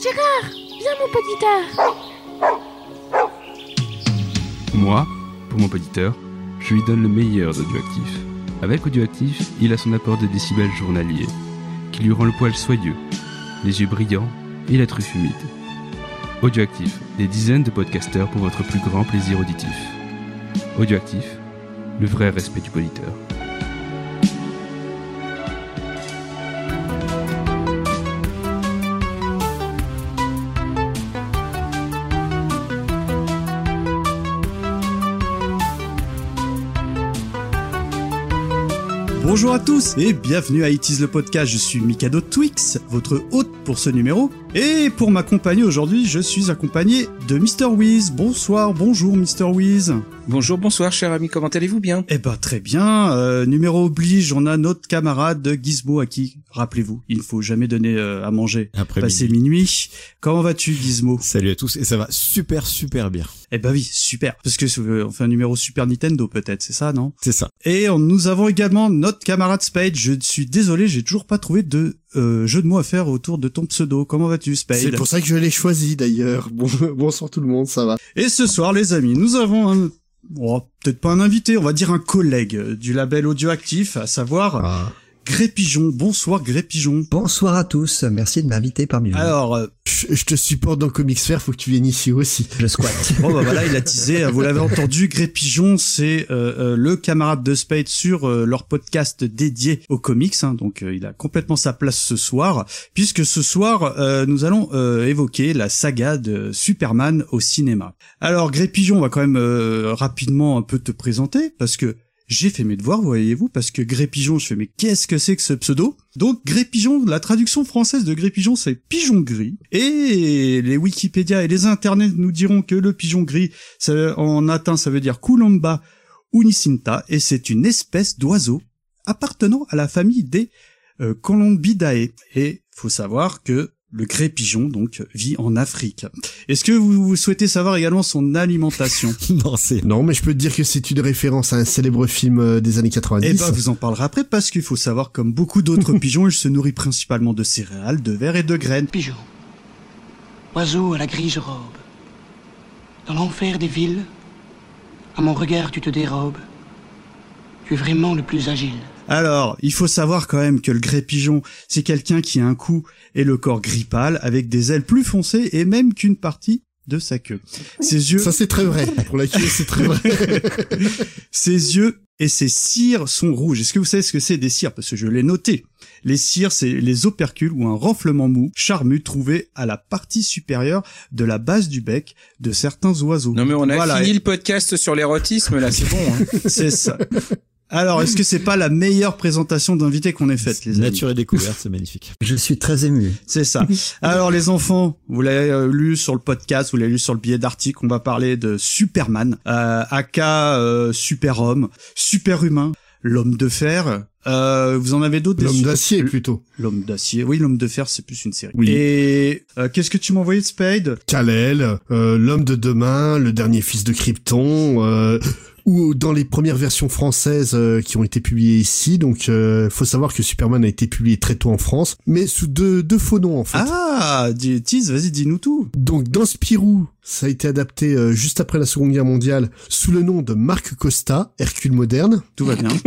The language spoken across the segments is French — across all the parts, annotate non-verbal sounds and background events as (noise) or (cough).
Gérard, viens mon petit Moi, pour mon poditeur, je lui donne le meilleur d'Audioactif. Avec Audioactif, il a son apport de décibels journalier, qui lui rend le poil soyeux, les yeux brillants et la truffe humide. Audioactif, des dizaines de podcasteurs pour votre plus grand plaisir auditif. Audioactif, le vrai respect du poditeur. Bonjour à tous et bienvenue à It is le podcast. Je suis Mikado Twix, votre hôte pour ce numéro. Et pour m'accompagner aujourd'hui, je suis accompagné de Mr. Wiz. Bonsoir, bonjour Mr. Wiz. Bonjour, bonsoir, cher ami, comment allez-vous bien? Eh ben très bien. Euh, numéro oblige, on a notre camarade Gizmo à qui, rappelez-vous, il ne faut jamais donner euh, à manger Après passer minuit. Comment vas-tu Gizmo? Salut à tous et ça va super super bien. Eh ben oui, super. Parce que euh, on fait un numéro Super Nintendo peut-être, c'est ça, non? C'est ça. Et on- nous avons également notre camarade Spade. Je suis désolé, j'ai toujours pas trouvé de euh, jeu de mots à faire autour de ton pseudo. Comment vas-tu Spade? C'est pour ça que je l'ai choisi d'ailleurs. (laughs) Bon, bonsoir tout le monde, ça va. Et ce soir, les amis, nous avons un... oh, peut-être pas un invité, on va dire un collègue euh, du label audioactif, à savoir Ah. Gré Pigeon. Bonsoir Gré Pigeon. Bonsoir à tous, merci de m'inviter parmi vous. Alors, euh, Je, te supporte dans Comics Fair, faut que tu viennes ici aussi. je squatte. (laughs) bon bah voilà, il a teasé, vous l'avez entendu, Gré Pigeon, c'est euh, euh, le camarade de Spade sur euh, leur podcast dédié aux comics, hein, donc euh, il a complètement sa place ce soir, puisque ce soir, euh, nous allons euh, évoquer la saga de Superman au cinéma. Alors Gré Pigeon, on va quand même euh, rapidement un peu te présenter, parce que j'ai fait mes devoirs, voyez-vous, parce que Gré Pigeon, je fais mais qu'est-ce que c'est que ce pseudo? Donc Gré Pigeon, la traduction française de Gré Pigeon, c'est pigeon gris. Et les Wikipédia et les internets nous diront que le pigeon gris, en latin, ça veut dire Columba unicinta, et c'est une espèce d'oiseau appartenant à la famille des euh, Columbidae. Et faut savoir que le grès pigeon donc vit en Afrique. Est-ce que vous, vous souhaitez savoir également son alimentation (laughs) non c'est Non, mais je peux te dire que c'est une référence à un célèbre film euh, des années 90. Eh ben, vous en parlerez après parce qu'il faut savoir, comme beaucoup d'autres (laughs) pigeons, il se nourrit principalement de céréales, de vers et de graines. Pigeon, oiseau à la grise robe, dans l'enfer des villes, à mon regard tu te dérobes. Tu es vraiment le plus agile. Alors, il faut savoir quand même que le grès pigeon, c'est quelqu'un qui a un cou et le corps gris pâle, avec des ailes plus foncées et même qu'une partie de sa queue. Ses yeux, Ça c'est très vrai. Pour la queue, c'est très vrai. (laughs) ses yeux et ses cires sont rouges. Est-ce que vous savez ce que c'est des cires? Parce que je l'ai noté. Les cires, c'est les opercules ou un renflement mou, charmu, trouvé à la partie supérieure de la base du bec de certains oiseaux. Non mais on a Voilà, fini le podcast sur l'érotisme là, c'est bon. Hein. (laughs) C'est ça. Alors, est-ce que c'est pas la meilleure présentation d'invité qu'on ait faite, les amis nature et découverte, c'est magnifique. Je suis très ému. C'est ça. Alors les enfants, vous l'avez euh, lu sur le podcast, vous l'avez lu sur le billet d'article, on va parler de Superman, euh, aka euh, super-homme, super-humain, l'homme de fer. Euh, vous en avez d'autres L'homme d'acier plutôt. L'homme d'acier. Oui, l'homme de fer, c'est plus une série. Oui. Et euh, qu'est-ce que tu m'as envoyé de Spade? Kal-El, euh, l'homme de demain, le dernier fils de Krypton, euh, ou dans les premières versions françaises euh, qui ont été publiées ici. Donc, euh, faut savoir que Superman a été publié très tôt en France, mais sous deux, deux faux noms en fait. Ah, tease, vas-y, dis-nous tout. Donc dans Spirou, ça a été adapté euh, juste après la Seconde Guerre mondiale sous le nom de Marc Costa, Hercule moderne, Tout va bien. (laughs)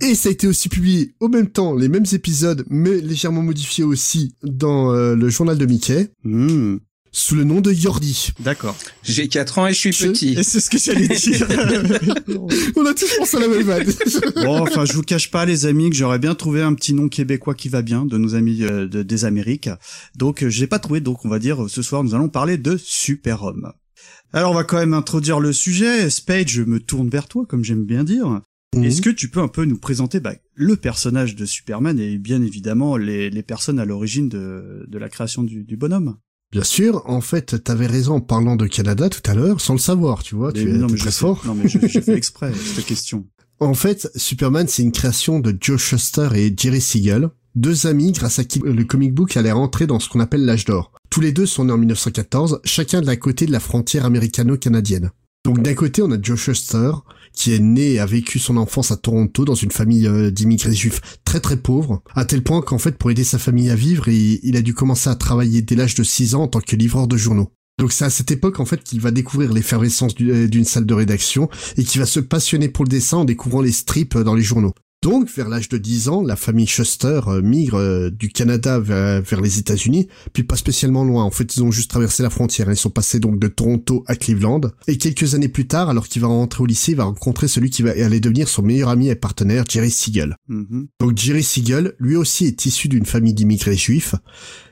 Et ça a été aussi publié au même temps, les mêmes épisodes, mais légèrement modifiés aussi dans euh, le journal de Mickey, Hmm, sous le nom de Yordi. D'accord. J'ai 4 ans et je suis Je- petit. Et c'est ce que j'allais dire. (laughs) On a tous pensé à la même vanne. Bon, enfin, je vous cache pas, les amis, que j'aurais bien trouvé un petit nom québécois qui va bien de nos amis euh, de- des Amériques. Donc, euh, je l'ai pas trouvé. Donc, on va dire, ce soir, nous allons parler de super-homme. Alors, on va quand même introduire le sujet. Spade, je me tourne vers toi, comme j'aime bien dire. Est-ce que tu peux un peu nous présenter bah, le personnage de Superman et bien évidemment les, les personnes à l'origine de, de la création du, du bonhomme? Bien sûr, en fait, t'avais raison en parlant de Canada tout à l'heure, sans le savoir, tu vois, tu Mais es non, mais très sais- fort. Non, mais je- j'ai fait exprès (laughs) cette question. En fait, Superman, c'est une création de Joe Shuster et Jerry Siegel, deux amis grâce à qui le comic book allait rentrer dans ce qu'on appelle l'âge d'or. Tous les deux sont nés en 1914, chacun de la côté de la frontière américano-canadienne. Donc d'un côté, on a Joe Shuster, qui est né et a vécu son enfance à Toronto dans une famille euh, d'immigrés juifs très très pauvres, à tel point qu'en fait pour aider sa famille à vivre, il, a dû commencer à travailler dès l'âge de 6 ans en tant que livreur de journaux. Donc c'est à cette époque en fait qu'il va découvrir l'effervescence euh, d'une salle de rédaction et qui va se passionner pour le dessin en découvrant les strips dans les journaux. Donc, vers l'âge de 10 ans, la famille Schuster euh, migre euh, du Canada vers, les États-Unis, puis pas spécialement loin. En fait, ils ont juste traversé la frontière. Ils sont passés donc de Toronto à Cleveland. Et quelques années plus tard, alors qu'il va rentrer au lycée, il va rencontrer celui qui va aller devenir son meilleur ami et partenaire, Jerry Siegel. Mhm. Donc Jerry Siegel, lui aussi est issu d'une famille d'immigrés juifs,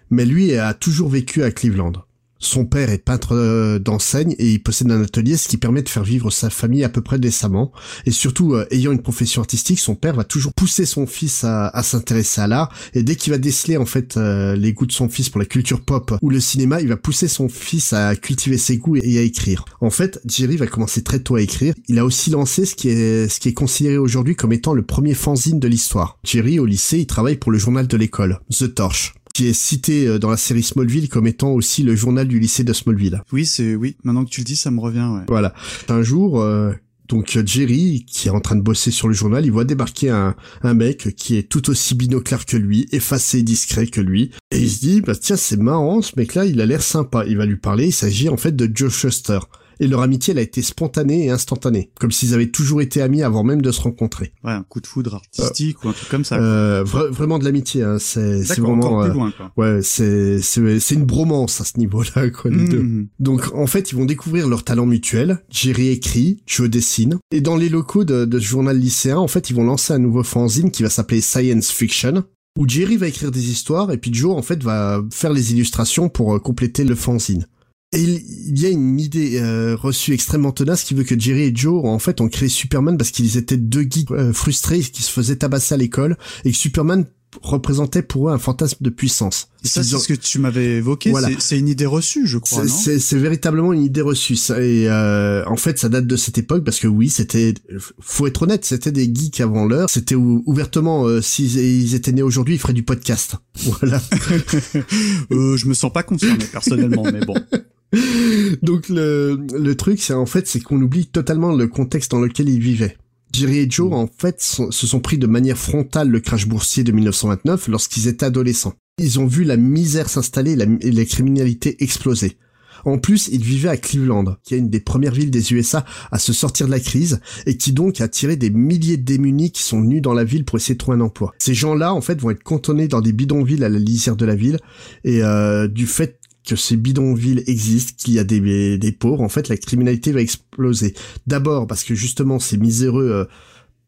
mais lui a toujours vécu à Cleveland. Son père est peintre euh, d'enseigne et il possède un atelier, ce qui permet de faire vivre sa famille à peu près décemment. Et surtout, euh, ayant une profession artistique, son père va toujours pousser son fils à, s'intéresser à l'art. Et dès qu'il va déceler en fait euh, les goûts de son fils pour la culture pop ou le cinéma, il va pousser son fils à cultiver ses goûts et à écrire. En fait, Jerry va commencer très tôt à écrire. Il a aussi lancé ce qui est ce qui est considéré aujourd'hui comme étant le premier fanzine de l'histoire. Jerry au lycée, il travaille pour le journal de l'école, The Torch qui est cité euh, dans la série Smallville comme étant aussi le journal du lycée de Smallville. Oui, c'est oui. Maintenant que tu le dis, ça me revient. Ouais. Voilà. Un jour, euh, donc Jerry, qui est en train de bosser sur le journal, il voit débarquer un, un mec qui est tout aussi binoclard que lui, effacé et discret que lui, et il se dit, bah tiens, c'est marrant, ce mec-là, il a l'air sympa. Il va lui parler, il s'agit en fait de Joe Shuster. Et leur amitié, elle a été spontanée et instantanée, comme s'ils avaient toujours été amis avant même de se rencontrer. Ouais, un coup de foudre artistique ou un truc comme ça. Euh, vra- vraiment de l'amitié, hein. c'est vraiment... encore plus euh, loin, quoi. Ouais, c'est c'est une bromance à ce niveau-là, quoi, les deux. Mhm. Donc en fait, ils vont découvrir leur talent mutuel. Jerry écrit, Joe dessine. Et dans les locaux de, de ce journal lycéen, en fait, ils vont lancer un nouveau fanzine qui va s'appeler Science Fiction, où Jerry va écrire des histoires et puis Joe, en fait, va faire les illustrations pour euh, compléter le fanzine. Et il, y a une idée euh, reçue extrêmement tenace qui veut que Jerry et Joe, en fait, ont créé Superman parce qu'ils étaient deux geeks euh, frustrés qui se faisaient tabasser à l'école et que Superman représentait pour eux un fantasme de puissance. Et ça, c'est ont- ce que tu m'avais évoqué. Voilà. C'est- une idée reçue, je crois, c'est- véritablement une idée reçue. Ça, et euh, en fait, ça date de cette époque parce que oui, c'était, faut être honnête, c'était des geeks avant l'heure. C'était ou- ouvertement, euh, s'ils ils étaient nés aujourd'hui, ils feraient du podcast. (laughs) Voilà. (laughs) euh, Je me sens pas concerné personnellement, mais bon. (laughs) (laughs) Donc le, le truc, c'est en fait, c'est qu'on oublie totalement le contexte dans lequel ils vivaient. Jerry et Joe, en fait, sont- se sont pris de manière frontale le crash boursier de 1929 lorsqu'ils étaient adolescents. Ils ont vu la misère s'installer et la, et la criminalité exploser. En plus, ils vivaient à Cleveland, qui est une des premières villes des USA à se sortir de la crise et qui donc a attiré des milliers de démunis qui sont venus dans la ville pour essayer de trouver un emploi. Ces gens-là, en fait, vont être cantonnés dans des bidonvilles à la lisière de la ville et euh, du fait que ces bidonvilles existent, qu'il y a des, des pauvres, en fait, la criminalité va exploser. D'abord parce que justement, ces miséreux, euh,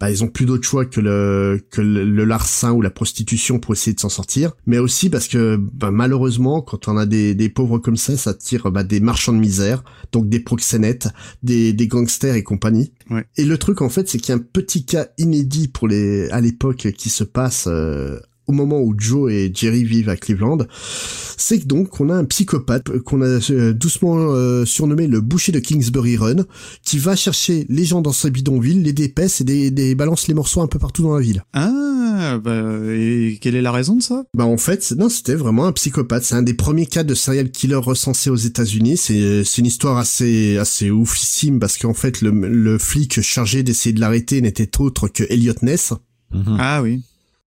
bah, ils ont plus d'autre choix que le que le, le larcin ou la prostitution pour essayer de s'en sortir, mais aussi parce que bah, malheureusement, quand on a des, des pauvres comme ça, ça attire bah, des marchands de misère, donc des proxénètes, des, des gangsters et compagnie. Ouais. Et le truc en fait, c'est qu'il y a un petit cas inédit pour les à l'époque qui se passe euh, au moment où Joe et Jerry vivent à Cleveland, c'est que donc on a un psychopathe qu'on a euh, doucement euh, surnommé le boucher de Kingsbury Run, qui va chercher les gens dans ce bidonville, les dépaisse et des, des balance les morceaux un peu partout dans la ville. Ah, bah, et quelle est la raison de ça? Bah en fait, non, c'était vraiment un psychopathe. C'est un des premiers cas de serial killer recensés aux États-Unis. C'est c'est une histoire assez assez oufissime parce qu'en fait le, le flic chargé d'essayer de l'arrêter n'était autre que Elliot Ness. Mhm. Ah oui.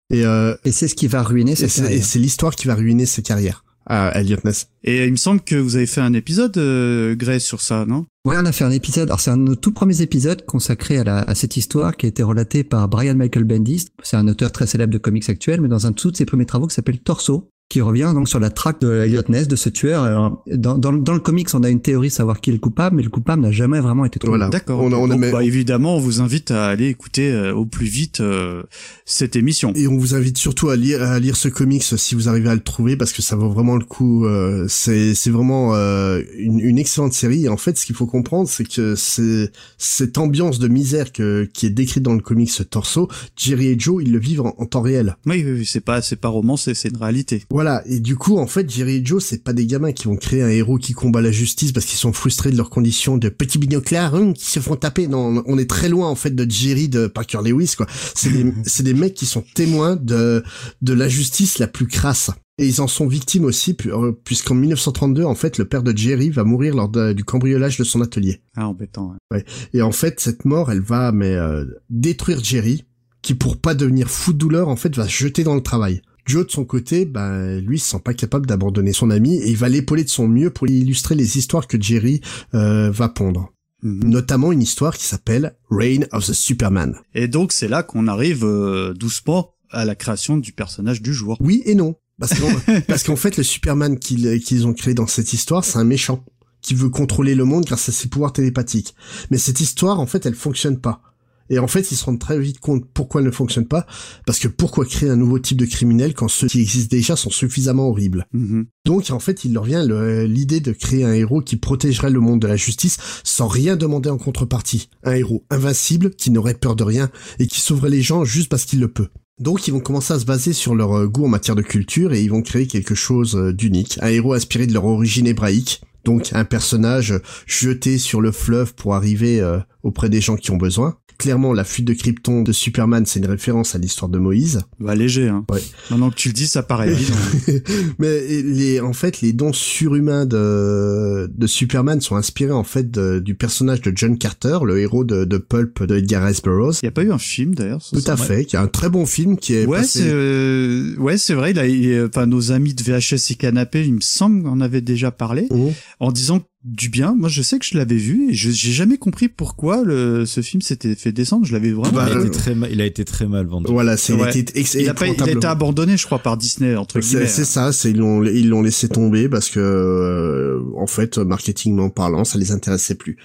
Et, euh, Et c'est ce qui va ruiner sa c'est et carrière. c'est l'histoire qui va ruiner sa carrière. Ah, Elliot Ness. Et il me semble que vous avez fait un épisode, euh, Grey, sur ça, non? Ouais, on a fait un épisode. Alors c'est un de nos tout premiers épisodes consacré à, la, à cette histoire qui a été relatée par Brian Michael Bendis. C'est un auteur très célèbre de comics actuel, mais dans un de tous ses premiers travaux qui s'appelle Torso, qui revient donc sur la traque de Elliot Ness, de ce tueur. Alors, dans, dans, dans le comics, on a une théorie savoir qui est le coupable, mais le coupable n'a jamais vraiment été trouvé. Voilà. D'accord. On on a Donc, même- bah, évidemment, on vous invite à aller écouter euh, au plus vite euh, cette émission. Et on vous invite surtout à lire à lire ce comics si vous arrivez à le trouver parce que ça vaut vraiment le coup. euh, c'est c'est vraiment euh, une, une excellente série. Et en fait, ce qu'il faut comprendre, c'est que c'est cette ambiance de misère que qui est décrite dans le comics Torso, Jerry et Joe, ils le vivent en, en temps réel. Oui, oui, oui, c'est pas, c'est pas romancé, c'est une réalité. Voilà. Et du coup, en fait, Jerry et Joe, c'est pas des gamins qui vont créer un héros qui combat la justice parce qu'ils sont frustrés de leurs conditions de petits binoclars hum, qui se font taper. Non, on est très loin en fait de Jerry de Parker Lewis quoi. C'est des (laughs) c'est des mecs qui sont témoins de de la justice la plus crasse. Et ils en sont victimes aussi, euh, puisqu'en 1932, en fait, le père de Jerry va mourir lors de- du cambriolage de son atelier. Ah, embêtant. ouais. Et en fait, cette mort, elle va mais euh, détruire Jerry, qui pour pas devenir fou de douleur, en fait, va se jeter dans le travail. Joe, de son côté, ben, lui, se sent pas capable d'abandonner son ami et il va l'épauler de son mieux pour illustrer les histoires que Jerry euh, va pondre. Mhm. Notamment une histoire qui s'appelle Reign of the Superman. Et donc, c'est là qu'on arrive euh, doucement à la création du personnage du jour. Oui et non. Parce qu'en (laughs) fait, le Superman qu'ils qu'ils ont créé dans cette histoire, c'est un méchant qui veut contrôler le monde grâce à ses pouvoirs télépathiques. Mais cette histoire, en fait, elle fonctionne pas. Et en fait, ils se rendent très vite compte pourquoi elle ne fonctionne pas. Parce que pourquoi créer un nouveau type de criminel quand ceux qui existent déjà sont suffisamment horribles Mhm. Donc, en fait, il leur vient l'idée de créer un héros qui protégerait le monde de la justice sans rien demander en contrepartie. Un héros invincible qui n'aurait peur de rien et qui sauverait les gens juste parce qu'il le peut. Donc ils vont commencer à se baser sur leur euh, goût en matière de culture et ils vont créer quelque chose euh, d'unique. Un héros inspiré de leur origine hébraïque. Donc un personnage jeté sur le fleuve pour arriver euh, auprès des gens qui ont besoin. Clairement, la fuite de Krypton de Superman, c'est une référence à l'histoire de Moïse. Bah, léger, hein. Ouais. Maintenant que tu le dis, ça paraît évident. (laughs) Mais les, en fait, les dons surhumains de, de Superman sont inspirés en fait de- du personnage de John Carter, le héros de, de Pulp de Edgar Rice Burroughs. Il y a pas eu un film, d'ailleurs Tout à fait, qui est un très bon film qui est Ouais, passé- c'est euh, ouais, c'est vrai. Il a, il- enfin, nos amis de VHS et Canapé, il me semble qu'on avait déjà parlé Mhm. en disant du bien. Moi, je sais que je l'avais vu et je j'ai jamais compris pourquoi le ce film s'était fait descendre. Je l'avais vraiment. Bah, il, a été très mal, il a été très mal vendu. Voilà, c'est Ouais. il était ex- il a pas, il a été abandonné, je crois, par Disney entre C'est guillemets. c'est ça, c'est ils l'ont ils l'ont laissé tomber parce que euh, en fait marketingment parlant, ça les intéressait plus.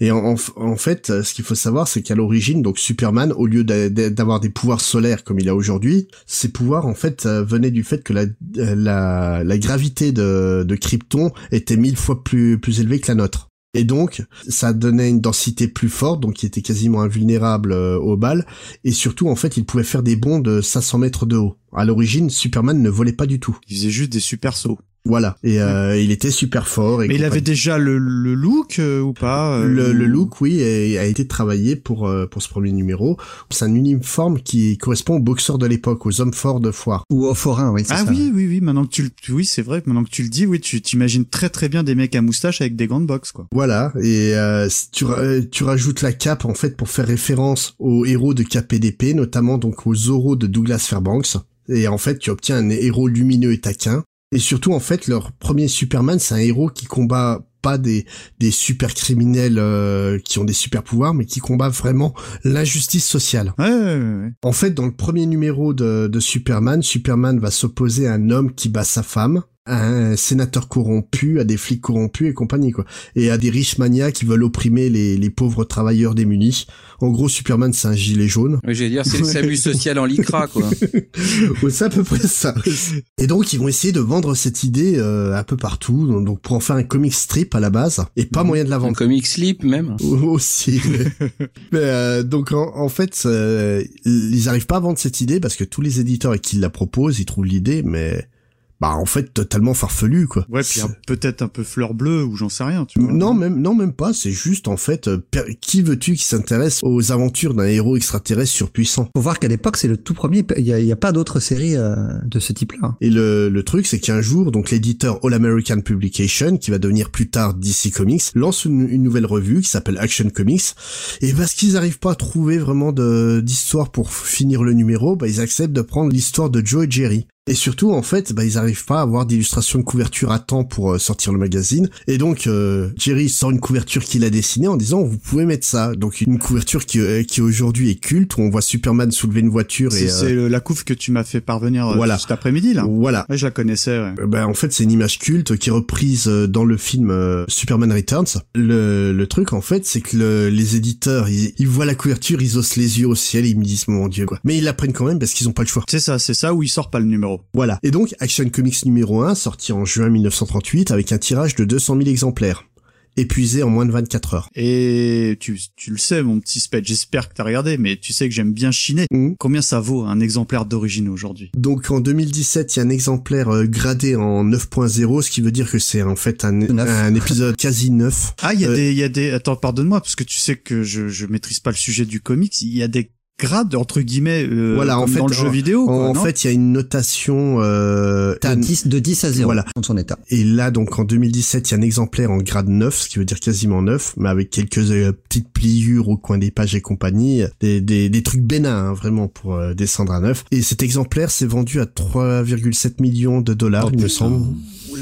Et en, fait, ce qu'il faut savoir, c'est qu'à l'origine, donc Superman, au lieu d'a- d'a- d'avoir des pouvoirs solaires comme il a aujourd'hui, ses pouvoirs en fait euh, venaient du fait que la euh, gravité de, de Krypton était mille fois plus plus élevée que la nôtre. Et donc, ça donnait une densité plus forte, donc il était quasiment invulnérable euh, aux balles. Et surtout, en fait, il pouvait faire des bonds de 500 mètres de haut. À l'origine, Superman ne volait pas du tout. Il faisait juste des super sauts. Voilà. Et euh, il était super fort. Et Mais il avait déjà le, le look euh, ou pas euh, le, le look, oui, a, a été travaillé pour euh, pour ce premier numéro. C'est un uniforme qui correspond aux boxeurs de l'époque, aux hommes forts de foire. Ou au forain, oui, Ah ça. oui, oui, oui. Maintenant que tu, le- oui, c'est vrai. Maintenant que tu le dis, oui, tu t'imagines très très bien des mecs à moustache avec des grandes box, quoi. Voilà. Et euh, tu tu rajoutes la cape en fait pour faire référence aux héros de KPDP, notamment donc aux Zorro de Douglas Fairbanks. Et en fait, tu obtiens un héros lumineux et taquin. Et surtout, en fait, leur premier Superman, c'est un héros qui combat pas des des super criminels euh, qui ont des super pouvoirs, mais qui combat vraiment l'injustice sociale. Ouais, ouais, ouais, ouais. En fait, dans le premier numéro de, de Superman, Superman va s'opposer à un homme qui bat sa femme, à un sénateur corrompu, à des flics corrompus et compagnie, quoi. Et à des riches manias qui veulent opprimer les, les pauvres travailleurs démunis. En gros, Superman, c'est un gilet jaune. Oui, J'allais dire, c'est le (laughs) salut social en lycra, quoi. (laughs) Ouais, c'est à peu près ça. Et donc, ils vont essayer de vendre cette idée euh, un peu partout, donc pour en faire un comic strip à la base, et pas moyen de la Un vendre. comic slip, même. (laughs) aussi. Mais euh, donc en, en fait, euh, ils arrivent pas à vendre cette idée parce que tous les éditeurs à qui ils la proposent, ils trouvent l'idée, mais bah en fait totalement farfelu quoi. Ouais, puis peut-être un peu fleur bleue ou j'en sais rien, tu vois. Non même non même pas, c'est juste en fait euh, qui veux-tu qui s'intéresse aux aventures d'un héros extraterrestre surpuissant? Faut voir qu'à l'époque, c'est le tout premier. Il y a, il y a pas d'autres séries euh, de ce type-là. Et le, le truc, c'est qu'un jour, donc l'éditeur All American Publication, qui va devenir plus tard DC Comics, lance une, une nouvelle revue qui s'appelle Action Comics. Et parce qu'ils n'arrivent pas à trouver vraiment de d'histoire pour finir le numéro, bah, ils acceptent de prendre l'histoire de Joe et Jerry. Et surtout, en fait, bah, ils n'arrivent pas à avoir d'illustration de couverture à temps pour euh, sortir le magazine. Et donc, euh, Jerry sort une couverture qu'il a dessinée en disant, vous pouvez mettre ça. Donc, une couverture qui, euh, qui aujourd'hui est culte, où on voit Superman soulever une voiture et... c'est le- la couve que tu m'as fait parvenir euh, Voilà. cet après-midi là. Voilà. Ouais, je la connaissais. Ouais. Euh, Ben, en fait, c'est une image culte qui est reprise euh, dans le film euh, Superman Returns. Le, le truc, en fait, c'est que le- les éditeurs, ils, ils voient la couverture, ils osent les yeux au ciel et ils me disent, mon dieu, quoi. Mais ils la prennent quand même parce qu'ils ont pas le choix. C'est ça, c'est ça où il sort pas le numéro. Voilà. Et donc, Action Comics numéro 1, sorti en juin 1938 avec un tirage de 200 000 exemplaires. Épuisé en moins de 24 heures. Et tu, tu le sais, mon petit Spade, j'espère que t'as regardé, mais tu sais que j'aime bien chiner. Mhm. Combien ça vaut un exemplaire d'origine aujourd'hui? Donc en 2017, il y a un exemplaire euh, gradé en 9.0, ce qui veut dire que c'est en fait un, un (laughs) épisode quasi neuf. Ah, il y a Euh, des, il y a des. Attends, pardonne-moi, parce que tu sais que je, je maîtrise pas le sujet du comics. Il y a des grade entre guillemets euh, Voilà, en fait, dans le jeu en- vidéo. quoi, en fait, il y a une notation. Euh, De t'as- 10, de 10 à 0 Voilà. dans son état. Et là, donc en 2017, il y a un exemplaire en grade 9, ce qui veut dire quasiment 9, mais avec quelques euh, petites pliures au coin des pages et compagnie, des, des, des trucs bénins, hein, vraiment, pour euh, descendre à 9. Et cet exemplaire s'est vendu à 3,7 millions de dollars, Oh, il me semble.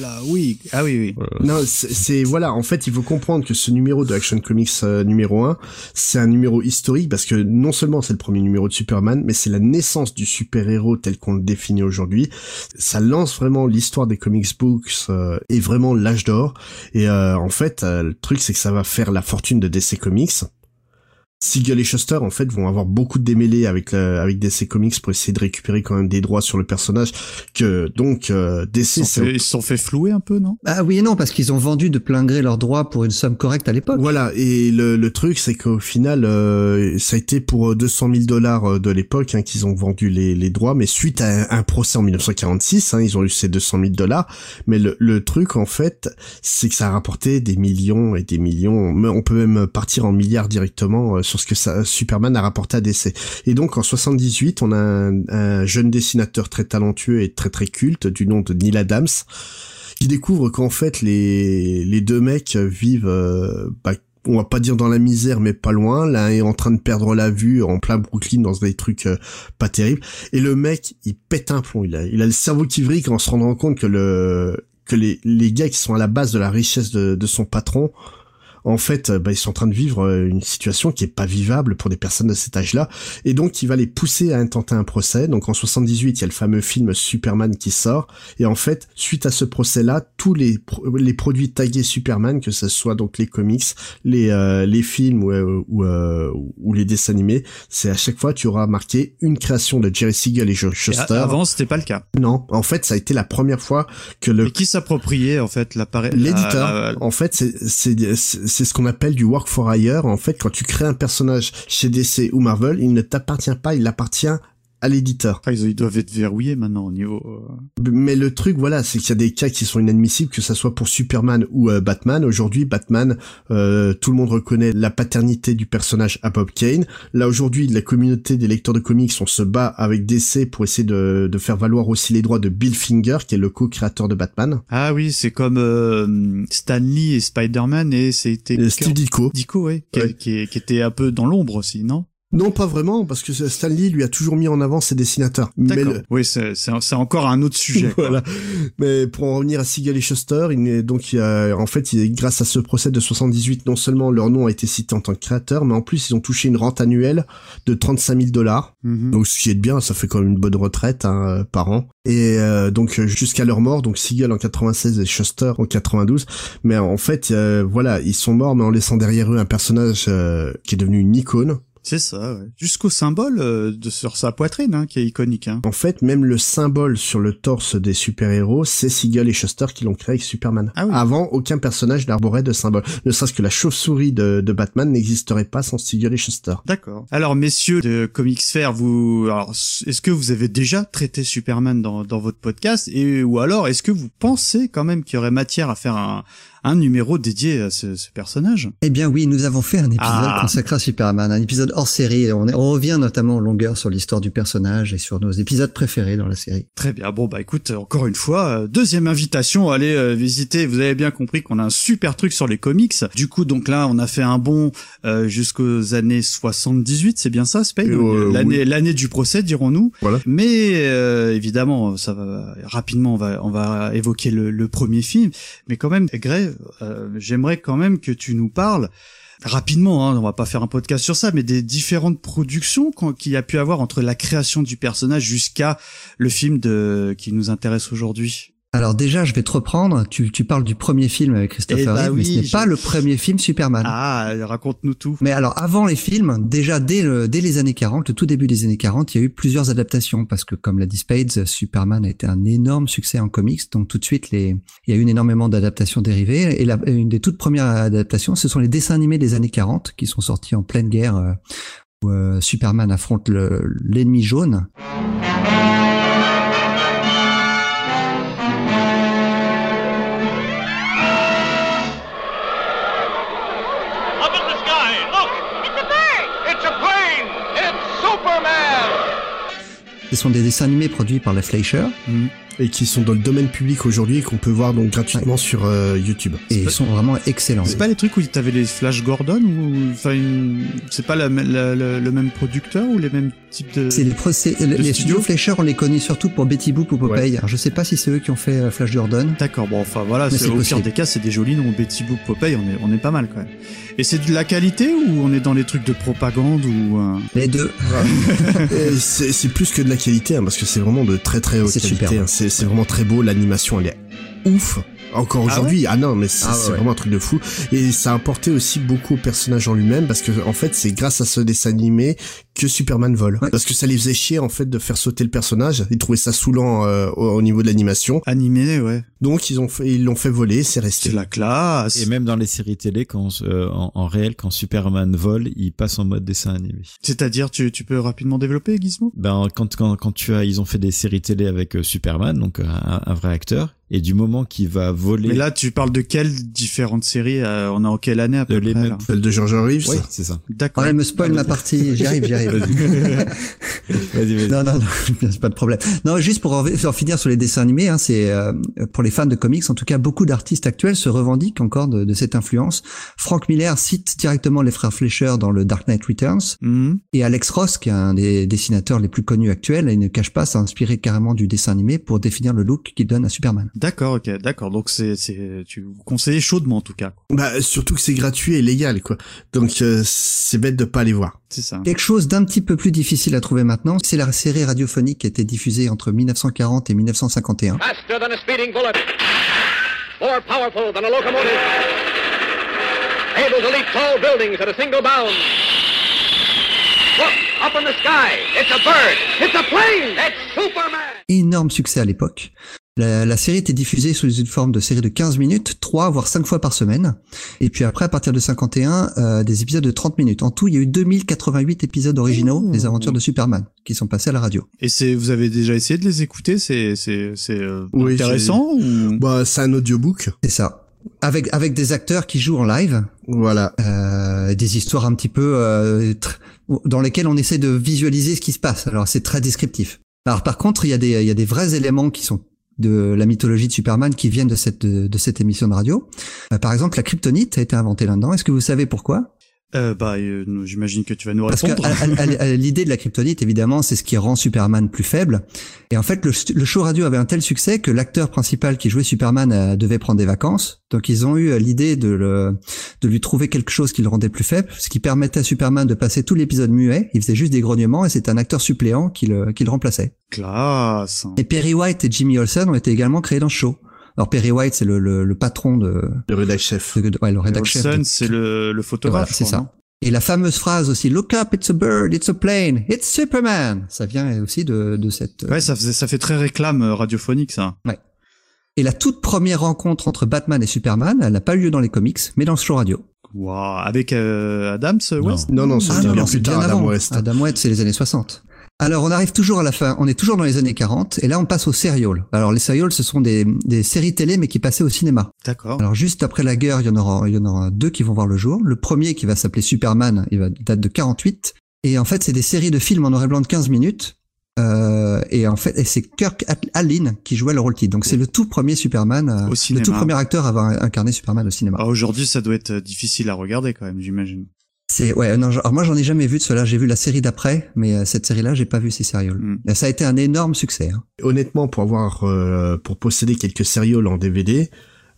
Oula, oui. Ah oui, oui. Non, c'est c'est- voilà. En fait, il faut comprendre que ce numéro de Action Comics euh, numéro 1, c'est un numéro historique parce que non seulement c'est le premier numéro de Superman, mais c'est la naissance du super-héros tel qu'on le définit aujourd'hui. Ça lance vraiment l'histoire des comics books euh, et vraiment l'âge d'or. Et euh, en fait, euh, le truc c'est que ça va faire la fortune de DC Comics. Siegel et Shuster en fait vont avoir beaucoup de démêlés avec la- avec DC Comics pour essayer de récupérer quand même des droits sur le personnage que donc euh, Ils DC sont ils se sont fait flouer un peu, non? Ah oui et non, parce qu'ils ont vendu de plein gré leurs droits pour une somme correcte à l'époque. Voilà, et le, le truc, c'est qu'au final, euh, ça a été pour 200 000 dollars de l'époque hein, qu'ils ont vendu les, les droits, mais suite à un, un procès en 1946, hein, ils ont eu ces 200 000 dollars. Mais le, le truc, en fait, c'est que ça a rapporté des millions et des millions. Mais On peut même partir en milliards directement euh, ce que Superman a rapporté à DC. Et donc, en 78, on a un, un jeune dessinateur très talentueux et très très culte du nom de Neil Adams qui découvre qu'en fait les les deux mecs vivent euh, bah, on va pas dire dans la misère mais pas loin. L'un est en train de perdre la vue en plein Brooklyn dans des trucs euh, pas terribles. Et le mec il pète un plomb. Il a le cerveau qui vrille en se rendant compte que le que les les gars qui sont à la base de la richesse de son patron en fait, euh, bah, ils sont en train de vivre euh, une situation qui est pas vivable pour des personnes de cet âge-là, et donc il va les pousser à intenter un procès. Donc en 78, il y a le fameux film Superman qui sort, et en fait, suite à ce procès-là, tous les pro- les produits tagués Superman, que ce soit donc les comics, les euh, les films ou euh, ou, euh, ou les dessins animés, c'est à chaque fois tu auras marqué une création de Jerry Siegel et Joe Et Shuster. a- Avant, c'était pas le cas. Non, en fait, ça a été la première fois que le Et qui s'appropriait en fait l'appareil L'éditeur, la- en fait, c'est c'est ce qu'on appelle du work for hire. En fait, quand tu crées un personnage chez DC ou Marvel, il ne t'appartient pas, il appartient à l'éditeur. Ah, ils, doivent être verrouillés maintenant au niveau. euh, Mais le truc, voilà, c'est qu'il y a des cas qui sont inadmissibles, que ça soit pour Superman ou euh, Batman. Aujourd'hui, Batman, euh, tout le monde reconnaît la paternité du personnage à Bob Kane. Là, aujourd'hui, la communauté des lecteurs de comics, on se bat avec DC pour essayer de, de faire valoir aussi les droits de Bill Finger, qui est le co-créateur de Batman. Ah oui, c'est comme euh, Stan Lee et Spider-Man et c'était Steve Ditko. Dico, ouais, qui, Ouais. qui, qui était un peu dans l'ombre aussi, non? Non, pas vraiment, parce que Stan Lee lui a toujours mis en avant ses dessinateurs. Mais le- Oui, c'est encore un autre sujet. quoi. voilà. Mais pour en revenir à Siegel et Shuster, il est donc il y a, en fait, il grâce à ce procès de 78, non seulement leur nom a été cité en tant que créateur, mais en plus ils ont touché une rente annuelle de 35 000 dollars. Mhm. Donc ce qui est bien, ça fait quand même une bonne retraite hein, euh, par an. Et euh, donc euh, jusqu'à leur mort, donc Siegel en 96 et Shuster en 92. Mais en fait, euh, voilà, ils sont morts, mais en laissant derrière eux un personnage euh, qui est devenu une icône. C'est ça, ouais. Jusqu'au symbole euh, de sur sa poitrine, hein, qui est iconique. Hein. En fait, même le symbole sur le torse des super-héros, c'est Siegel et Shuster qui l'ont créé avec Superman. Ah oui. Avant, aucun personnage n'arborait de symbole. Ne serait-ce que la chauve-souris de, de Batman n'existerait pas sans Siegel et Shuster. D'accord. Alors, messieurs de Comics Fair, vous, alors, est-ce que vous avez déjà traité Superman dans, dans votre podcast? Et ou alors est-ce que vous pensez quand même qu'il y aurait matière à faire un, un numéro dédié à ce, ce personnage Eh bien oui, nous avons fait un épisode Ah. consacré à Superman, un épisode hors série. Et on, est- on revient notamment en longueur sur l'histoire du personnage et sur nos épisodes préférés dans la série. Très bien. Bon bah écoute, encore une fois, euh, deuxième invitation, allez euh, visiter. Vous avez bien compris qu'on a un super truc sur les comics. Du coup, donc là, on a fait un bond euh, jusqu'aux années 78, c'est bien ça, Spain Euh, L'année l'année du procès, dirons-nous. Voilà. Mais euh, évidemment, ça va rapidement, on va on va évoquer le, le premier film. Mais quand même, Gray, euh, j'aimerais quand même que tu nous parles rapidement, hein, on va pas faire un podcast sur ça, mais des différentes productions qu'il y a pu avoir entre la création du personnage jusqu'à le film de qui nous intéresse aujourd'hui. Alors déjà, je vais te reprendre. Tu, tu parles du premier film avec Christopher Eh bah Reeve, mais ce n'est je- pas le premier film Superman. Ah, raconte-nous tout. Mais alors, avant les films, déjà dès, le, dès les années 40, le tout début des années 40, il y a eu plusieurs adaptations parce que, comme l'a dit Spades, Superman a été un énorme succès en comics. Donc tout de suite, les, il y a eu énormément d'adaptations dérivées. Et la, une des toutes premières adaptations, ce sont les dessins animés des années 40 qui sont sortis en pleine guerre euh, où euh, Superman affronte le- l'ennemi jaune. Ce sont des dessins animés produits par la Fleischer Et qui sont dans le domaine public aujourd'hui et qu'on peut voir donc gratuitement sur euh, YouTube. et ils sont vraiment excellents. C'est pas les trucs où t'avais les Flash Gordon ou enfin une... c'est pas la, la- la- le même producteur ou les mêmes de C'est les, c'est- les studio studios Fleischer, on les connaît surtout pour Betty Boop ou Popeye. Alors, je sais pas si c'est eux qui ont fait euh, Flash Jordan. D'accord, bon enfin voilà, c'est c'est au pire des cas, c'est des jolis noms, Betty Boop, Popeye, on est on est pas mal quand même. Et c'est de la qualité ou on est dans les trucs de propagande ou euh, Les deux. (laughs) C'est c'est plus que de la qualité, hein, parce que c'est vraiment de très très haute C'est qualité. superbe. hein. C'est c'est vraiment très beau, l'animation elle est ouf. Encore Ah aujourd'hui, ah, non, mais c'est Ah ouais, vraiment un truc de fou. Et ça a apporté aussi beaucoup au personnage en lui-même, parce que en fait, c'est grâce à ce dessin animé que Superman vole. Ouais. Parce que ça les faisait chier en fait de faire sauter le personnage. Ils trouvaient ça saoulant euh, au, au niveau de l'animation. animé, ouais. Donc ils ont fait, ils l'ont fait voler, c'est resté. C'est la classe. Et même dans les séries télé, quand euh, en, en réel, quand Superman vole, il passe en mode dessin animé. C'est-à-dire, tu, tu peux rapidement développer, Gizmo? Ben quand quand quand tu as, ils ont fait des séries télé avec euh, Superman, donc un, un vrai acteur, et du moment qu'il va voler, Mais là, tu parles de quelles différentes séries euh, On est en quelle année à peu De les près Celle de George Reeves. oui, c'est ça. D'accord. Elle me spoil ma partie. J'y arrive, j'y arrive. Vas-y, (laughs) vas-y. Non, non, non, (laughs) c'est pas de problème. Non, juste pour en, finir sur les dessins animés, hein, c'est euh, pour les fans de comics, en tout cas, beaucoup d'artistes actuels se revendiquent encore de, de cette influence. Frank Miller cite directement les frères Fleischer dans le Dark Knight Returns, Mhm. et Alex Ross, qui est un des dessinateurs les plus connus actuels, il ne cache pas, s'est inspiré carrément du dessin animé pour définir le look qu'il donne à Superman. D'accord, ok, d'accord. Donc c'est, c'est, tu vous conseillez chaudement en tout cas. Bah surtout que c'est gratuit et légal quoi. Donc euh, c'est bête de pas aller voir. C'est ça. Quelque chose d'un petit peu plus difficile à trouver maintenant, c'est la série radiophonique qui a été diffusée entre 1940 et 1951. Faster than a speeding bullet. More powerful than a locomotive. Able to leap tall buildings at a single bound. Look, up in the sky. It's a bird. It's a plane. It's Superman. énorme succès à l'époque. La, la série était diffusée sous une forme de série de 15 minutes, 3 voire 5 fois par semaine. Et puis après, à partir de 51, euh, des épisodes de 30 minutes. En tout, il y a eu 2088 épisodes originaux des aventures de Superman qui sont passés à la radio. Et c'est, vous avez déjà essayé de les écouter? C'est, c'est, c'est euh, Oui, intéressant ou? Bah c'est un audiobook. C'est ça. Avec, avec des acteurs qui jouent en live, Voilà. euh, des histoires un petit peu euh, tr- dans lesquelles on essaie de visualiser ce qui se passe. Alors c'est très descriptif. Alors par contre, il y a des il y a des vrais éléments qui sont de la mythologie de Superman qui viennent de cette de, cette émission de radio. Euh, par exemple, la kryptonite a été inventée là-dedans. Est-ce que vous savez pourquoi? Euh, Bah, euh, j'imagine que tu vas nous Parce que répondre. à- à- l'idée de la kryptonite, évidemment, c'est ce qui rend Superman plus faible. Et en fait, le, le show radio avait un tel succès que l'acteur principal qui jouait Superman euh, devait prendre des vacances. Donc, ils ont eu l'idée de, le, de lui trouver quelque chose qui le rendait plus faible, ce qui permettait à Superman de passer tout l'épisode muet. Il faisait juste des grognements et c'est un acteur suppléant qui le, qui le remplaçait. Classe. Et Perry White et Jimmy Olsen ont été également créés dans ce show. Alors Perry White, c'est le, le, le patron de, Le rédac chef. de, de- ouais, le rédacteur chef. C'est le, le photographe. voilà, c'est ça. Et la fameuse phrase aussi, Look up, it's a bird, it's a plane, it's Superman. Ça vient aussi de, de cette. non Ouais, ça, faisait, ça fait très réclame euh, radiophonique, ça. Et la toute première rencontre entre Batman et Superman, elle n'a pas eu lieu dans les comics, mais dans ce show radio. Waouh. Avec euh, Adams West? Non non, c'est Ah non, bien non, plus tard Adam avant. West. Adam West, c'est les années 60. Alors, on arrive toujours à la fin. On est toujours dans les années 40, et là, on passe aux serials. Alors, les serials, ce sont des, des séries télé, mais qui passaient au cinéma. D'accord. Alors, juste après la guerre, il y en aura, il y en aura deux qui vont voir le jour. Le premier, qui va s'appeler Superman, il va date de 48. Et en fait, c'est des séries de films en noir et blanc de 15 minutes. Euh, et en fait, et c'est Kirk Allen qui jouait le rôle titre. Donc, c'est le tout premier Superman, euh, Au le tout premier acteur à avoir incarné Superman au cinéma. Ah, Aujourd'hui, ça doit être euh, difficile à regarder quand même, j'imagine. C'est ouais non alors moi j'en ai jamais vu de cela j'ai vu la série d'après mais euh, cette série là j'ai pas vu ces serials Mm. Et ça a été un énorme succès hein. Honnêtement, pour avoir, euh, pour posséder quelques sérioles en DVD,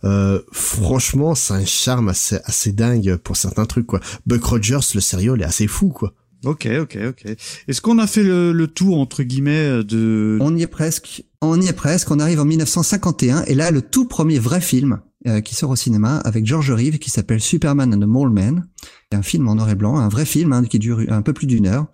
euh, franchement, c'est un charme assez, assez dingue pour certains trucs quoi. Buck Rogers, le sériol est assez fou quoi. Ok, ok, ok. Est-ce qu'on a fait le, le tour entre guillemets de on y est presque on y est presque on arrive en 1951 et là le tout premier vrai film euh, qui sort au cinéma avec George Reeves qui s'appelle Superman and the Mole Man. C'est un film en noir et blanc un vrai film hein, qui dure un peu plus d'une heure.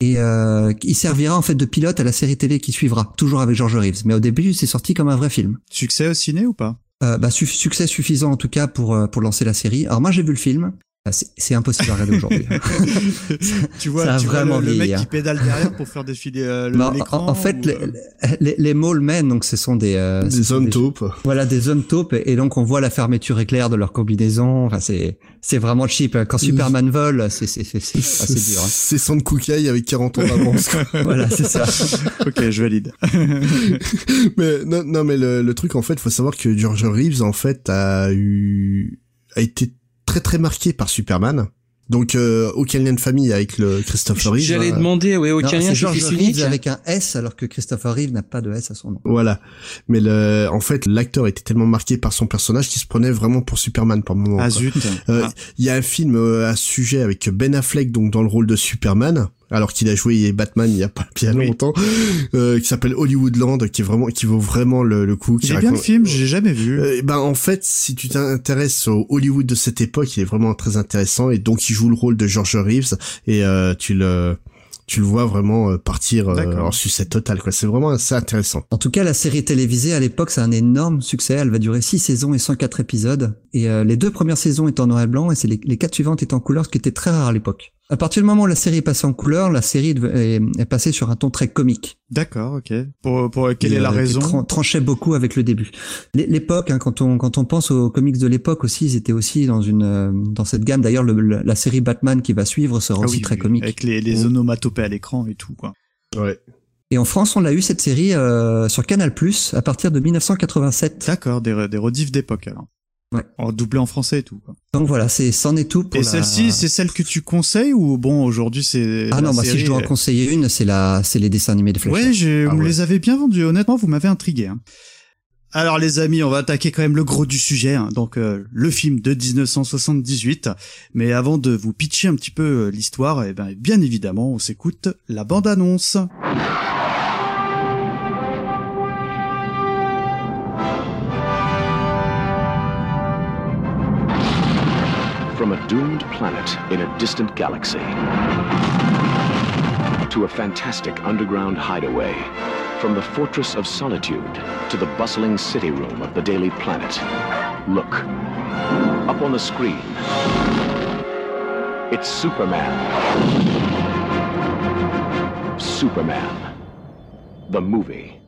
Et euh, il servira en fait de pilote à la série télé qui suivra toujours avec George Reeves. Mais au début c'est sorti comme un vrai film. Succès au ciné ou pas? Euh, bah, su- succès suffisant en tout cas pour euh, pour lancer la série. Alors moi j'ai vu le film c'est- C'est impossible à regarder aujourd'hui. (laughs) tu vois, Ça a tu vois vraiment le, le mec qui hein. pédale derrière pour faire défiler euh, en- l'écran. en, en fait, ou, les, euh, les, les men, donc ce sont des, euh, Des zones des- taupes. Voilà, des zones taupes, et donc on voit la fermeture éclair de leur combinaison. Enfin, c'est, c'est vraiment cheap. Quand Superman vole, c'est, c'est, c'est, c'est assez dur. hein. C'est Son Kukai avec 40 ans d'avance. (laughs) Voilà, c'est ça. (laughs) ok, je valide. mais non, non, mais le, le truc en fait, faut savoir que George Reeves en fait a eu a été très très marqué par Superman. Donc euh, aucun lien de famille avec le Christopher Reeves. J'allais hein. demander, ouais, aucun lien. Reeves avec un S, alors que Christopher Reeve n'a pas de S à son nom. Voilà. Mais le, en fait, l'acteur était tellement marqué par son personnage qu'il se prenait vraiment pour Superman par moment. Ah quoi. zut. Euh, Ah. Il y a un film euh, à ce sujet avec Ben Affleck donc dans le rôle de Superman, alors qu'il a joué Batman il y a pas bien Oui. longtemps, euh, qui s'appelle Hollywoodland, qui est vraiment qui vaut vraiment le, le coup. qui Il est bien le film, j'ai jamais vu. Euh, ben en fait, si tu t'intéresses au Hollywood de cette époque, il est vraiment très intéressant et donc il joue le rôle de George Reeves et euh, tu le tu le vois vraiment euh, partir euh, en sucette totale quoi. C'est vraiment assez intéressant. En tout cas, la série télévisée à l'époque, c'est un énorme succès. Elle va durer 6 saisons et 104 épisodes. Et euh, les deux premières saisons étaient en noir et blanc, et c'est les, les quatre suivantes étaient en couleur, ce qui était très rare à l'époque. À partir du moment où la série est passée en couleur, la série est, est passée sur un ton très comique. D'accord, ok. Pour, pour quelle Et, est la euh, raison tran- tranchait beaucoup avec le début. L'é- L'époque, hein, quand on quand on pense aux comics de l'époque aussi, ils étaient aussi dans une euh, dans cette gamme. D'ailleurs, le- le- la série Batman qui va suivre sera Ah aussi oui, très oui, comique. Avec les, les onomatopées à l'écran et tout, quoi. Ouais. Et en France, on l'a eu cette série euh, sur Canal+ à partir de 1987. D'accord, des, des rediffs d'époque alors. Ouais. En doublé en français et tout, quoi. Donc voilà, c'est c'en est tout pour Et la- celle-ci, c'est celle que tu conseilles ou bon, aujourd'hui c'est. Ah non, bah si je dois en conseiller une, c'est la, c'est les dessins animés de Fleischer. Ouais, je, Ah vous ouais. les avez bien vendus. Honnêtement, vous m'avez intrigué. hein. Alors les amis, on va attaquer quand même le gros du sujet. hein. Donc euh, le film de 1978. Mais avant de vous pitcher un petit peu euh, l'histoire, eh ben, bien évidemment, on s'écoute la bande-annonce. Doomed planet in a distant galaxy to a fantastic underground hideaway. From the Fortress of Solitude to the bustling city room of the Daily Planet. Look. Up on the screen. It's Superman. Superman. The movie.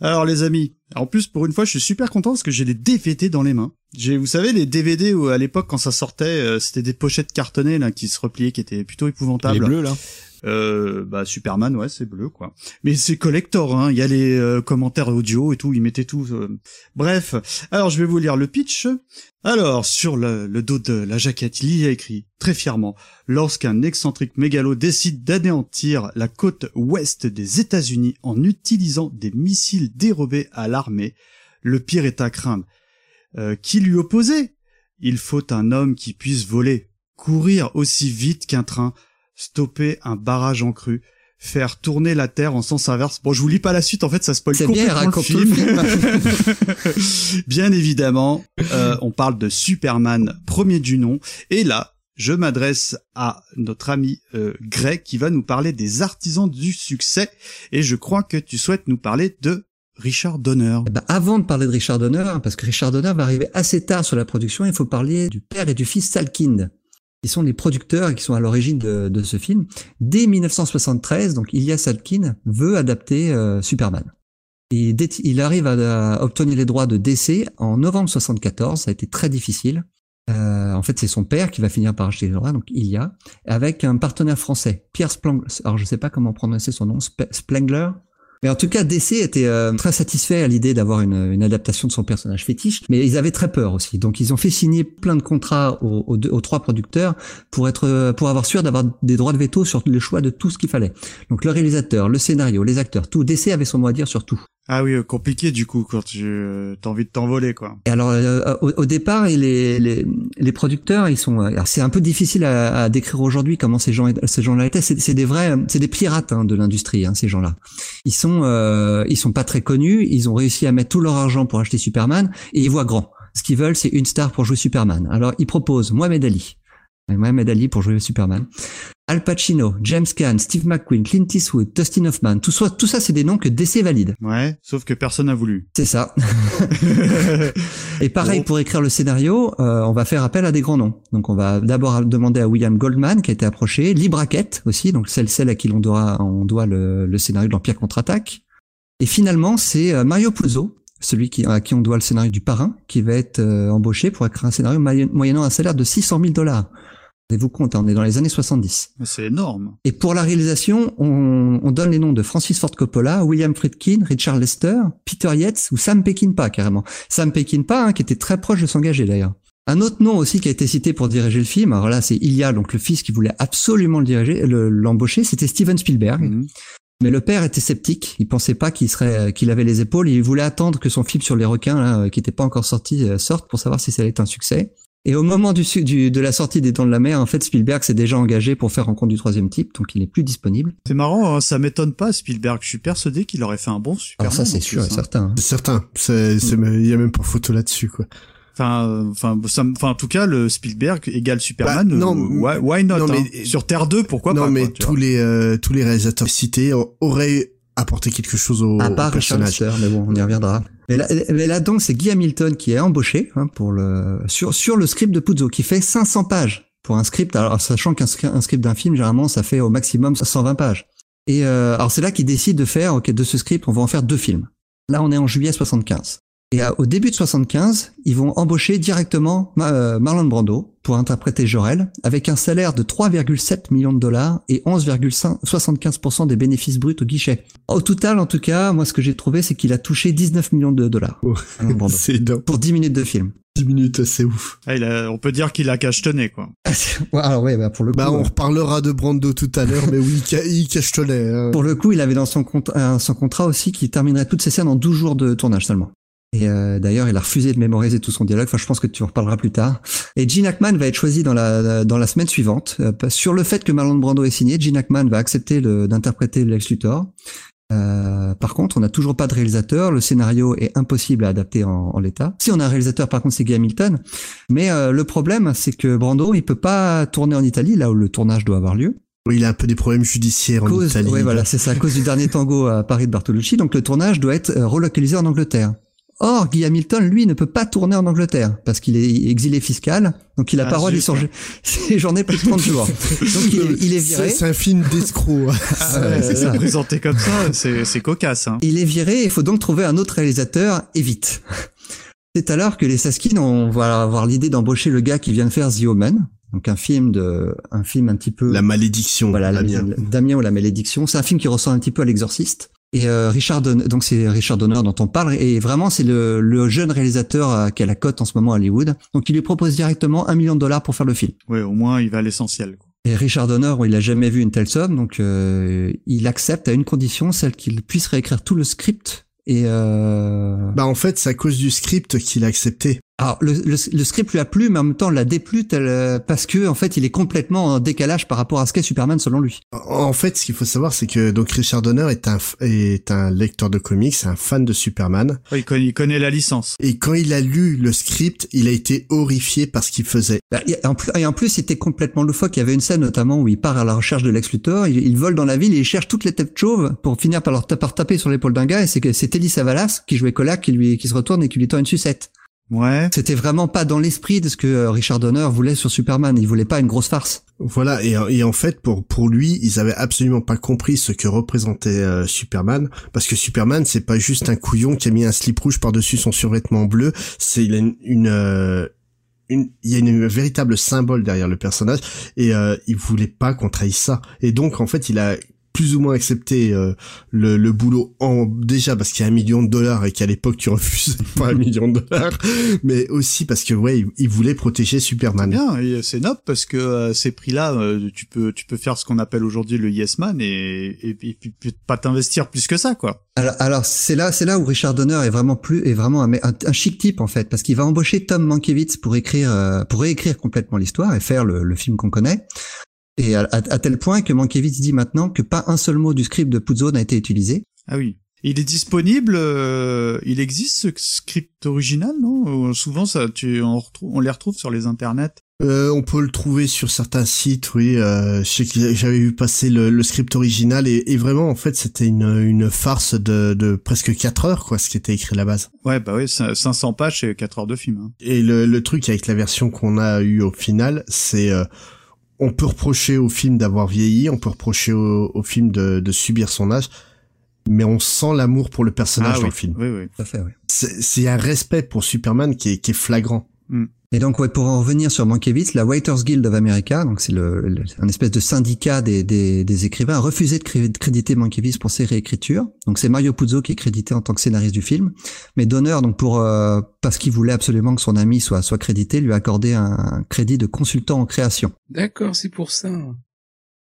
Alors les amis, en plus pour une fois je suis super content parce que j'ai les DVD dans les mains. J'ai, vous savez les DVD où à l'époque quand ça sortait, euh, c'était des pochettes cartonnées là qui se repliaient, qui étaient plutôt épouvantables. Les bleus là. Euh, bah Superman ouais c'est bleu quoi. Mais c'est collector hein, il y a les euh, commentaires audio et tout, ils mettaient tout. euh. Bref, alors je vais vous lire le pitch. Alors sur le, le dos de la jaquette il y a écrit très fièrement lorsqu'un excentrique mégalo décide d'anéantir la côte ouest des États-Unis en utilisant des missiles dérobés à l'armée, le pire est à craindre. Euh, qui lui opposait Il faut un homme qui puisse voler, courir aussi vite qu'un train, stopper un barrage en crue, faire tourner la Terre en sens inverse. Bon, je vous lis pas la suite, en fait, ça spoil bien, complètement le film. (laughs) bien évidemment, euh, on parle de Superman, premier du nom, et là, je m'adresse à notre ami euh, Greg qui va nous parler des artisans du succès, et je crois que tu souhaites nous parler de Richard Donner. Eh ben, avant de parler de Richard Donner, parce que Richard Donner va arriver assez tard sur la production, il faut parler du père et du fils Salkind. Ils sont les producteurs et qui sont à l'origine de, de ce film. Dès 1973, donc Ilya Salkind veut adapter euh, Superman. Et il arrive à, à obtenir les droits de DC en novembre 74. Ça a été très difficile. Euh, en fait, c'est son père qui va finir par acheter les droits, donc Ilya, avec un partenaire français, Pierre Splang. Alors, je sais pas comment prononcer son nom, Sp- Splengler? Mais en tout cas, DC était euh, très satisfait à l'idée d'avoir une, adaptation de son personnage fétiche, mais ils avaient très peur aussi. Donc ils ont fait signer plein de contrats aux trois producteurs pour être, euh, pour avoir sûr d'avoir des droits de veto sur le choix de tout ce qu'il fallait. Donc le réalisateur, le scénario, les acteurs, tout. DC avait son mot à dire sur tout. Ah oui, euh, compliqué du coup quand tu euh, t'as envie de t'envoler quoi. Et alors euh, au, au départ, les, les, les producteurs, ils sont. euh, c'est un peu difficile à, à décrire aujourd'hui comment ces gens ces gens-là étaient. C'est c'est des vrais, c'est des pirates hein, de l'industrie, hein, ces gens-là. Ils sont euh, ils sont pas très connus. Ils ont réussi à mettre tout leur argent pour acheter Superman et ils voient grand. Ce qu'ils veulent, c'est une star pour jouer Superman. Alors ils proposent Mohamed Ali, Et Mohamed Ali pour jouer Superman. Al Pacino, James Caan, Steve McQueen, Clint Eastwood, Dustin Hoffman, tout ça, tout ça c'est des noms que DC valide. Ouais, sauf que personne n'a voulu. C'est ça. (laughs) Et pareil Bon. pour écrire le scénario, euh, on va faire appel à des grands noms. Donc on va d'abord demander à William Goldman qui a été approché, Lee Brackett aussi, donc celle celle à qui l'on doit on doit le, le scénario de l'Empire contre-attaque. Et finalement c'est euh, Mario Puzo, celui qui à qui on doit le scénario du Parrain, qui va être euh, embauché pour écrire un scénario moyen- moyennant un salaire de 600 000 dollars. Rendez-vous compte, on est dans les années 70. Mais C'est énorme. Et pour la réalisation, on, on donne les noms de Francis Ford Coppola, William Friedkin, Richard Lester, Peter Yates ou Sam Peckinpah carrément. Sam Peckinpah, hein, qui était très proche de s'engager d'ailleurs. Un autre nom aussi qui a été cité pour diriger le film, alors là c'est Ilya, donc le fils qui voulait absolument le diriger, le- l'embaucher, c'était Steven Spielberg. Mhm. Mais le père était sceptique, il pensait pas qu'il serait, qu'il avait les épaules, il voulait attendre que son film sur les requins, là, qui n'était pas encore sorti, euh, sorte pour savoir si ça allait être un succès. Et au moment du, du- de la sortie des Dents de la Mer, en fait, Spielberg s'est déjà engagé pour faire Rencontre du troisième type, donc il est plus disponible. C'est marrant, hein, ça m'étonne pas Spielberg. Je suis persuadé qu'il aurait fait un bon Superman. Alors ça, c'est sûr et hein. certain. hein. C'est certain. C'est, c'est, il y a même pas photo là-dessus, quoi. Enfin, euh, enfin, ça me- enfin, en tout cas, le Spielberg égale Superman. Bah, non, euh, why, why not non, hein. mais- Sur Terre 2, pourquoi non, pas mais quoi, tu tous vois. les, euh, tous les réalisateurs cités auraient apporté quelque chose au, À au part Richard personnage. Lester, mais bon, on y reviendra. Mais là, mais là donc, c'est Guy Hamilton qui est embauché hein, pour le sur sur le script de Puzo, qui fait 500 pages pour un script. Alors, sachant qu'un scri- un script d'un film, généralement, ça fait au maximum 120 pages. Et euh, alors, c'est là qu'il décide de faire, ok, de ce script, on va en faire deux films. Là, on est en juillet 75. Et à- au début de 75, ils vont embaucher directement Ma- euh, Marlon Brando pour interpréter Jorel, avec un salaire de 3,7 millions de dollars et 11,75% des bénéfices bruts au guichet. Au total, en tout cas, moi, ce que j'ai trouvé, c'est qu'il a touché 19 millions de dollars. Oh. Marlon Brando. (laughs) C'est pour 10 minutes de film. 10 minutes, c'est ouf. Ah, il a- on peut dire qu'il a cachetonné, quoi. (laughs) Alors ouais, bah pour le coup, Bah, on euh, reparlera de Brando tout à l'heure, mais oui, il ca- il cachetonnait. Hein. pour le coup, il avait dans son, contrat, son contrat aussi qu'il terminerait toutes ses scènes en 12 jours de tournage seulement. Et euh, d'ailleurs, il a refusé de mémoriser tout son dialogue. Enfin, je pense que tu en reparleras plus tard. Et Gene Hackman va être choisi dans la dans la semaine suivante Euh, sur le fait que Marlon Brando est signé. Gene Hackman va accepter d'interpréter Lex Luthor. Euh, par contre, on n'a toujours pas de réalisateur. Le scénario est impossible à adapter en, en l'état. Si on a un réalisateur, par contre, c'est Guy Hamilton. Mais euh, le problème, c'est que Brando, il peut pas tourner en Italie, là où le tournage doit avoir lieu. Oui, il a un peu des problèmes judiciaires en Italie. ouais, voilà, c'est ça, à cause du dernier tango à Paris de Bartolucci. Donc le tournage doit être euh, relocalisé en Angleterre. Or, Guy Hamilton, lui, ne peut pas tourner en Angleterre parce qu'il est exilé fiscal, donc il a Ah, pas droit zut. songer- séjourner plus de 30 jours. Donc il est, il est viré. C'est un film d'escroc. Ah (laughs) ouais, c'est ça. Présenté comme ça, c'est cocasse. Hein. Il est viré il faut donc trouver un autre réalisateur et vite. C'est alors que les Saskin on va avoir l'idée d'embaucher le gars qui vient de faire The Omen, donc un film de, un film un petit peu La malédiction. Voilà. Damien ou la malédiction. C'est un film qui ressemble un petit peu à l'exorciste. Et euh, Richard Donner, donc c'est Richard Donner dont on parle, et vraiment c'est le, le jeune réalisateur euh, qui a la cote en ce moment à Hollywood. Donc il lui propose directement un million de dollars pour faire le film. Ouais, au moins, il va à l'essentiel. quoi. Et Richard Donner, il a jamais vu une telle somme, donc euh, il accepte à une condition, celle qu'il puisse réécrire tout le script. Et euh... Bah en fait, c'est à cause du script qu'il a accepté. Alors le, le, le script lui a plu, mais en même temps l'a déplu tel, euh, parce que en fait il est complètement en décalage par rapport à ce qu'est Superman selon lui. En fait, ce qu'il faut savoir, c'est que donc Richard Donner est un f- est un lecteur de comics, un fan de Superman, il, connaît, il connaît la licence. et quand il a lu le script, il a été horrifié par ce qu'il faisait. Bah, et en plus, et en plus, c'était complètement loufoque. Il y avait une scène notamment où il part à la recherche de Lex Luthor. Il, il vole dans la ville et il cherche toutes les têtes chauves pour finir par leur par taper sur l'épaule d'un gars. Et c'est que c'est Telly Savalas qui jouait Colac qui lui qui se retourne et qui lui tend une sucette. Ouais. C'était vraiment pas dans l'esprit de ce que euh, Richard Donner voulait sur Superman. Il voulait pas une grosse farce. Voilà, et, et en fait, pour pour lui, ils avaient absolument pas compris ce que représentait euh, Superman, parce que Superman, c'est pas juste un couillon qui a mis un slip rouge par-dessus son survêtement bleu, c'est il a une, une, euh, une- il y a une véritable symbole derrière le personnage, et euh, il voulait pas qu'on trahisse ça. Et donc, en fait, il a plus ou moins accepté euh, le, le boulot en déjà parce qu'il y a un million de dollars et qu'à l'époque tu refusais (laughs) pas un million de dollars mais aussi parce que ouais il, il voulait protéger Superman Bien, et c'est noble parce que euh, ces prix-là, euh, tu peux tu peux faire ce qu'on appelle aujourd'hui le yes man et, et, puis pas t'investir plus que ça, quoi. Alors, alors c'est là, c'est là où Richard Donner est vraiment plus, est vraiment un, un, un chic type en fait, parce qu'il va embaucher Tom Mankiewicz pour écrire, euh, pour réécrire complètement l'histoire et faire le, le film qu'on connaît. Et à, à- à tel point que Mankiewicz dit maintenant que pas un seul mot du script de Puzo n'a été utilisé. Ah oui. Il est disponible, euh, il existe ce script original, non? Souvent, ça, tu, on, retrouve, on les retrouve sur les internets? Euh, on peut le trouver sur certains sites, oui. Euh, je sais que j'avais vu passer le, le script original et, et vraiment, en fait, c'était une, une farce de, de presque 4 heures, quoi, ce qui était écrit à la base. Ouais, bah oui, cin- 500 pages et 4 heures de film. hein. Et le, le truc avec la version qu'on a eu au final, c'est euh, on peut reprocher au film d'avoir vieilli, on peut reprocher au, au film de, de subir son âge, mais on sent l'amour pour le personnage Ah dans oui, le film. oui, oui. Tout à fait, oui. C'est c'est un respect pour Superman qui est, qui est flagrant. Et donc, pour en revenir sur Mankiewicz, la Writers Guild of America, donc c'est un espèce de syndicat des, écrivains, a refusé de cré- de créditer Mankiewicz pour ses réécritures. Donc c'est Mario Puzo qui est crédité en tant que scénariste du film, mais Donner, donc pour euh, parce qu'il voulait absolument que son ami soit soit crédité, lui a accordé un crédit de consultant en création. D'accord, c'est pour ça.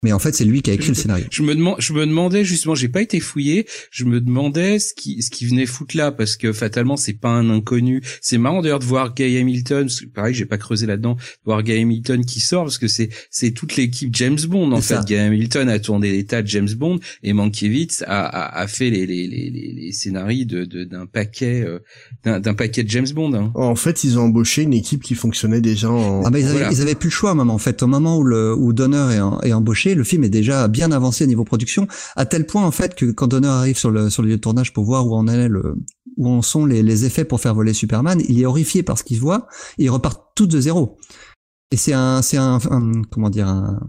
Mais en fait, c'est lui qui a écrit le scénario. Je me demande, je me demandais justement, j'ai pas été fouillé. Je me demandais ce qui, ce qui venait foutre là, parce que fatalement, c'est pas un inconnu. C'est marrant d'ailleurs de voir Guy Hamilton. parce que Pareil, j'ai pas creusé là-dedans. de Voir Guy Hamilton qui sort, parce que c'est, c'est toute l'équipe James Bond en fait. ça. Guy Hamilton a tourné des tas de James Bond et Mankiewicz a, a, a fait les, les, les, les, les scénarios de, de- d'un paquet, euh, d'un, d'un paquet de James Bond. hein. En fait, ils ont embauché une équipe qui fonctionnait déjà en... Ah bah ils avaient, Voilà. ils avaient plus le choix, même en fait. Au moment où le où Donner est, en- est embauché, le film est déjà bien avancé niveau production, à tel point en fait que quand Donner arrive sur le sur le lieu de tournage pour voir où en est le où en sont les, les effets pour faire voler Superman, il est horrifié par ce qu'il voit et ils repartent tous de zéro. Et c'est un c'est un, un- comment dire un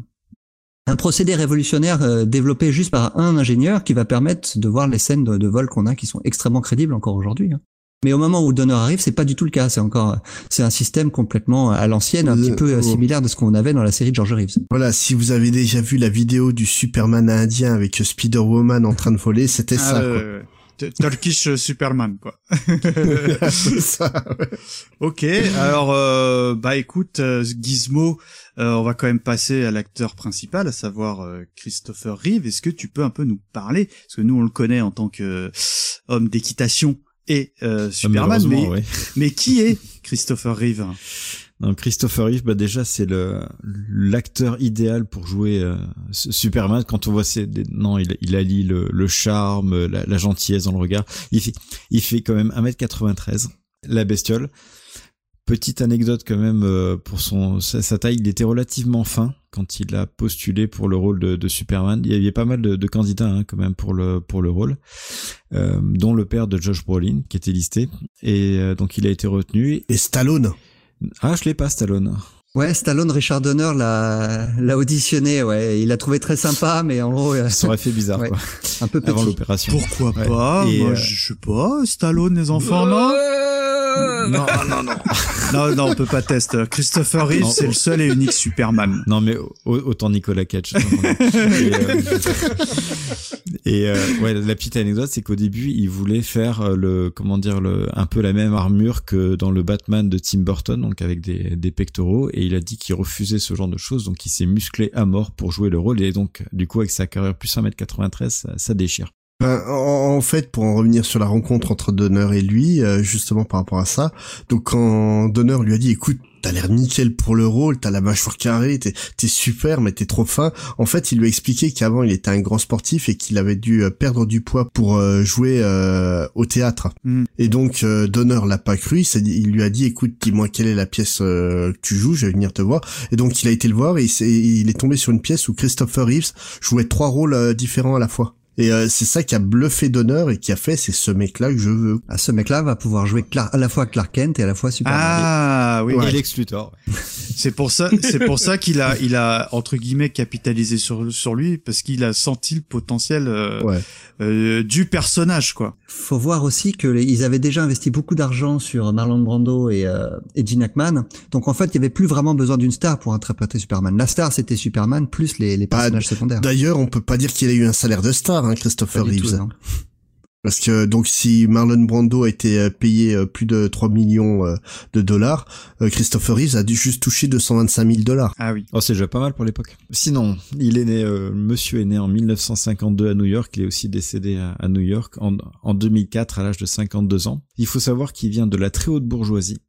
un procédé révolutionnaire euh, développé juste par un ingénieur qui va permettre de voir les scènes de, de vol qu'on a qui sont extrêmement crédibles encore aujourd'hui. hein. Mais au moment où Donner arrive, c'est pas du tout le cas. C'est encore, c'est un système complètement à l'ancienne, un Euh, petit peu euh, oh. similaire de ce qu'on avait dans la série de George Reeves. Voilà, si vous avez déjà vu la vidéo du Superman indien avec Spider-Woman en train de voler, c'était Ah, ça, ouais, quoi. Turkish euh, Superman, quoi. (laughs) (laughs) C'est ça, ouais. Ok, alors euh, bah écoute, euh, Gizmo, euh, on va quand même passer à l'acteur principal, à savoir euh, Christopher Reeve. Est-ce que tu peux un peu nous parler? Parce que nous on le connaît en tant que euh, homme d'équitation et euh, Superman, mais, ouais. mais qui est Christopher Reeve? Non, Christopher Reeve, bah déjà c'est le l'acteur idéal pour jouer euh, Superman. Quand on voit ses, non, il, il allie le, le charme, la, la gentillesse dans le regard. Il fait, il fait quand même 1m93, la bestiole. Petite anecdote quand même euh, pour son sa, sa taille, il était relativement fin quand il a postulé pour le rôle de, de Superman. Il y avait pas mal de, de candidats hein, quand même pour le pour le rôle, euh, dont le père de Josh Brolin qui était listé et euh, donc il a été retenu. Et Stallone. Ah, je l'ai pas Stallone. Ouais, Stallone, Richard Donner l'a l'a auditionné. Ouais, il l'a trouvé très sympa, mais en gros, euh, Ça aurait fait bizarre Ouais. quoi. un peu Avant petit. l'opération. Pourquoi Ouais. pas? Et, Moi, euh, je sais pas. Stallone, les enfants, non? Non, non, non. non, non, on peut pas tester. Christopher Reeve, c'est le seul et unique Superman. Non mais au- autant Nicolas Cage. (laughs) et euh, et, euh, ouais, la petite anecdote, c'est qu'au début, il voulait faire euh, le, comment dire, le, un peu la même armure que dans le Batman de Tim Burton, donc avec des, des pectoraux, et il a dit qu'il refusait ce genre de choses, donc il s'est musclé à mort pour jouer le rôle, et donc du coup avec sa carrière plus 1m93, ça, ça déchire. Ben, en, en fait, pour en revenir sur la rencontre entre Donner et lui, euh, justement par rapport à ça, donc quand Donner lui a dit, écoute, t'as l'air nickel pour le rôle, t'as la mâchoire carrée, t'es, t'es super, mais t'es trop fin. En fait, il lui a expliqué qu'avant, il était un grand sportif et qu'il avait dû euh, perdre du poids pour euh, jouer euh, au théâtre. Mm. Et donc, euh, Donner l'a pas cru, il, lui a dit, écoute, dis-moi quelle est la pièce euh, que tu joues, je vais venir te voir. Et donc, il a été le voir et il, s'est- il est tombé sur une pièce où Christopher Reeves jouait trois rôles euh, différents à la fois. Et euh, c'est ça qui a bluffé Donner et qui a fait c'est ce mec-là que je veux. Ah, ce mec-là va pouvoir jouer à la fois Clark Kent et à la fois Superman. Ah oui, Et Lex Luthor. c'est pour ça, c'est pour ça qu'il a, il a entre guillemets capitalisé sur sur lui parce qu'il a senti le potentiel euh, Ouais. euh, du personnage quoi. Faut voir aussi que les- ils avaient déjà investi beaucoup d'argent sur Marlon Brando et, euh, et Gene Hackman. Donc en fait, il y avait plus vraiment besoin d'une star pour interpréter Superman. La star, c'était Superman plus les, les personnages secondaires. D'ailleurs, on peut pas dire qu'il a eu un salaire de star, hein, Pas Christopher tout, Reeves. Parce que donc si Marlon Brando a été euh, payé euh, plus de 3 millions euh, de dollars, Christopher Reeves a dû juste toucher 225 000 dollars. Ah oui. Oh, c'est déjà pas mal pour l'époque. Sinon, il est né, euh, monsieur est né en 1952 à New York. Il est aussi décédé à, à New York en, en 2004 à l'âge de 52 ans. Il faut savoir qu'il vient de la très haute bourgeoisie.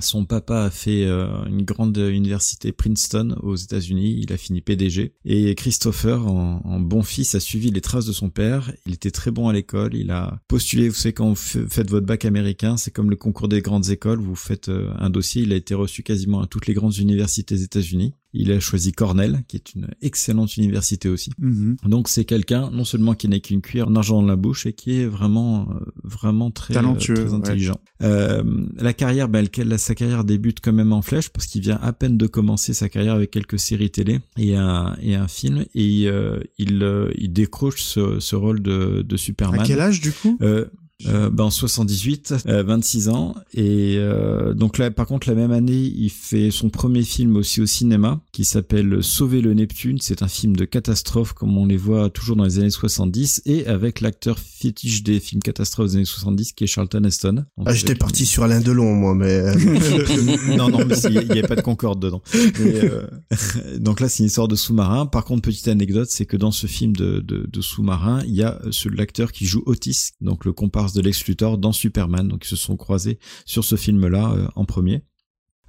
Son papa a fait euh, une grande université Princeton aux États-Unis. Il a fini PDG. Et Christopher, en, bon fils, a suivi les traces de son père. Il était très bon à l'école. Il a postulé. Vous savez, quand vous faites votre bac américain, c'est comme le concours des grandes écoles. Vous faites euh, un dossier. Il a été reçu quasiment à toutes les grandes universités des États-Unis. Il a choisi Cornell, qui est une excellente université aussi. Mhm. Donc c'est quelqu'un non seulement qui n'est qu'une cuillère en argent dans la bouche et qui est vraiment euh, vraiment très Talentueux, très ouais. intelligent. Euh, la carrière, ben, elle, sa carrière débute quand même en flèche parce qu'il vient à peine de commencer sa carrière avec quelques séries télé et un et un film et euh, il euh, il décroche ce, ce rôle de, de Superman. À quel âge du coup? Euh, euh, ben en 78, euh, 26 ans et euh, donc là par contre la même année il fait son premier film aussi au cinéma qui s'appelle Sauver le Neptune, c'est un film de catastrophe comme on les voit toujours dans les années 70 et avec l'acteur fétiche des films catastrophes des années 70 qui est Charlton Heston. Ah, j'étais avec parti sur Alain Delon, moi, mais... euh, (laughs) (laughs) non, non, mais il n'y avait pas de Concorde dedans. Euh, (laughs) donc là, c'est une histoire de sous-marin. Par contre, petite anecdote, c'est que dans ce film de, de, de sous-marin, il y a ce l'acteur qui joue Otis, donc le de Lex dans Superman. Donc ils se sont croisés sur ce film-là euh, en premier.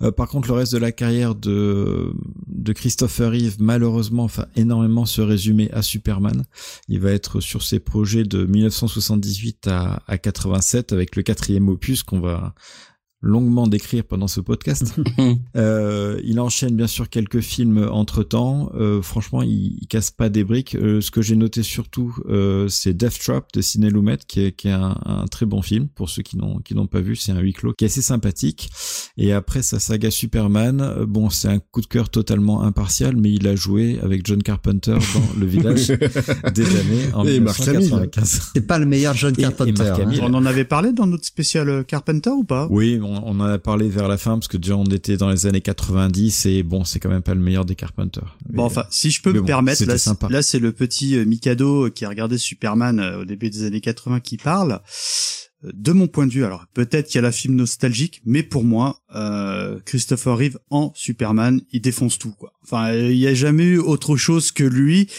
Euh, par contre, le reste de la carrière de, de Christopher Reeve, malheureusement, enfin énormément se résumer à Superman. Il va être sur ses projets de 1978 à, à 87 avec le quatrième opus qu'on va longuement décrire pendant ce podcast. (laughs) euh, il enchaîne bien sûr quelques films entre temps. Euh, franchement, il, il casse pas des briques. Euh, ce que j'ai noté surtout, euh, c'est Death Trap de Sidney Lumet, qui est, qui est un, un très bon film pour ceux qui n'ont qui n'ont pas vu. C'est un huis clos qui est assez sympathique. Et après sa saga Superman, euh, bon, c'est un coup de cœur totalement impartial, mais il a joué avec John Carpenter dans Le Village (laughs) des années en Et Mark Hamill. 1995. C'est pas le meilleur John Et- et Carpenter. Mark hein. On en avait parlé dans notre spécial Carpenter ou pas? Oui, on, on en a parlé vers la fin parce que déjà on était dans les années 90 et bon, c'est quand même pas le meilleur des Carpenter. Bon, enfin, si je peux me bon, permettre, là, là, c'est le petit euh, Mikado euh, qui a regardé Superman euh, au début des années 80 qui parle. De mon point de vue, alors peut-être qu'il y a la film nostalgique, mais pour moi, euh, Christopher Reeve en Superman, il défonce tout, quoi. Enfin, il y a jamais eu autre chose que lui.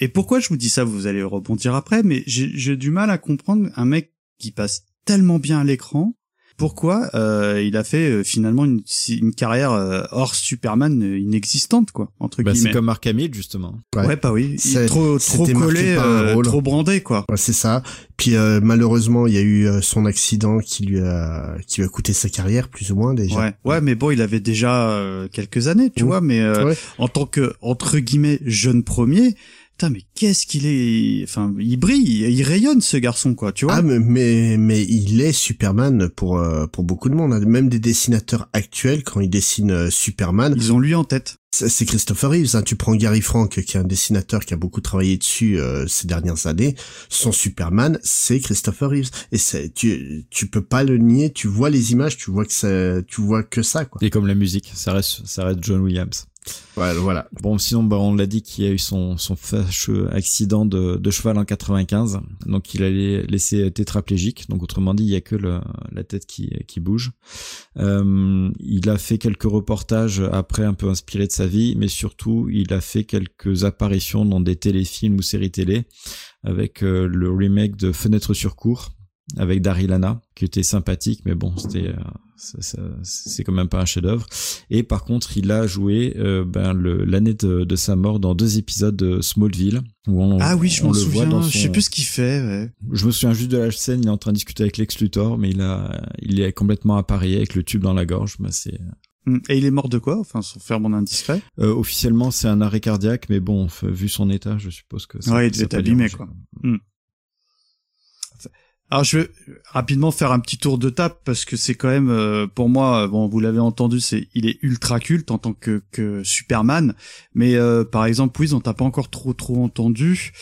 Et pourquoi je vous dis ça Vous allez rebondir après, mais j'ai du mal à comprendre un mec qui passe tellement bien à l'écran. Pourquoi euh, il a fait euh, finalement une, une carrière euh, hors Superman euh, inexistante, quoi, entre Bah, guillemets. c'est comme Mark Hamill justement. Ouais, pas oui. Il est trop, trop collé, euh, trop brandé, quoi. Ouais, c'est ça. Puis euh, malheureusement, il y a eu euh, son accident qui lui a qui lui a coûté sa carrière plus ou moins déjà. Ouais, ouais, mais bon, il avait déjà euh, quelques années, tu Mmh. vois, mais euh, Ouais. en tant que entre guillemets jeune premier, putain, mais qu'est-ce qu'il est, enfin, il brille, il rayonne ce garçon, quoi, tu vois. Ah mais, mais mais il est Superman pour euh, pour beaucoup de monde, hein. même des dessinateurs actuels quand ils dessinent euh, Superman, Ils ont lui en tête. c'est c'est Christopher Reeves. Hein. Tu prends Gary Frank qui est un dessinateur qui a beaucoup travaillé dessus euh, ces dernières années, son Superman c'est Christopher Reeves et c'est tu tu peux pas le nier. Tu vois les images, tu vois que ça, tu vois que ça quoi. Et comme la musique, ça reste, ça reste John Williams. Voilà. Bon, sinon, bah, on l'a dit qu'il a eu son, son fâcheux accident de, cheval en 95. Donc, il allait laisser tétraplégique. Donc, autrement dit, il y a que la tête qui, bouge. Euh, il a fait quelques reportages après un peu inspirés de sa vie, mais surtout, il a fait quelques apparitions dans des téléfilms ou séries télé avec euh, le remake de Fenêtre sur cour avec Daryl Hannah, qui était sympathique, mais bon, c'était, euh, c'est quand même pas un chef-d'œuvre. Et par contre, il a joué euh, ben, l'année de, de sa mort dans deux épisodes de Smallville. Où on, ah oui, je on m'en souviens. dans Je sais son- plus ce qu'il fait. Ouais. Je me souviens juste de la scène, il est en train de discuter avec Lex Luthor, mais il a, il est complètement appareillé avec le tube dans la gorge. Ben, c'est, Hum, Et il est mort de quoi? Enfin, sans faire mon indiscret. euh, officiellement, c'est un arrêt cardiaque, mais bon, vu son état, je suppose que ça, Ouais, il être abîmé, quoi. Alors je vais rapidement faire un petit tour de table parce que c'est quand même euh, pour moi bon vous l'avez entendu c'est il est ultra culte en tant que, que Superman. Mais euh, par exemple oui on t'a pas encore trop trop entendu.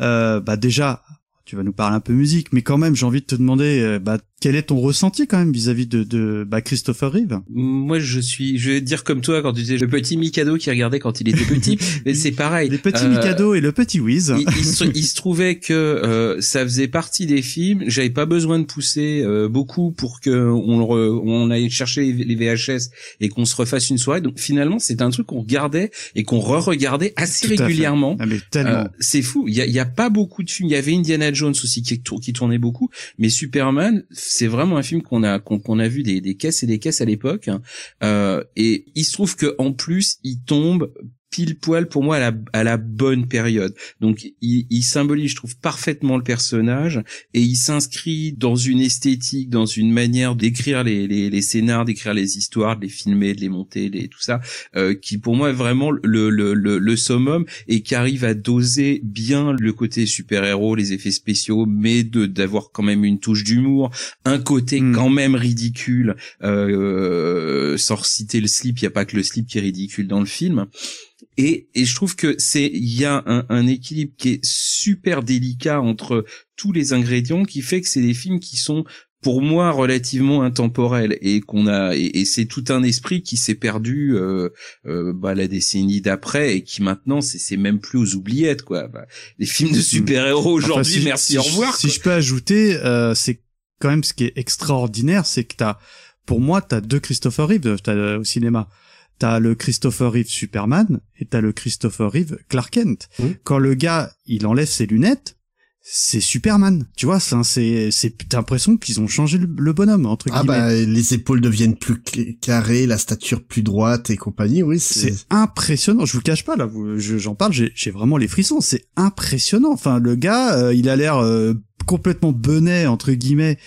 Euh, bah déjà tu vas nous parler un peu musique mais quand même j'ai envie de te demander euh, bah quel est ton ressenti quand même vis-à-vis de, de bah, Christopher Reeve? Moi, je suis, je vais dire comme toi quand tu disais le petit Mikado qui regardait quand il était petit, (laughs) mais c'est pareil. les petits Euh, Mikado et le petit Wiz il, il se, il se trouvait que euh, ça faisait partie des films. J'avais pas besoin de pousser euh, beaucoup pour que on, le re- on aille chercher les, VHS et qu'on se refasse une soirée. Donc finalement, c'est un truc qu'on regardait et qu'on re-regardait assez Tout régulièrement. ah, mais tellement Euh, c'est fou. Il y a, y a pas beaucoup de films. Il y avait Indiana Jones aussi qui, qui tournait beaucoup, mais Superman c'est vraiment un film qu'on a qu'on a vu des, caisses et des caisses à l'époque. Euh, et il se trouve que en plus, il tombe pile poil pour moi à la, à la bonne période. Donc il, il, symbolise, je trouve, parfaitement le personnage et il s'inscrit dans une esthétique, dans une manière d'écrire les, les, les scénars, d'écrire les histoires, de les filmer, de les monter, les, tout ça, euh, qui pour moi est vraiment le, le, le, le summum et qui arrive à doser bien le côté super-héros, les effets spéciaux, mais de d'avoir quand même une touche d'humour, un côté Mm. quand même ridicule, euh, sans citer le slip, il y a pas que le slip qui est ridicule dans le film. Et, et je trouve que c'est il y a un, un équilibre qui est super délicat entre tous les ingrédients qui fait que c'est des films qui sont pour moi relativement intemporels et qu'on a et, et c'est tout un esprit qui s'est perdu euh, euh, bah, la décennie d'après et qui maintenant c'est c'est même plus aux oubliettes quoi bah, les films de super héros aujourd'hui Enfin, si- merci au revoir Si quoi. je peux ajouter, euh, c'est quand même ce qui est extraordinaire, c'est que t'as, pour moi, t'as deux Christopher Reeve t'as, euh, au cinéma. T'as le Christopher Reeve Superman et t'as le Christopher Reeve Clark Kent. Quand le gars, il enlève ses lunettes, c'est Superman. Tu vois, c'est, c'est, c'est, t'as l'impression qu'ils ont changé le, le bonhomme, entre Ah guillemets. bah les épaules deviennent plus carrées, la stature plus droite et compagnie, oui. C'est C'est impressionnant. Je vous le cache pas là. J'en parle. J'ai j'ai vraiment les frissons. C'est impressionnant. Enfin, le gars, euh, il a l'air euh, complètement benet entre guillemets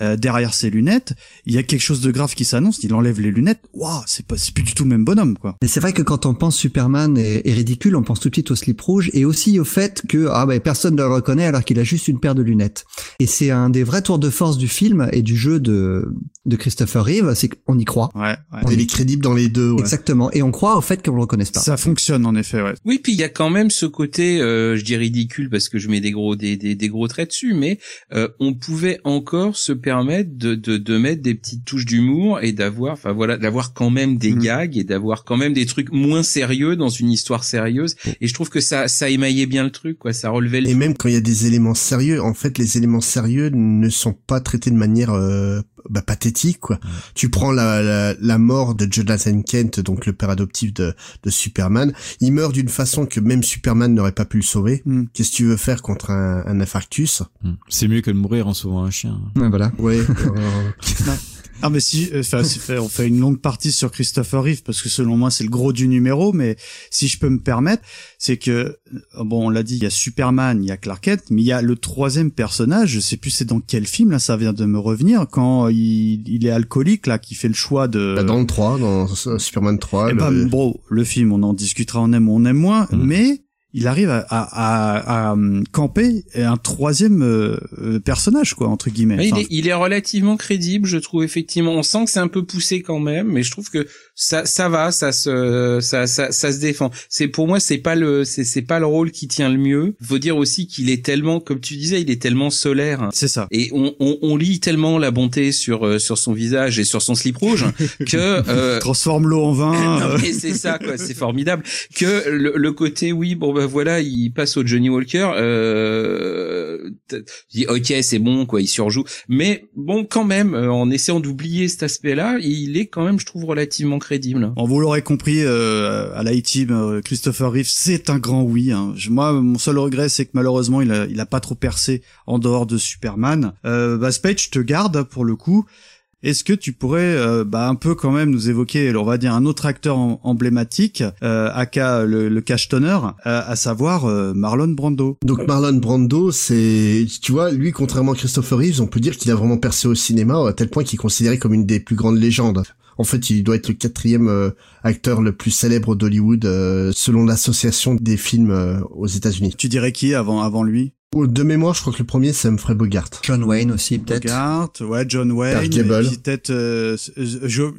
euh, derrière ses lunettes. Il y a quelque chose de grave qui s'annonce. Il enlève les lunettes. Waouh, c'est pas, c'est plus du tout le même bonhomme quoi. Mais c'est vrai que quand on pense Superman est, est ridicule, on pense tout de suite au slip rouge et aussi au fait que ah bah, personne ne le reconnaît alors qu'il a juste une paire de lunettes. Et c'est un des vrais tours de force du film et du jeu de, de Christopher Reeve, c'est qu'on y croit. Ouais. ouais. On il y- est crédible dans les deux. Ouais. Exactement. Et on croit au fait qu'on le reconnaisse pas. Ça fonctionne en effet. Ouais. Oui, puis il y a quand même ce côté, euh, je dis ridicule parce que je mets des gros des, des, des gros traits dessus, mais euh, on pouvait encore se permettre de, de, de mettre des petites touches d'humour et d'avoir, enfin voilà, d'avoir quand même des Mhm. gags et d'avoir quand même des trucs moins sérieux dans une histoire sérieuse. Et je trouve que ça ça émaillait bien le truc, quoi. Ça relevait le. Et même quand il y a des éléments sérieux, en fait, les éléments sérieux ne sont pas traités de manière euh, bah, pathétique, quoi. Tu prends la, la, la mort de Jonathan Kent, donc le père adoptif de, de Superman. Il meurt d'une façon que même Superman n'aurait pas pu le sauver. Mm. Qu'est-ce que tu veux faire contre un, un infarctus? Hmm. C'est mieux que de mourir en sauvant un chien. Ouais, voilà. Ouais. (laughs) Ah mais si, euh, enfin, c'est fait- on fait une longue partie sur Christopher Reeve parce que selon moi c'est le gros du numéro, mais si je peux me permettre, c'est que euh, bon, on l'a dit, il y a Superman, il y a Clark Kent, mais il y a le troisième personnage, je sais plus c'est dans quel film là, ça vient de me revenir quand il, il est alcoolique là, qui fait le choix de. Bah, dans le 3, dans euh, Superman 3. Eh le- ben, bro, le film, on en discutera, on aime ou on aime moins, Mm. mais il arrive à, à, à, à, hum, camper un troisième euh, euh, personnage quoi entre guillemets. Est, il est relativement crédible, je trouve effectivement. On sent que c'est un peu poussé quand même, mais je trouve que ça, ça va, ça se, ça, ça, ça se défend. C'est pour moi, c'est pas le, c'est, c'est pas le rôle qui tient le mieux. Faut dire aussi qu'il est tellement, comme tu disais, il est tellement solaire. c'est ça. Et on, on, on lit tellement la bonté sur euh, sur son visage et sur son slip rouge (laughs) que euh, Transforme l'eau en vin. (laughs) non, euh, c'est ça quoi, c'est formidable que le, le côté oui bon ben voilà il passe au Johnny Walker euh, t- je dis ok c'est bon quoi il surjoue mais bon quand même euh, en essayant d'oublier cet aspect là il est quand même je trouve relativement crédible Bon, vous l'aurez compris, euh, à l'I-Team, euh, Christopher Reeve, c'est un grand oui. Hein. Je- Moi, mon seul regret, c'est que malheureusement, il a, il a pas trop percé en dehors de Superman. Euh, bah, Spade, je te garde pour le coup. Est-ce que tu pourrais, euh, bah, un peu quand même nous évoquer, on va dire un autre acteur em- emblématique, euh, aka le, le cash tonner, euh, à savoir euh, Marlon Brando? Donc Marlon Brando, c'est, tu vois, lui, contrairement à Christopher Reeves, on peut dire qu'il a vraiment percé au cinéma à tel point qu'il est considéré comme une des plus grandes légendes. En fait, il doit être le quatrième euh, acteur le plus célèbre d'Hollywood euh, selon l'association des films euh, aux États-Unis. Tu dirais qui avant, avant lui? De mémoire, je crois que le premier c'est Humphrey Bogart. John Wayne aussi, peut-être. Bogart, ouais, John Wayne, peut-être euh, euh,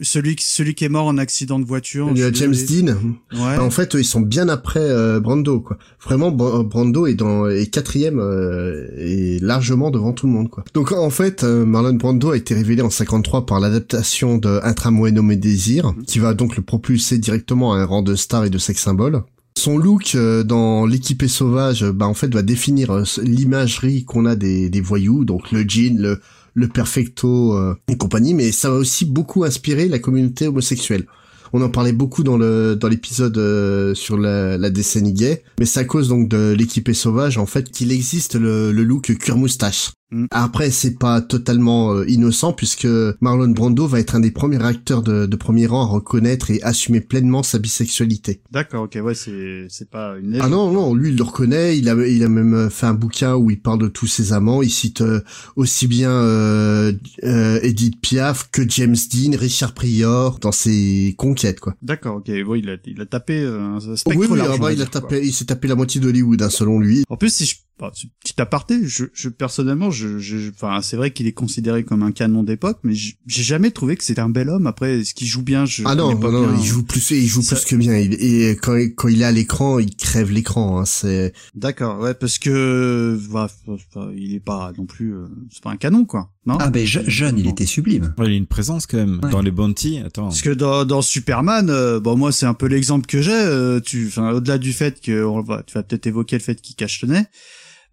celui, qui- celui qui est mort en accident de voiture. Il y a je suis James. Dean. Ouais. Bah, en fait, ils sont bien après euh, Brando, quoi. Vraiment, Bra- Brando est dans est quatrième euh, et largement devant tout le monde, quoi. Donc en fait, euh, Marlon Brando a été révélé en 53 par l'adaptation de Un tramway nommé Désir, qui va donc le propulser directement à un rang de star et de sex symbole. Son look euh, dans l'équipé sauvage, bah en fait va définir euh, l'imagerie qu'on a des, voyous, donc le jean, le, perfecto euh, et compagnie, mais ça va aussi beaucoup inspirer la communauté homosexuelle. On en parlait beaucoup dans le dans l'épisode sur la, la décennie gay, mais c'est à cause donc de l'équipé sauvage en fait qu'il existe le, le look cuir moustache. Mm. Après, c'est pas totalement euh, innocent puisque Marlon Brando va être un des premiers acteurs de, de premier rang à reconnaître et assumer pleinement sa bisexualité. D'accord, ok, ouais, c'est c'est pas une. Ah non, non, lui il le reconnaît. Il a, il a même fait un bouquin où il parle de tous ses amants. Il cite euh, aussi bien euh, euh, Edith Piaf que James Dean, Richard Pryor dans ses conquêtes, quoi. D'accord, ok, ouais, il a il a tapé euh, un spectre oui, oui, large, ah bah, il a quoi. tapé, il s'est tapé la moitié d'Hollywood, hein, selon lui. En plus, si je bah, c'est petit aparté, je, je personnellement, je, je, enfin, c'est vrai qu'il est considéré comme un canon d'époque, mais j'ai jamais trouvé que c'était un bel homme. Après, est-ce qu'il joue bien? Je Ah non, non, bien. il joue plus, il joue Ça- plus que bien. Et quand, quand il est à l'écran, il crève l'écran. Hein, c'est D'accord, ouais, parce que, bah, enfin, il est pas non plus, euh, c'est pas un canon, quoi. Non? Ah ben je- jeune, il était sublime. Ouais, il a une présence quand même. Ouais. Dans les Bounty, attends. Parce que dans, dans Superman, euh, bon moi c'est un peu l'exemple que j'ai. euh, tu, enfin au-delà du fait que on va, tu vas peut-être évoquer le fait qu'il cache le nez,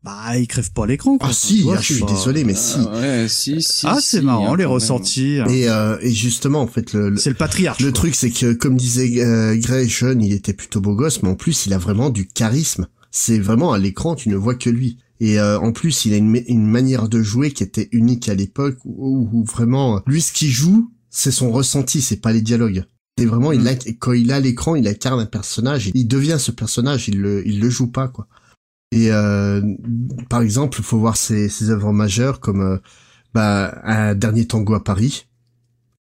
bah il crève pas l'écran. quoi. ah si, vois, ah, je suis pas- désolé, mais si. Ah, ouais, si, si. Ah c'est si, marrant hein, les ressentis. Et, euh, et justement, en fait, le, le, C'est le patriarche. le quoi. truc, c'est que comme disait euh, Gray, il était plutôt beau gosse, mais en plus, il a vraiment du charisme. C'est vraiment à l'écran, tu ne vois que lui. Et euh, en plus, il a une, une manière de jouer qui était unique à l'époque, où, où vraiment, lui, ce qu'il joue, c'est son ressenti, c'est pas les dialogues. C'est vraiment, il a, quand il a l'écran, il incarne un personnage, il devient ce personnage, il le, il le joue pas, quoi. Et euh, par exemple, faut voir ses, ses œuvres majeures comme euh, bah, un dernier tango à Paris,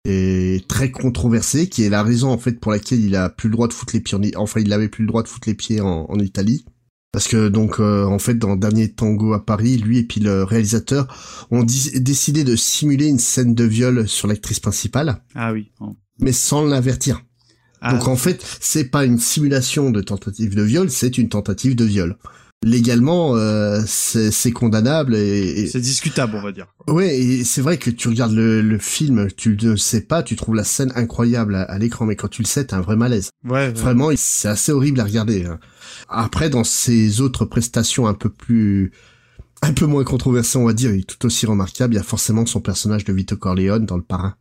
et très controversé, qui est la raison en fait pour laquelle il a plus le droit de foutre les pieds, en, enfin il avait plus le droit de foutre les pieds en, en Italie. Parce que donc euh, en fait dans Dernier Tango à Paris, lui et puis le réalisateur ont décidé de simuler une scène de viol sur l'actrice principale, Ah oui. bon. mais sans l'avertir. Ah, Donc en fait, c'est pas une simulation de tentative de viol, c'est une tentative de viol. Légalement, euh, c'est c'est condamnable et, et- c'est discutable on va dire. Ouais, et c'est vrai que tu regardes le, le film, tu ne sais pas, tu trouves la scène incroyable à, à l'écran, mais quand tu le sais, t'as un vrai malaise. Ouais. ouais. Vraiment, c'est assez horrible à regarder. hein. Après, dans ses autres prestations un peu plus, un peu moins controversées, on va dire, et tout aussi remarquable, il y a forcément son personnage de Vito Corleone dans Le Parrain.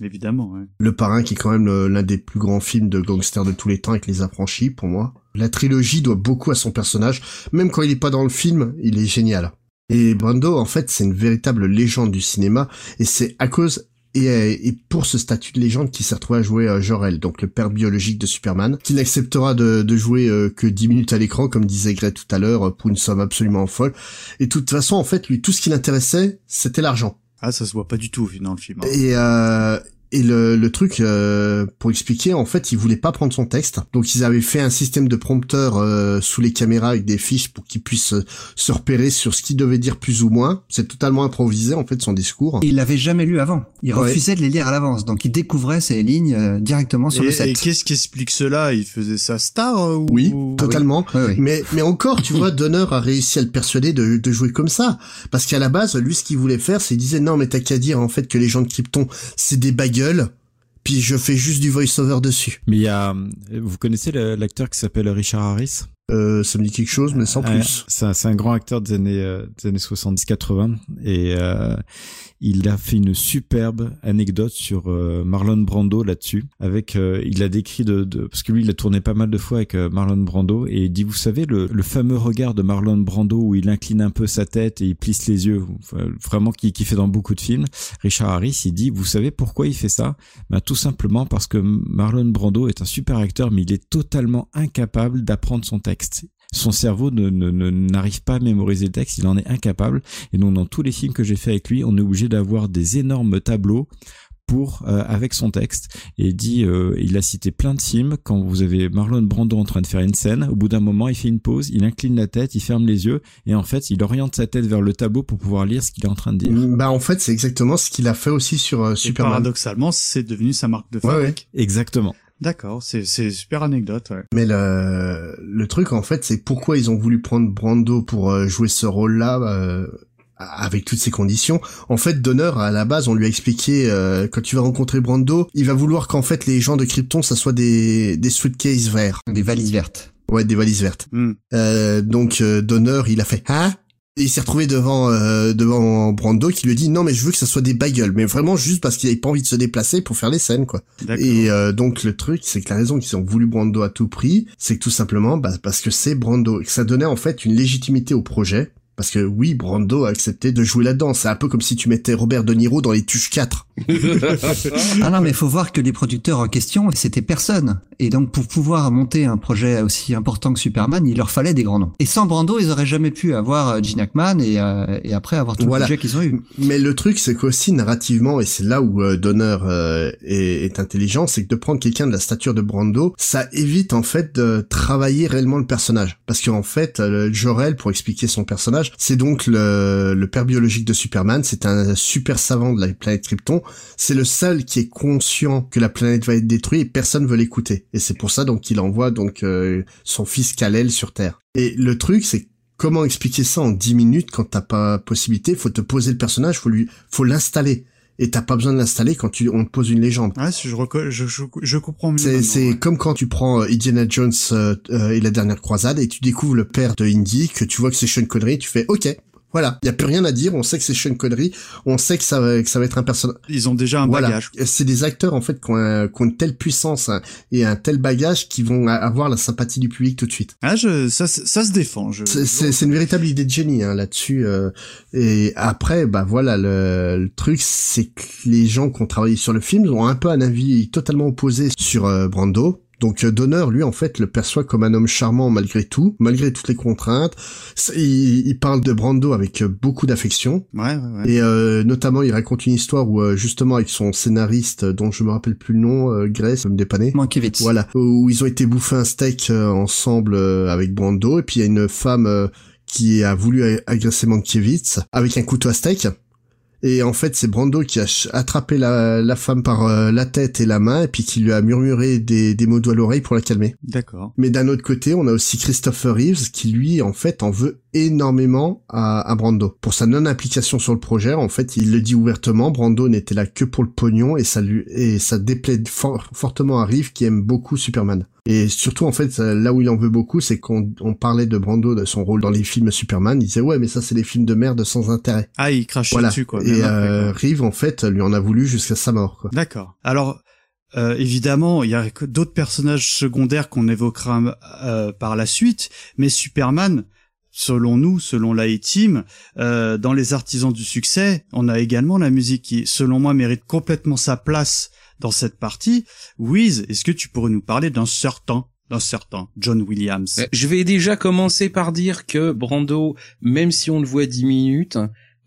Évidemment. Ouais. Le Parrain qui est quand même l'un des plus grands films de gangsters de tous les temps avec les affranchis, pour moi. La trilogie doit beaucoup à son personnage. Même quand il est pas dans le film, il est génial. Et Brando, en fait, c'est une véritable légende du cinéma, et c'est à cause et, euh, et pour ce statut de légende qu'il s'est retrouvé à jouer euh, Jor-El, donc le père biologique de Superman, qui n'acceptera de, de jouer euh, que 10 minutes à l'écran, comme disait Greg tout à l'heure, pour une somme absolument folle. Et de toute façon, en fait, lui, tout ce qui l'intéressait, c'était l'argent. Ah ça se voit pas du tout dans le film. hein. Et, euh, et le, le truc, euh, pour expliquer, en fait, ils voulaient pas prendre son texte. Donc, ils avaient fait un système de prompteur euh, sous les caméras avec des fiches pour qu'ils puissent euh, se repérer sur ce qu'il devait dire plus ou moins. C'est totalement improvisé, en fait, son discours. Il l'avait jamais lu avant. Il Ouais. refusait de les lire à l'avance, donc il découvrait ces lignes euh, directement sur Et, le et set. qu'est-ce qui explique cela? Il faisait sa star euh, ou... Oui, ou- totalement. Oui, oui. Mais, mais encore, tu vois, Donner a réussi à le persuader de, de jouer comme ça. Parce qu'à la base, lui, ce qu'il voulait faire, c'est qu'il disait, non, mais t'as qu'à dire, en fait, que les gens de Krypton, c'est des bagueules. Puis je fais juste du voice-over dessus. Mais il y a, vous connaissez l'acteur qui s'appelle Richard Harris? Euh, ça me dit quelque chose, mais sans Euh, plus. C'est un, grand acteur des années, euh, des années 70-80 et euh, il a fait une superbe anecdote sur euh, Marlon Brando là-dessus. Avec, euh, il a décrit de, de, parce que lui il a tourné pas mal de fois avec euh, Marlon Brando et il dit, vous savez le, le fameux regard de Marlon Brando où il incline un peu sa tête et il plisse les yeux, enfin, vraiment qui, qui fait dans beaucoup de films. Richard Harris, il dit, vous savez pourquoi il fait ça? Ben, tout simplement parce que Marlon Brando est un super acteur, mais il est totalement incapable d'apprendre son texte. Son cerveau ne, ne- ne- n'arrive pas à mémoriser le texte, il en est incapable. Et donc dans tous les films que j'ai fait avec lui, on est obligé d'avoir des énormes tableaux pour euh, avec son texte et il dit euh, il a cité plein de films quand vous avez Marlon Brando en train de faire une scène au bout d'un moment il fait une pause il incline la tête il ferme les yeux et en fait il oriente sa tête vers le tableau pour pouvoir lire ce qu'il est en train de dire Bah en fait c'est exactement ce qu'il a fait aussi sur euh, Et Superman. paradoxalement, c'est devenu sa marque de Ouais, fabrique. exactement D'accord, c'est c'est super anecdote. Ouais. Mais le le truc en fait c'est pourquoi ils ont voulu prendre Brando pour euh, jouer ce rôle-là euh, avec toutes ces conditions. En fait Donner à la base on lui a expliqué euh, quand tu vas rencontrer Brando, il va vouloir qu'en fait les gens de Krypton ça soit des des suitcases verts. Des valises vertes. Ouais, des valises vertes. Hmm. Euh, donc euh, Donner, il a fait hein? Il s'est retrouvé devant euh, devant Brando qui lui dit non mais je veux que ça soit des bagels. Mais vraiment juste parce qu'il avait pas envie de se déplacer pour faire les scènes quoi. Et euh, donc le truc c'est que la raison qu'ils ont voulu Brando à tout prix c'est que tout simplement bah, parce que c'est Brando. Et que ça donnait en fait une légitimité au projet Parce que oui, Brando a accepté de jouer là-dedans. C'est un peu comme si tu mettais Robert De Niro dans les Tuches 4. (laughs) ah non, mais il faut voir que les producteurs en question, c'était personne. Et donc, pour pouvoir monter un projet aussi important que Superman, il leur fallait des grands noms. Et sans Brando, ils auraient jamais pu avoir euh, Gene Hackman et, euh, et après avoir tout Voilà. le budget qu'ils ont eu. Mais le truc, c'est qu'aussi narrativement, et c'est là où euh, Donner euh, est, est intelligent, c'est que de prendre quelqu'un de la stature de Brando, ça évite en fait de travailler réellement le personnage. Parce qu'en fait, euh, Jor-El, pour expliquer son personnage, c'est donc le, père biologique de Superman, c'est un super savant de la planète Krypton, c'est le seul qui est conscient que la planète va être détruite et personne veut l'écouter. Et c'est pour ça donc qu'il envoie donc euh, son fils Kal-El sur Terre. Et le truc, c'est comment expliquer ça en 10 minutes quand t'as pas possibilité? Faut te poser le personnage, faut lui, faut l'installer. Et t'as pas besoin de l'installer quand tu, on te pose une légende. Ouais, si je, je, je, je comprends mieux. C'est, maintenant, c'est ouais. comme quand tu prends euh, Indiana Jones euh, euh, et la dernière croisade et tu découvres le père de Indy, que tu vois que c'est Sean Connery, tu fais OK. Voilà, il y a plus rien à dire, on sait que c'est Sean Connery, on sait que ça va, que ça va être un personnage. Ils ont déjà un Voilà, bagage. c'est des acteurs en fait qui ont, un- qui ont une telle puissance hein, et un tel bagage qui vont avoir la sympathie du public tout de suite. Ah, je, ça, se- ça se défend. Je, c'est une véritable idée de génie hein, là-dessus. euh, et après, bah voilà, le, le truc, c'est que les gens qui ont travaillé sur le film ont un peu un avis totalement opposé sur euh, Brando. Donc euh, Donner, lui, en fait, le perçoit comme un homme charmant malgré tout, malgré toutes les contraintes. Il, il parle de Brando avec euh, beaucoup d'affection. Ouais, ouais, ouais. Et euh, notamment, il raconte une histoire où, justement, avec son scénariste, dont je me rappelle plus le nom, euh, Grace, me dépanner. Mankiewicz. Voilà, où ils ont été bouffer un steak euh, ensemble euh, avec Brando, et puis il y a une femme euh, qui a voulu agresser Mankiewicz avec un couteau à steak. Et en fait, c'est Brando qui a attrapé la, la femme par euh, la tête et la main, et puis qui lui a murmuré des, des mots doux à l'oreille pour la calmer. D'accord. Mais d'un autre côté, on a aussi Christopher Reeves qui lui, en fait, en veut énormément à, à Brando. Pour sa non-implication sur le projet, en fait, il le dit ouvertement, Brando n'était là que pour le pognon et ça lui, et ça déplaît for- fortement à Reeves qui aime beaucoup Superman. Et surtout, en fait, là où il en veut beaucoup, c'est qu'on on parlait de Brando, de son rôle dans les films Superman, il disait, ouais, mais ça, c'est des films de merde sans intérêt. Ah, il crache Voilà. dessus, quoi. Et euh, quoi. Reeves, en fait, lui en a voulu jusqu'à sa mort, quoi. D'accord. Alors, euh, évidemment, il y a d'autres personnages secondaires qu'on évoquera euh, par la suite, mais Superman, selon nous, selon la euh, dans les artisans du succès, on a également la musique qui, selon moi, mérite complètement sa place dans cette partie. Wiz, est-ce que tu pourrais nous parler d'un certain, d'un certain John Williams? Euh, Je vais déjà commencer par dire que Brando, même si on le voit 10 minutes,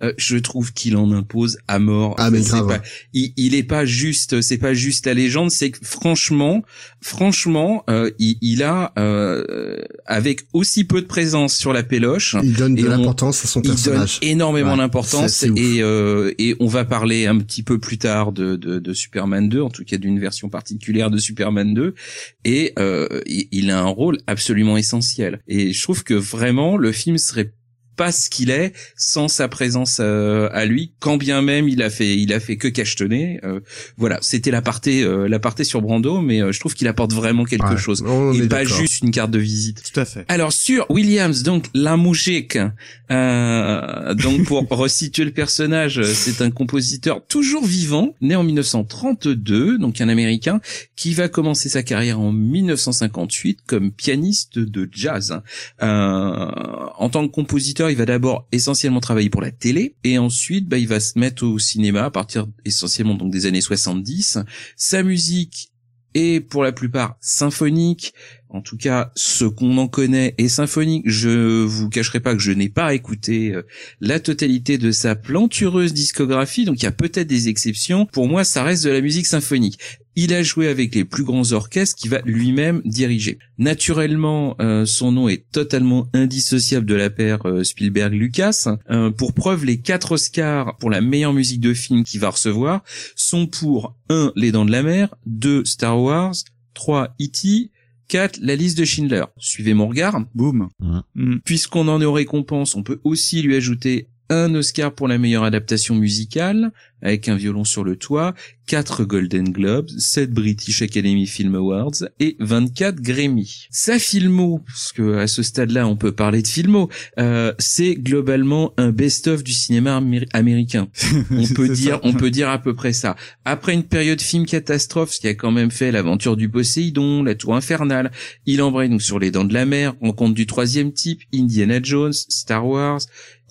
euh, je trouve qu'il en impose à mort. Ah, mais C'est grave. pas- il, il est pas juste, c'est pas juste la légende, c'est que franchement, franchement, euh, il, il a euh, avec aussi peu de présence sur la péloche. Il donne de l'importance à son il donne personnage. énormément Ouais, d'importance et euh, et on va parler un petit peu plus tard de, de, de Superman 2 en tout cas d'une version particulière de Superman 2 et euh, il, il a un rôle absolument essentiel et je trouve que vraiment le film serait pas ce qu'il est sans sa présence euh, à lui quand bien même il a fait il a fait que cachetonner euh, voilà c'était la partie euh, la partie sur Brando mais euh, je trouve qu'il apporte vraiment quelque Ouais, chose et pas juste une carte de visite Tout à fait. alors sur Williams, donc la musique, euh, donc pour (laughs) resituer le personnage, c'est un compositeur toujours vivant, né en 1932, donc un Américain, qui va commencer sa carrière en 1958 comme pianiste de jazz. Euh, en tant que compositeur, il va d'abord essentiellement travailler pour la télé, et ensuite, bah, il va se mettre au cinéma à partir essentiellement donc des années 70. Sa musique est pour la plupart symphonique, en tout cas, ce qu'on en connaît est symphonique. Je vous cacherai pas que je n'ai pas écouté euh, la totalité de sa plantureuse discographie, donc il y a peut-être des exceptions. Pour moi, ça reste de la musique symphonique. Il a joué avec les plus grands orchestres qu'il va lui-même diriger. Naturellement, euh, son nom est totalement indissociable de la paire euh, Spielberg-Lucas. Pour preuve, les quatre Oscars pour la meilleure musique de film qu'il va recevoir sont pour 1. Les Dents de la Mer, 2. Star Wars, 3. E.T., 4. La liste de Schindler. Suivez mon regard. Boum. Ouais. Mm. Puisqu'on en est aux récompenses, on peut aussi lui ajouter un Oscar pour la meilleure adaptation musicale, avec un violon sur le toit, 4 Golden Globes, 7 British Academy Film Awards et 24 Grammy. Sa filmo, parce que à ce stade-là on peut parler de filmo, euh, c'est globalement un best-of du cinéma améri- américain. (laughs) On peut dire, ça. on peut dire à peu près ça. Après une période film catastrophe, ce qui a quand même fait l'aventure du Poséidon, la Tour infernale, il embraye donc sur les dents de la mer, rencontre du troisième type, Indiana Jones, Star Wars,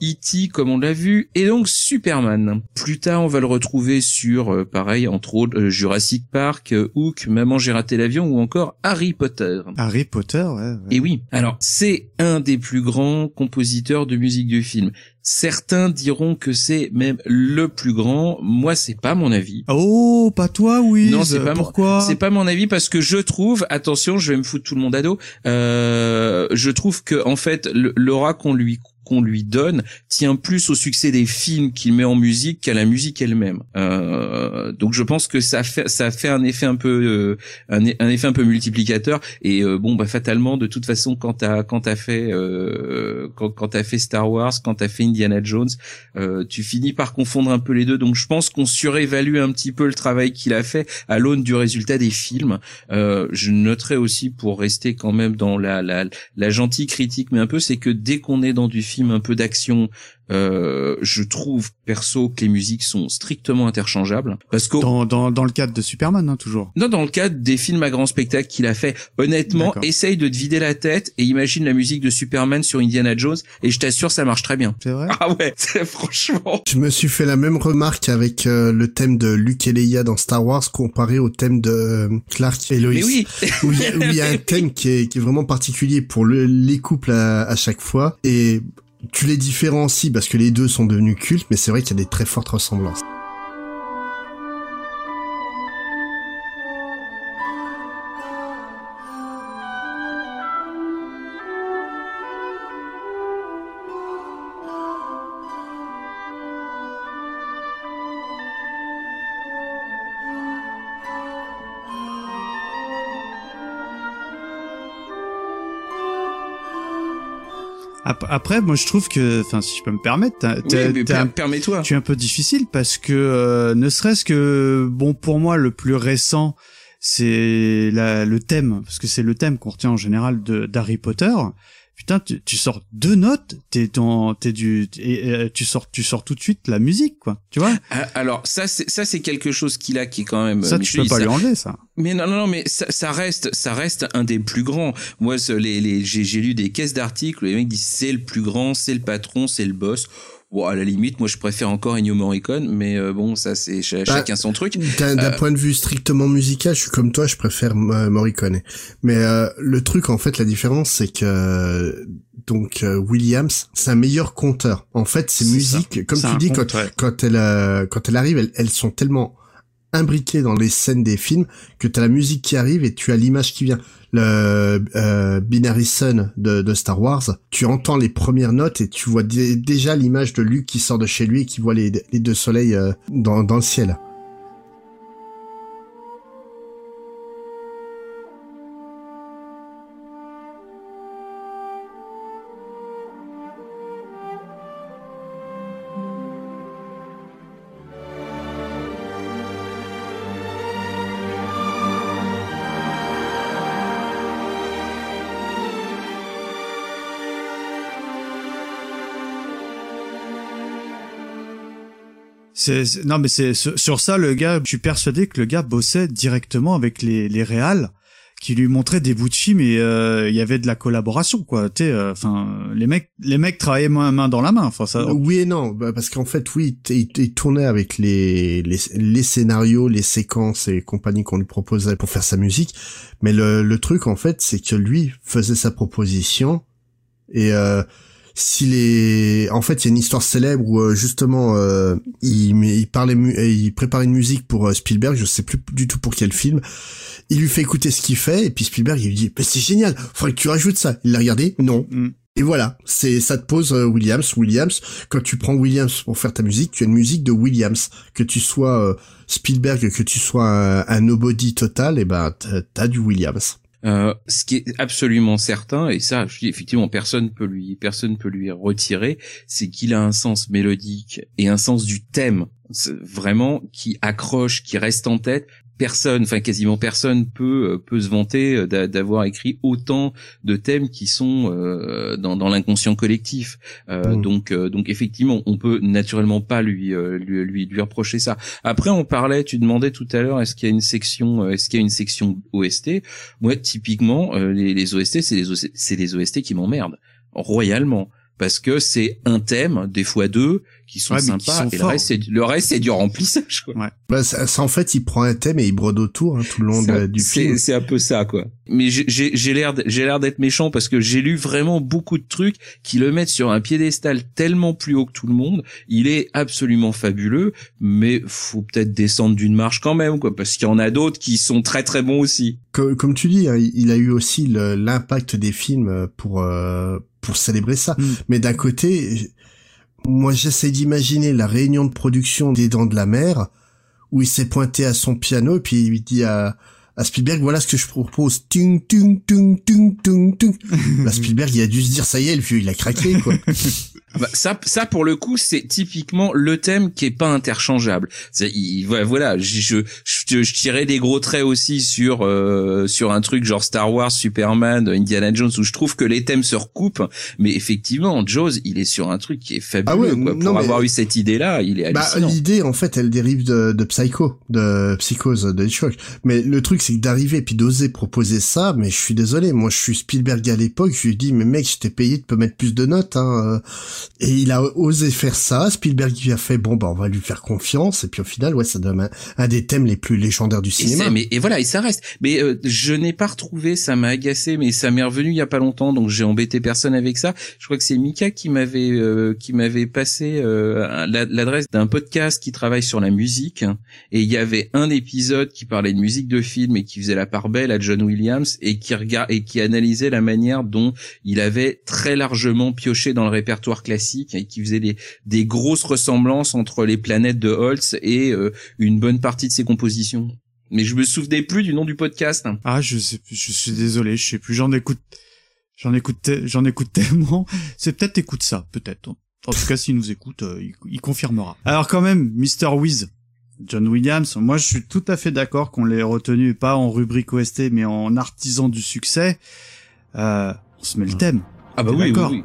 E.T. comme on l'a vu, et donc Superman. Plus tard, on va le retrouver sur, euh, pareil, entre autres, euh, Jurassic Park, euh, Hook, Maman j'ai raté l'avion ou encore Harry Potter. Harry Potter, ouais. ouais. Et oui, alors c'est un des plus grands compositeurs de musique du film. Certains diront que c'est même le plus grand. Moi, c'est pas mon avis. Oh, pas toi, oui. Non, c'est pas mon- Pourquoi? C'est pas mon avis parce que je trouve, attention, je vais me foutre tout le monde à dos. Euh, je trouve que en fait, l'aura qu'on lui qu'on lui donne tient plus au succès des films qu'il met en musique qu'à la musique elle-même. Euh, donc je pense que ça fait ça fait un effet un peu euh, un, effet un peu multiplicateur. Et euh, bon bah fatalement de toute façon quand t'as quand t'as fait euh, quand quand t'as fait Star Wars quand t'as fait Indiana Jones euh, tu finis par confondre un peu les deux. Donc je pense qu'on surévalue un petit peu le travail qu'il a fait à l'aune du résultat des films. Euh, je noterai aussi pour rester quand même dans la la, la gentille critique mais un peu c'est que dès qu'on est dans du film un peu d'action euh, je trouve perso que les musiques sont strictement interchangeables parce que dans, dans, dans le cadre de Superman, hein, toujours. non, dans le cadre des films à grand spectacle qu'il a fait, honnêtement, essaye de te vider la tête et imagine la musique de Superman sur Indiana Jones et je t'assure, ça marche très bien. C'est vrai? Ah ouais, (laughs) c'est franchement. Je me suis fait la même remarque avec euh, le thème de Luke et Leia dans Star Wars comparé au thème de euh, Clark et Lois. Mais oui. (laughs) où il y, a- y un (laughs) thème qui est, qui est vraiment particulier pour le- les couples à, à chaque fois. Et tu les différencies parce que les deux sont devenus cultes, mais c'est vrai qu'il y a des très fortes ressemblances. Après, moi, je trouve que, enfin, si je peux me permettre, Oui, permets-toi. tu es un peu difficile parce que, euh, ne serait-ce que, bon, pour moi, le plus récent, c'est le thème, parce que c'est le thème qu'on retient en général de d'Harry Potter. Putain, tu, tu sors deux notes, t'es dans, t'es du, et, euh, tu sors, tu sors tout de suite la musique, quoi. Tu vois Ah, Alors ça, c'est ça, c'est quelque chose qu'il a qui est quand même. Ça, mais tu peux dis pas ça- lui enlever ça. Mais non, non, non, mais ça, ça reste, ça reste un des plus grands. Moi, les, les, j'ai, lu des caisses d'articles les mecs disent c'est le plus grand, c'est le patron, c'est le boss. Bon, à la limite, moi, je préfère encore Ennio Morricone, mais euh, bon, ça, c'est ch- Bah, chacun son truc. D'un Euh, point de vue strictement musical, je suis comme toi, je préfère euh, Morricone. Mais euh, le truc, en fait, la différence, c'est que donc euh, Williams, c'est un meilleur conteur. En fait, ces C'est musiques, comme tu dis, quand, ouais. quand elle euh, quand elle arrive, elles, elles sont tellement imbriquées dans les scènes des films que tu as la musique qui arrive et tu as l'image qui vient. Le euh, Binary Sun de, Star Wars, tu entends les premières notes et tu vois dé- déjà l'image de Luke qui sort de chez lui et qui voit les, deux soleils euh, dans le ciel. Non, mais c'est sur ça, le gars, je suis persuadé que le gars bossait directement avec les les réals qui lui montraient des bouts de films et euh, il y avait de la collaboration, quoi. Tu euh, enfin, les mecs, les mecs travaillaient main, dans la main. Enfin, ça. Oui et non, bah, parce qu'en fait, oui, il, tournait avec les, les, les scénarios, les séquences et compagnie qu'on lui proposait pour faire sa musique. Mais le, le truc, en fait, c'est que lui faisait sa proposition et euh, s'il est, en fait, il y a une histoire célèbre où euh, justement, euh, il, il parlait, il préparait une musique pour euh, Spielberg, je sais plus du tout pour quel film. Il lui fait écouter ce qu'il fait et puis Spielberg il lui dit, mais c'est génial, faudrait que tu rajoutes ça. Il l'a regardé, non. Mm. Et voilà, c'est ça te pose euh, Williams. Williams, quand tu prends Williams pour faire ta musique, tu as une musique de Williams. Que tu sois euh, Spielberg, que tu sois un, un nobody total, et ben t'as- t'as du Williams. Euh, ce qui est absolument certain, et ça, je dis effectivement, personne peut lui, personne peut lui retirer, c'est qu'il a un sens mélodique et un sens du thème, vraiment qui accroche, qui reste en tête. Personne, enfin quasiment personne peut euh, peut se vanter euh, d'a- d'avoir écrit autant de thèmes qui sont euh, dans, dans l'inconscient collectif. Mm. Donc donc effectivement, on peut naturellement pas lui lui lui, lui reprocher ça. Après, on parlait, tu demandais tout à l'heure, est-ce qu'il y a une section, est-ce qu'il y a une section OST Moi, typiquement, les, les OST, c'est les OST, c'est les OST qui m'emmerdent royalement. Parce que c'est un thème, des fois deux, qui sont Ouais, mais qui sympas, sont et le reste, c'est, le reste, c'est du remplissage, quoi. Bah, ça, ça, en fait, il prend un thème et il brode autour hein, tout le long de- du film. c'est un peu ça, quoi. Mais j'ai, l'air, j'ai l'air d'être méchant parce que j'ai lu vraiment beaucoup de trucs qui le mettent sur un piédestal tellement plus haut que tout le monde. Il est absolument fabuleux, mais faut peut-être descendre d'une marche quand même, quoi, parce qu'il y en a d'autres qui sont très très bons aussi. Comme, comme tu dis, hein, il a eu aussi l'impact des films pour euh, pour célébrer ça. Mm. Mais d'un côté, moi j'essaie d'imaginer la réunion de production des Dents de la Mer où il s'est pointé à son piano et puis il dit à à Spielberg, voilà ce que je propose. Tung, tung, tung, tung, tung, tung. (laughs) Là, Spielberg, il a dû se dire, ça y est, le vieux, il a craqué, quoi. (laughs) Bah, ça, ça pour le coup, c'est typiquement le thème qui est pas interchangeable. C'est, il- voilà, je, je, je, tirais des gros traits aussi sur euh, sur un truc genre Star Wars, Superman, Indiana Jones, où je trouve que les thèmes se recoupent. Mais effectivement, Jaws, il est sur un truc qui est fabuleux. Ah ouais, quoi. non, Pour mais- avoir eu cette idée-là, il est Bah, hallucinant. l'idée, en fait, elle dérive de, de Psycho, de Psychose de Hitchcock. Mais le truc, c'est que d'arriver et puis d'oser proposer ça, mais je suis désolé, moi, je suis Spielberg à l'époque, je lui dis, mais mec, je t'ai payé, tu peux mettre plus de notes, hein. Et il a osé faire ça, Spielberg lui a fait, bon, bah, on va lui faire confiance, et puis au final, ouais, ça donne un, un des thèmes les plus légendaires du Et, cinéma. c'est- mais, et voilà, et ça reste. Mais euh, je n'ai pas retrouvé, ça m'a agacé, mais ça m'est revenu il y a pas longtemps, donc j'ai embêté personne avec ça. Je crois que c'est Mika qui m'avait euh, qui m'avait passé euh, la- l'adresse d'un podcast qui travaille sur la musique, et il y avait un épisode qui parlait de musique de film et qui faisait la part belle à John Williams et qui regard et qui analysait la manière dont il avait très largement pioché dans le répertoire classique et qui faisait des des grosses ressemblances entre les planètes de Holtz et euh, une bonne partie de ses compositions. Mais je me souvenais plus du nom du podcast. Ah, je sais, plus, je suis désolé, je sais plus. J'en écoute, j'en écoute, te- j'en écoute (laughs) tellement. C'est peut-être écoute ça, peut-être. En tout cas, s'il nous écoute, euh, il, il confirmera. Alors quand même, Mr. Wiz, John Williams, moi je suis tout à fait d'accord qu'on l'ait retenu pas en rubrique OST, mais en artisan du succès. Euh, on se met le thème. Ah bah oui, oui, oui.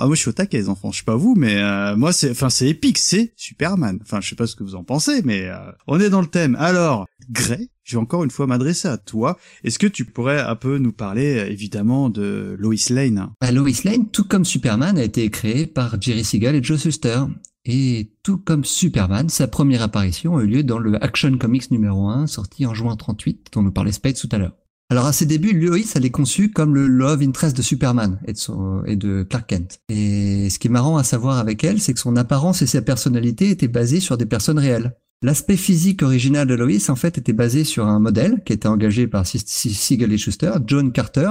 Ah moi je suis au taquet les enfants, je sais pas vous, mais euh, moi c'est, enfin c'est épique, c'est Superman. Enfin je sais pas ce que vous en pensez, mais euh, on est dans le thème. Alors Gray, je vais encore une fois m'adresser à toi. Est-ce que tu pourrais un peu nous parler euh, évidemment de Lois Lane? Bah, Lois Lane, tout comme Superman, a été créé par Jerry Siegel et Joe Shuster. Et tout comme Superman, sa première apparition a eu lieu dans le Action Comics numéro 1, sorti en juin 38, dont nous parlait Spade tout à l'heure. Alors à ses débuts, Lois, elle est conçue comme le love interest de Superman et de, et de Clark Kent. Et ce qui est marrant à savoir avec elle, c'est que son apparence et sa personnalité étaient basées sur des personnes réelles. L'aspect physique original de Lois, en fait, était basé sur un modèle qui était engagé par Si- Si- Siegel et Schuster, John Carter,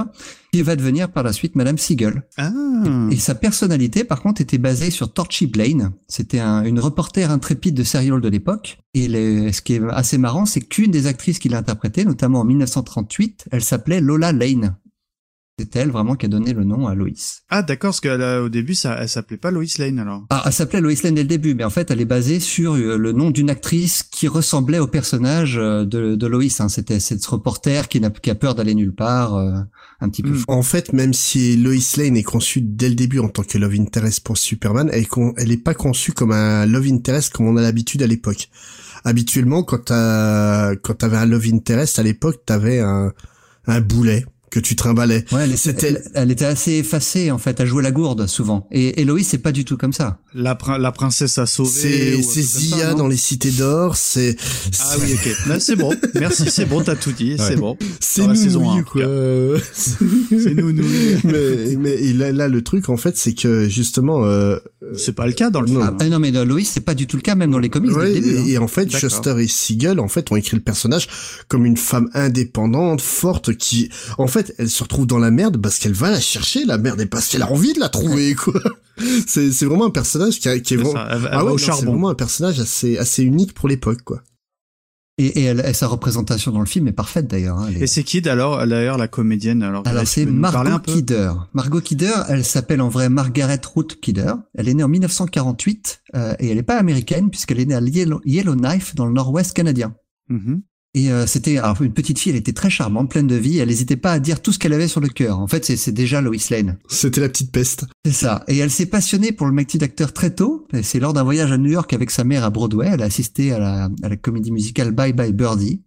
qui va devenir par la suite Madame Siegel. Ah. Et sa personnalité, par contre, était basée sur Torchy Blaine. C'était un- une reporter intrépide de serial de l'époque. Et ce qui est assez marrant, c'est qu'une des actrices qui l'a interprétée, notamment en 1938, elle s'appelait Lola Lane. C'est elle vraiment qui a donné le nom à Lois. Ah d'accord, parce qu'au début ça, elle s'appelait pas Lois Lane alors. Ah, elle s'appelait Lois Lane dès le début, mais en fait, elle est basée sur euh, le nom d'une actrice qui ressemblait au personnage euh, de, de Lois. hein. C'était cette reporter qui, n'a, qui a peur d'aller nulle part, euh, un petit peu Mm. fou. En fait, même si Lois Lane est conçue dès le début en tant que love interest pour Superman, elle est, con- elle est pas conçue comme un love interest comme on a l'habitude à l'époque. Habituellement, quand t'as, quand t'avais un love interest à l'époque, t'avais un, un boulet que tu trimballais. Ouais, elle, C'était- elle, elle était assez effacée en fait, à jouer la gourde souvent. Et Héloïse, c'est pas du tout comme ça. La, prin- la princesse a sauvé. C'est, ça, Zia dans les cités d'or, c'est, Ah oui, ok. C'est bon. Merci, c'est bon, t'as tout dit, c'est bon. c'est Dans la nous, saison quoi. C'est nous, nous. mais, mais là, là, le truc, en fait, c'est que justement, euh, C'est pas le cas dans le film. Ah, non, mais dans Lois, c'est pas du tout le cas, même dans les comics dès Ouais, le début. hein. et, et en fait, D'accord. Shuster et Siegel, en fait, ont écrit le personnage comme une femme indépendante, forte, qui, en fait, elle se retrouve dans la merde parce qu'elle va la chercher, la merde, et parce qu'elle a envie de la trouver, quoi. (laughs) C'est, c'est vraiment un personnage qui, a- qui est vraiment, ça, elle, elle ah ouais, c'est vraiment un personnage assez, assez unique pour l'époque, quoi. Et, et, elle- et sa représentation dans le film est parfaite d'ailleurs. hein, est- Et c'est qui alors d'ailleurs la comédienne alors Alors tu c'est Margot Kidder. Margot Kidder, elle s'appelle en vrai Margaret Ruth Kidder. Elle est née en 1948 euh, et elle n'est pas américaine puisqu'elle est née à Yellow- Yellowknife dans le nord-ouest canadien. Mhm. Et euh, c'était une petite fille, elle était très charmante, pleine de vie. Elle n'hésitait pas à dire tout ce qu'elle avait sur le cœur. En fait, c'est déjà Lois Lane. C'était la petite peste. C'est ça. Et elle s'est passionnée pour le métier d'acteur très tôt. C'est lors d'un voyage à New York avec sa mère à Broadway. Elle a assisté à la, à la comédie musicale Bye Bye Birdie.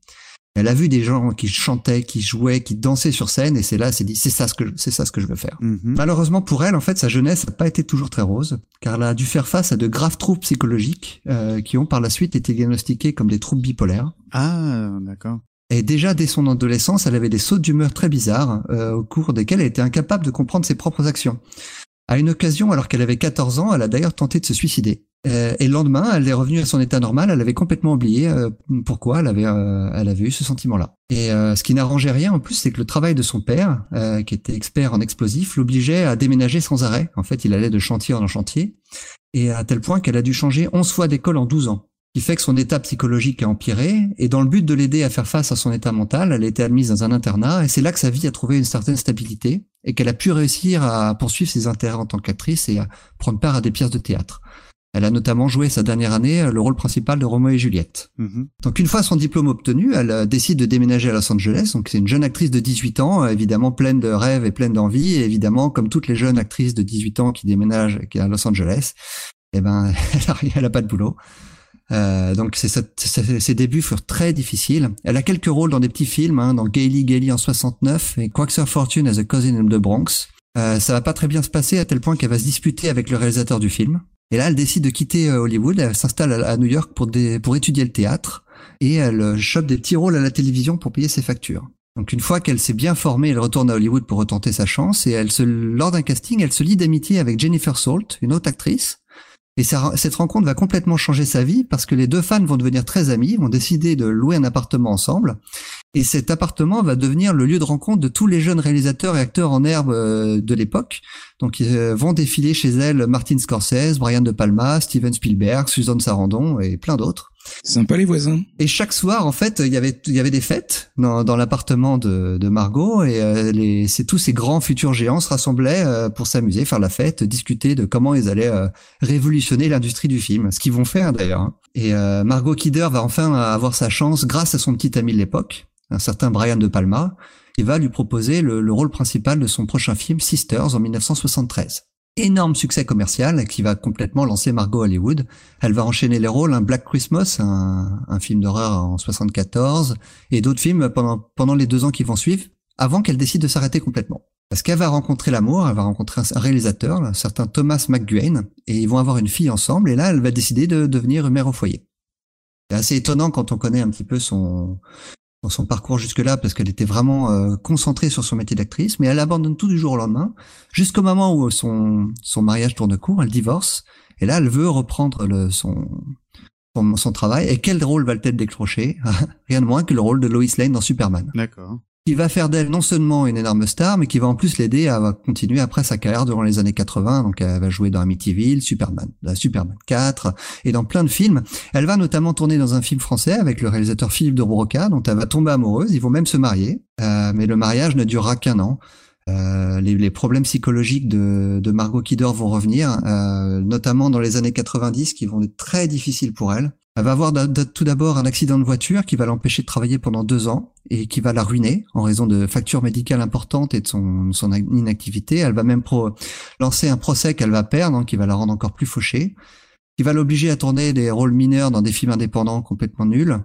Elle a vu des gens qui chantaient, qui jouaient, qui dansaient sur scène. Et c'est là, s'est dit, c'est ça ce que, c'est ça ce que je veux faire. Mhm. Malheureusement pour elle, en fait, sa jeunesse n'a pas été toujours très rose, car elle a dû faire face à de graves troubles psychologiques euh, qui ont par la suite été diagnostiqués comme des troubles bipolaires. Ah d'accord. Et déjà dès son adolescence, elle avait des sautes d'humeur très bizarres, euh, au cours desquels elle était incapable de comprendre ses propres actions. À une occasion, alors qu'elle avait 14 ans, elle a d'ailleurs tenté de se suicider. Euh, et le lendemain, elle est revenue à son état normal. Elle avait complètement oublié euh, pourquoi elle avait, euh, elle avait eu ce sentiment-là. Et ce qui n'arrangeait rien en plus, c'est que le travail de son père, qui était expert en explosifs, l'obligeait à déménager sans arrêt. En fait, il allait de chantier en chantier, et à tel point qu'elle a dû changer 11 fois d'école en 12 ans qui fait que son état psychologique a empiré, et dans le but de l'aider à faire face à son état mental, elle a été admise dans un internat, et c'est là que sa vie a trouvé une certaine stabilité, et qu'elle a pu réussir à poursuivre ses intérêts en tant qu'actrice et à prendre part à des pièces de théâtre. Elle a notamment joué sa dernière année le rôle principal de Roméo et Juliette. Mhm. Donc une fois son diplôme obtenu, elle euh, décide de déménager à Los Angeles. Donc c'est une jeune actrice de 18 ans, euh, évidemment pleine de rêves et pleine d'envie, et évidemment comme toutes les jeunes actrices de 18 ans qui déménagent à Los Angeles, eh ben (laughs) elle a, rien- elle a pas de boulot. Euh, donc ses débuts furent très difficiles. Elle a quelques rôles dans des petits films, hein, dans Gaily Gaily en 69 et Quaxer Fortune as a Cousin in the Bronx. Euh, ça va pas très bien se passer à tel point qu'elle va se disputer avec le réalisateur du film. Et là, elle décide de quitter euh, Hollywood. Elle s'installe à, New York pour étudier le théâtre et elle euh, chope des petits rôles à la télévision pour payer ses factures. Donc une fois qu'elle s'est bien formée, elle retourne à Hollywood pour retenter sa chance et elle se, lors d'un casting, elle se lie d'amitié avec Jennifer Salt, une autre actrice. Et cette rencontre va complètement changer sa vie parce que les deux fans vont devenir très amis, vont décider de louer un appartement ensemble. Et cet appartement va devenir le lieu de rencontre de tous les jeunes réalisateurs et acteurs en herbe euh, de l'époque. Donc ils euh, vont défiler chez elle Martin Scorsese, Brian De Palma, Steven Spielberg, Susan Sarandon et plein d'autres. Sympa les voisins. Et chaque soir, en fait, il y avait il y avait des fêtes dans, dans l'appartement de, de Margot et euh, les c'est tous ces grands futurs géants se rassemblaient euh, pour s'amuser, faire la fête, discuter de comment ils allaient euh, révolutionner l'industrie du film, ce qu'ils vont faire d'ailleurs. hein. Et euh, Margot Kidder va enfin avoir sa chance grâce à son petit ami de l'époque, un certain Brian De Palma, qui va lui proposer le, le rôle principal de son prochain film Sisters en 1973 énorme succès commercial qui va complètement lancer Margot Hollywood. Elle va enchaîner les rôles, un Black Christmas, un, film d'horreur en 74, et d'autres films pendant, pendant les deux ans qui vont suivre, avant qu'elle décide de s'arrêter complètement. Parce qu'elle va rencontrer l'amour, elle va rencontrer un réalisateur, un certain Thomas McGuane, et ils vont avoir une fille ensemble, et là, elle va décider de devenir mère au foyer. C'est assez étonnant quand on connaît un petit peu son, dans son parcours jusque-là parce qu'elle était vraiment euh, concentrée sur son métier d'actrice, mais elle abandonne tout du jour au lendemain, jusqu'au moment où son, son mariage tourne court, elle divorce, et là elle veut reprendre le, son, son, son travail, et quel rôle va-t-elle décrocher? (laughs) Rien de moins que le rôle de Lois Lane dans Superman, D'accord. Qui va faire d'elle non seulement une énorme star, mais qui va en plus l'aider à continuer après sa carrière durant les années 80, donc elle va jouer dans Amityville, Superman, Superman 4, et dans plein de films. Elle va notamment tourner dans un film français avec le réalisateur Philippe de Broca, dont elle va tomber amoureuse. Ils vont même se marier, euh, mais le mariage ne durera qu'un an. Euh, les, les problèmes psychologiques de, de Margot Kidder vont revenir, euh, notamment dans les années 90, qui vont être très difficiles pour elle. Elle va avoir tout d'abord un accident de voiture qui va l'empêcher de travailler pendant deux ans et qui va la ruiner en raison de factures médicales importantes et de son, inactivité. Elle va même lancer un procès qu'elle va perdre, donc qui va la rendre encore plus fauchée qui va l'obliger à tourner des rôles mineurs dans des films indépendants complètement nuls.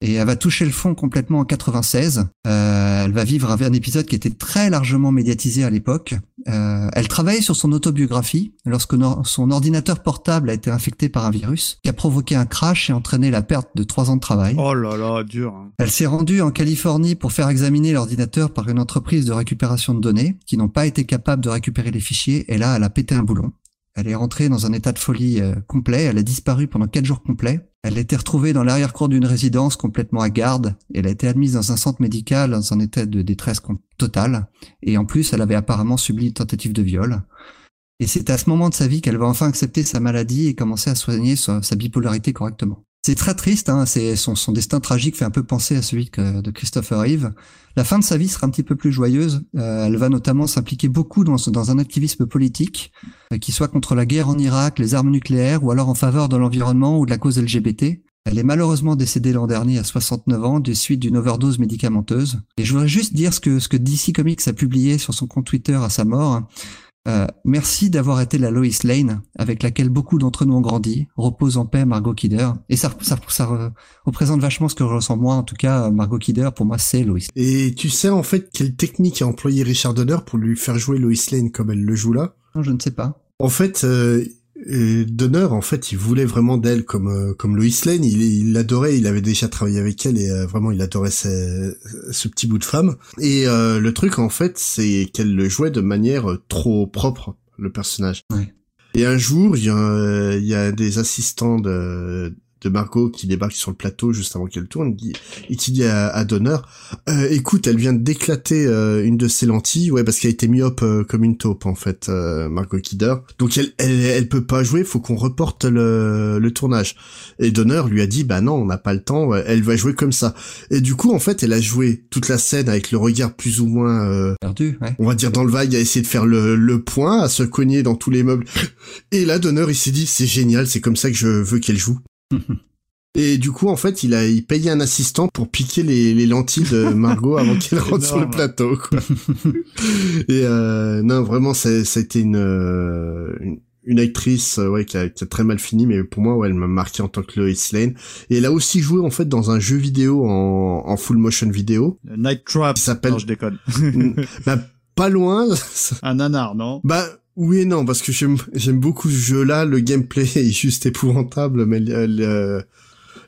Et elle va toucher le fond complètement en 96. Euh, elle va vivre un, épisode qui était très largement médiatisé à l'époque. Euh, elle travaillait sur son autobiographie lorsque no- son ordinateur portable a été infecté par un virus qui a provoqué un crash et entraîné la perte de trois ans de travail. Oh là là, dur. hein. Elle s'est rendue en Californie pour faire examiner l'ordinateur par une entreprise de récupération de données qui n'ont pas été capables de récupérer les fichiers et là elle a pété un boulon. Elle est rentrée dans un état de folie euh, complet. Elle a disparu pendant quatre jours complets. Elle a été retrouvée dans l'arrière-cour d'une résidence complètement à garde. Elle a été admise dans un centre médical dans un état de détresse totale. Et en plus, elle avait apparemment subi une tentative de viol. Et c'est à ce moment de sa vie qu'elle va enfin accepter sa maladie et commencer à soigner sa, sa bipolarité correctement. C'est très triste, hein, son, destin tragique fait un peu penser à celui de Christopher Reeve. La fin de sa vie sera un petit peu plus joyeuse. Euh, elle va notamment s'impliquer beaucoup dans, un activisme politique, euh, qui soit contre la guerre en Irak, les armes nucléaires, ou alors en faveur de l'environnement ou de la cause LGBT. Elle est malheureusement décédée l'an dernier à 69 ans du suite d'une overdose médicamenteuse. Et je voudrais juste dire ce que, ce que DC Comics a publié sur son compte Twitter à sa mort. Euh, merci d'avoir été la Lois Lane avec laquelle beaucoup d'entre nous ont grandi. Repose en paix, Margot Kidder. Et ça, ça, ça représente vachement ce que je ressens moi. En tout cas, Margot Kidder, pour moi, c'est Lois. Et tu sais en fait quelle technique a employé Richard Donner pour lui faire jouer Lois Lane comme elle le joue là? Non, je ne sais pas. En fait, euh, Donner, en fait, il voulait vraiment d'elle comme euh, comme Lois Lane. Il l'adorait. Il avait déjà travaillé avec elle et euh, vraiment, il adorait ce, ce petit bout de femme. Et euh, le truc, en fait, c'est qu'elle le jouait de manière trop propre, le personnage. Ouais. Et un jour, il y a, il y a des assistants de de Margot qui débarque sur le plateau juste avant qu'elle tourne, il te dit à, à Donner, euh, écoute, elle vient d'éclater euh, une de ses lentilles, ouais, parce qu'elle a été myope euh, comme une taupe en fait, euh, Margot Kidder. Donc elle, elle, elle peut pas jouer, faut qu'on reporte le, le tournage. Et Donner lui a dit, bah non, on n'a pas le temps, elle va jouer comme ça. Et du coup, en fait, elle a joué toute la scène avec le regard plus ou moins perdu, ouais. on va dire dans le vague, à essayer de faire le, le point, à se cogner dans tous les meubles. Et là, Donner, il s'est dit, c'est génial, c'est comme ça que je veux qu'elle joue. Et du coup, en fait, il a il payé un assistant pour piquer les, les lentilles de (laughs) Margot avant (laughs) qu'elle rentre sur le plateau. Quoi. (laughs) Et euh, non, vraiment, ça, ça a été une, une, une actrice ouais, qui a, qui, a, très mal fini, mais pour moi, ouais, elle m'a marqué en tant que Lois Lane. Et elle a aussi joué en fait dans un jeu vidéo en, en full motion vidéo. Night Trap. Qui s'appelle. Non, je déconne. bah, pas loin. un nanar, non? Bah oui et non, parce que j'aime j'aime beaucoup ce jeu-là. Le gameplay est juste épouvantable, mais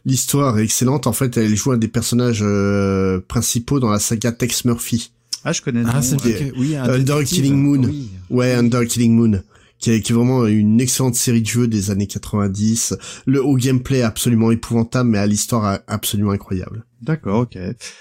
l'histoire est excellente. En fait, elle joue un des personnages euh, principaux dans la saga Tex Murphy. Ah, je connais. Ah, c'est ouais. oui, un Under Killing Moon. Oui. Ouais, Under Killing Moon. Qui est, qui est, vraiment une excellente série de jeux des années 90. Le haut gameplay absolument épouvantable, mais à l'histoire absolument incroyable. D'accord, ok.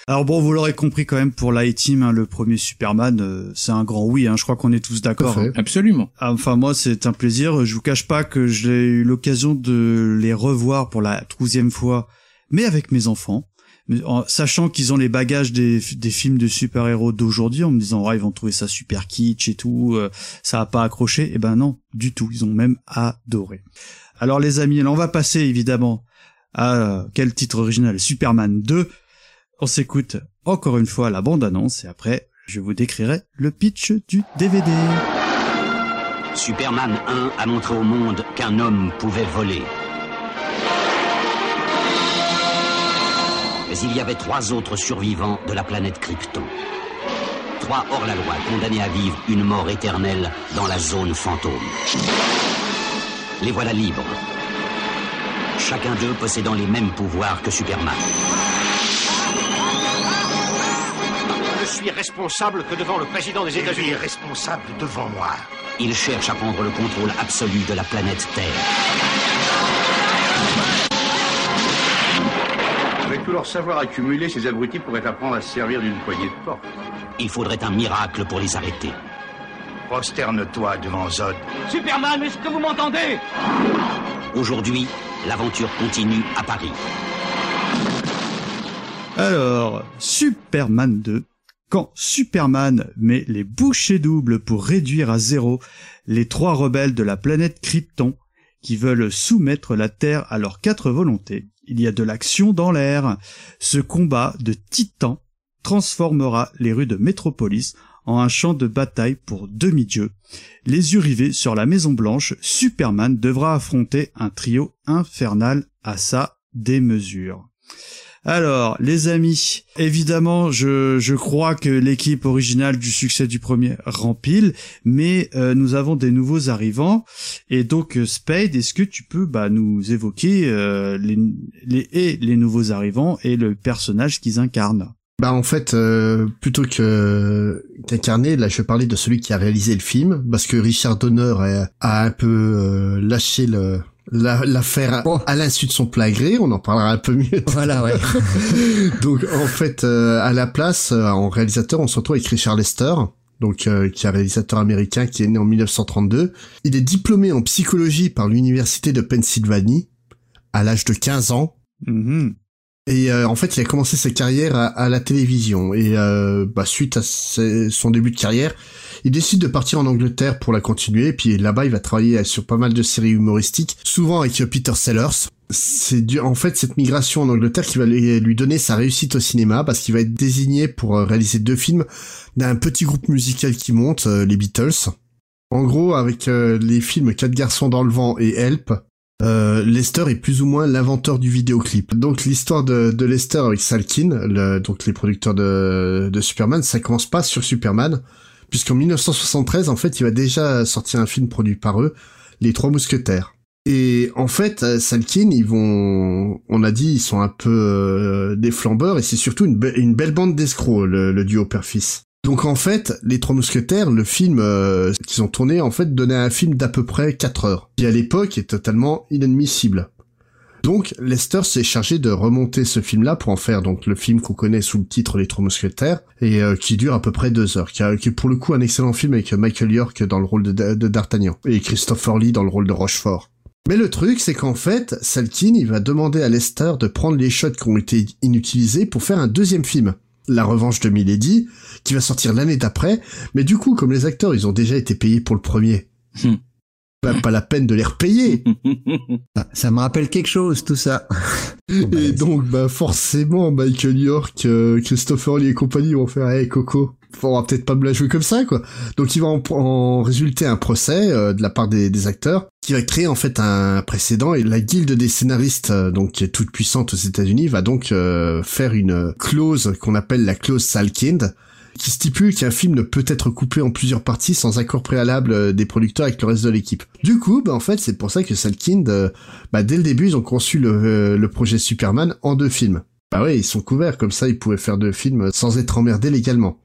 Alors bon, vous l'aurez compris quand même pour l'I-Team, hein, le premier Superman, euh, c'est un grand oui. Hein, je crois qu'on est tous d'accord. Hein. Absolument. Enfin moi, c'est un plaisir. Je vous cache pas que j'ai eu l'occasion de les revoir pour la douzième fois, mais avec mes enfants. Sachant qu'ils ont les bagages des, films de super-héros d'aujourd'hui, en me disant oh, ils vont trouver ça super kitsch et tout, euh, ça a pas accroché. Eh ben non, du tout. Ils ont même adoré. Alors les amis, là on va passer évidemment à quel titre original? Superman 2. On s'écoute encore une fois la bande-annonce et après je vous décrirai le pitch du DVD. Superman 1 a montré au monde qu'un homme pouvait voler. Mais il y avait trois autres survivants de la planète Krypton. Trois hors-la-loi condamnés à vivre une mort éternelle dans la zone fantôme. Les voilà libres, chacun d'eux possédant les mêmes pouvoirs que Superman. Je suis responsable que devant le président des États-Unis. responsable devant moi. Ils cherchent à prendre le contrôle absolu de la planète Terre. Tout leur savoir accumulé, ces abrutis pourraient apprendre à se servir d'une poignée de porte. Il faudrait un miracle pour les arrêter. Prosterne-toi devant Zod. Superman, est-ce que vous m'entendez? Aujourd'hui, l'aventure continue à Paris. Alors, Superman 2. Quand Superman met les bouchées doubles pour réduire à zéro les trois rebelles de la planète Krypton qui veulent soumettre la Terre à leurs quatre volontés, il y a de l'action dans l'air. Ce combat de titans transformera les rues de Métropolis en un champ de bataille pour demi-dieux. Les yeux rivés sur la Maison Blanche, Superman devra affronter un trio infernal à sa démesure. Alors, les amis, évidemment, je, crois que l'équipe originale du succès du premier rempile, mais euh, nous avons des nouveaux arrivants. Et donc, euh, Spade, est-ce que tu peux bah, nous évoquer euh, les, nouveaux arrivants et le personnage qu'ils incarnent? Bah en fait, euh, plutôt que qu'incarner, là je vais parler de celui qui a réalisé le film, parce que Richard Donner a, un peu lâché le la- l'affaire à, à l'insu de son plein gré, on en parlera un peu mieux. Voilà, ouais. (laughs) donc en fait, euh, à la place, euh, en réalisateur, on se retrouve avec Richard Lester, donc euh, qui est un réalisateur américain qui est né en 1932. Il est diplômé en psychologie par l'université de Pennsylvanie à l'âge de 15 ans. Mhm. Et euh, en fait, il a commencé sa carrière à, à la télévision. Et euh, bah, suite à ses- son début de carrière, il décide de partir en Angleterre pour la continuer. Puis là-bas, il va travailler sur pas mal de séries humoristiques, souvent avec euh, Peter Sellers. C'est en fait cette migration en Angleterre qui va lui lui donner sa réussite au cinéma parce qu'il va être désigné pour euh, réaliser deux films d'un petit groupe musical qui monte, euh, les Beatles. En gros, avec euh, les films Quatre garçons dans le vent et Help, euh, Lester est plus ou moins l'inventeur du vidéoclip. Donc l'histoire de, Lester avec Salkin, donc les producteurs de, de Superman, ça commence pas sur Superman, puisqu'en 1973, en fait, il va déjà sortir un film produit par eux, Les Trois Mousquetaires. Et en fait, euh, Salkin, ils vont, on a dit, ils sont un peu euh, des flambeurs, et c'est surtout une, be- une belle bande d'escrocs, le, le duo père-fils. Donc en fait, Les Trois Mousquetaires, le film euh, qu'ils ont tourné, en fait, donnait un film d'à peu près 4 heures, qui à l'époque est totalement inadmissible. Donc Lester s'est chargé de remonter ce film-là pour en faire donc le film qu'on connaît sous le titre Les Trois Mousquetaires et euh, qui dure à peu près deux heures, qui, a- qui est pour le coup un excellent film avec Michael York dans le rôle de, de D'Artagnan et Christopher Lee dans le rôle de Rochefort. Mais le truc, c'est qu'en fait, Salkin, il va demander à Lester de prendre les shots qui ont été inutilisés pour faire un deuxième film. La revanche de Milady, qui va sortir l'année d'après, mais du coup, comme les acteurs, ils ont déjà été payés pour le premier, bah, pas la peine de les repayer. (laughs) Ah, Ça me rappelle quelque chose, tout ça. Et donc, bah, forcément, Michael York, euh, Christopher Lee et compagnie vont faire, hey, Coco, on va peut-être pas me la jouer comme ça, quoi. Donc, il va en, en résulter un procès euh, de la part des, des acteurs qui va créer en fait un précédent et la guilde des scénaristes, euh, donc qui est toute puissante aux États-Unis, va donc faire une clause qu'on appelle la clause Salkind, qui stipule qu'un film ne peut être coupé en plusieurs parties sans accord préalable euh, des producteurs avec le reste de l'équipe. Du coup, bah, en fait, c'est pour ça que Salkind, euh, bah, dès le début, ils ont conçu le, euh, le projet Superman en deux films. Bah ouais, ils sont couverts, comme ça, ils pouvaient faire deux films sans être emmerdés légalement.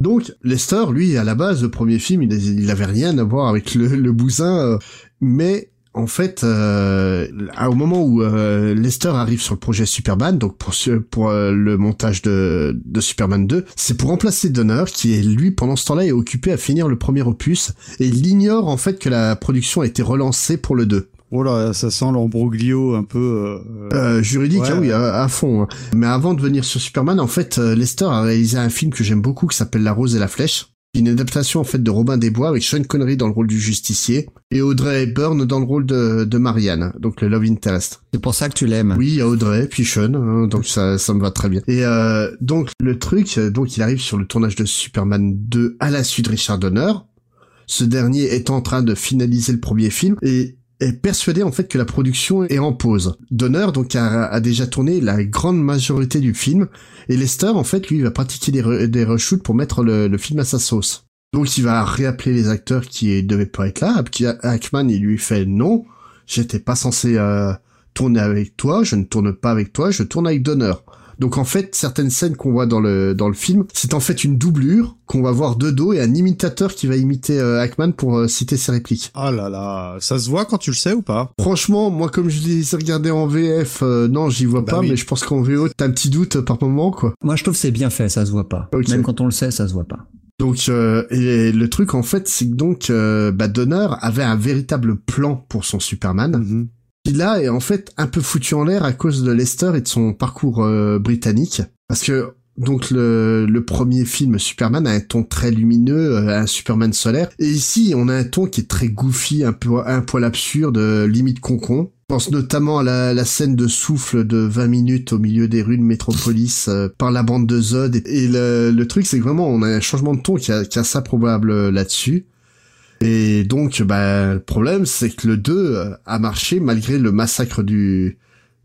Donc, Lester, lui, à la base, le premier film, il, il avait rien à voir avec le, bousin, mais en fait, euh, au moment où euh, Lester arrive sur le projet Superman, donc pour, euh, le montage de, de Superman 2, c'est pour remplacer Donner, qui est lui, pendant ce temps-là, est occupé à finir le premier opus, et il ignore en fait que la production a été relancée pour le 2. Oh là, ça sent l'embroglio un peu. euh, Euh, juridique, Ouais, ah oui, à, à fond. hein. Mais avant de venir sur Superman, en fait, Lester a réalisé un film que j'aime beaucoup qui s'appelle La Rose et la Flèche. Une adaptation en fait de Robin des Bois avec Sean Connery dans le rôle du justicier et Audrey Hepburn dans le rôle de, de Marianne, donc le Love Interest. C'est pour ça que tu l'aimes. Oui, il y a Audrey, puis Sean, hein, donc ça, ça me va très bien. Et euh, donc le truc, euh, donc il arrive sur le tournage de Superman 2 à la suite de Richard Donner. Ce dernier est en train de finaliser le premier film et est persuadé en fait que la production est en pause. Donner donc a, déjà tourné la grande majorité du film et Lester en fait lui va pratiquer des, re- des reshoots pour mettre le, film à sa sauce. Donc il va réappeler les acteurs qui devaient pas être là. Hackman il lui fait non, j'étais pas censé euh, tourner avec toi, je ne tourne pas avec toi, je tourne avec Donner. Donc en fait, certaines scènes qu'on voit dans le dans le film, c'est en fait une doublure qu'on va voir de dos et un imitateur qui va imiter euh, Hackman pour euh, citer ses répliques. Ah là là, ça se voit quand tu le sais ou pas? Franchement, moi comme je les ai regardés en VF, euh, non, j'y vois Bah pas, oui. mais je pense qu'en VO, t'as un petit doute euh, par moment, quoi. Moi, je trouve que c'est bien fait, ça se voit pas. Même quand on le sait, ça se voit pas. Donc euh, et le truc en fait, c'est que donc euh, bah, Donner avait un véritable plan pour son Superman. Mhm. Qui là est en fait un peu foutu en l'air à cause de Lester et de son parcours euh, britannique. Parce que donc le, premier film Superman a un ton très lumineux, euh, un Superman solaire. Et ici on a un ton qui est très goofy, un peu un poil absurde, euh, limite concon. Pense notamment à la, scène de souffle de 20 minutes au milieu des rues de Métropolis par la bande de Zod. Et, le, le truc c'est que vraiment on a un changement de ton qui a, qui ça probable là-dessus. Et donc, bah, le problème, c'est que le 2 euh, a marché malgré le massacre du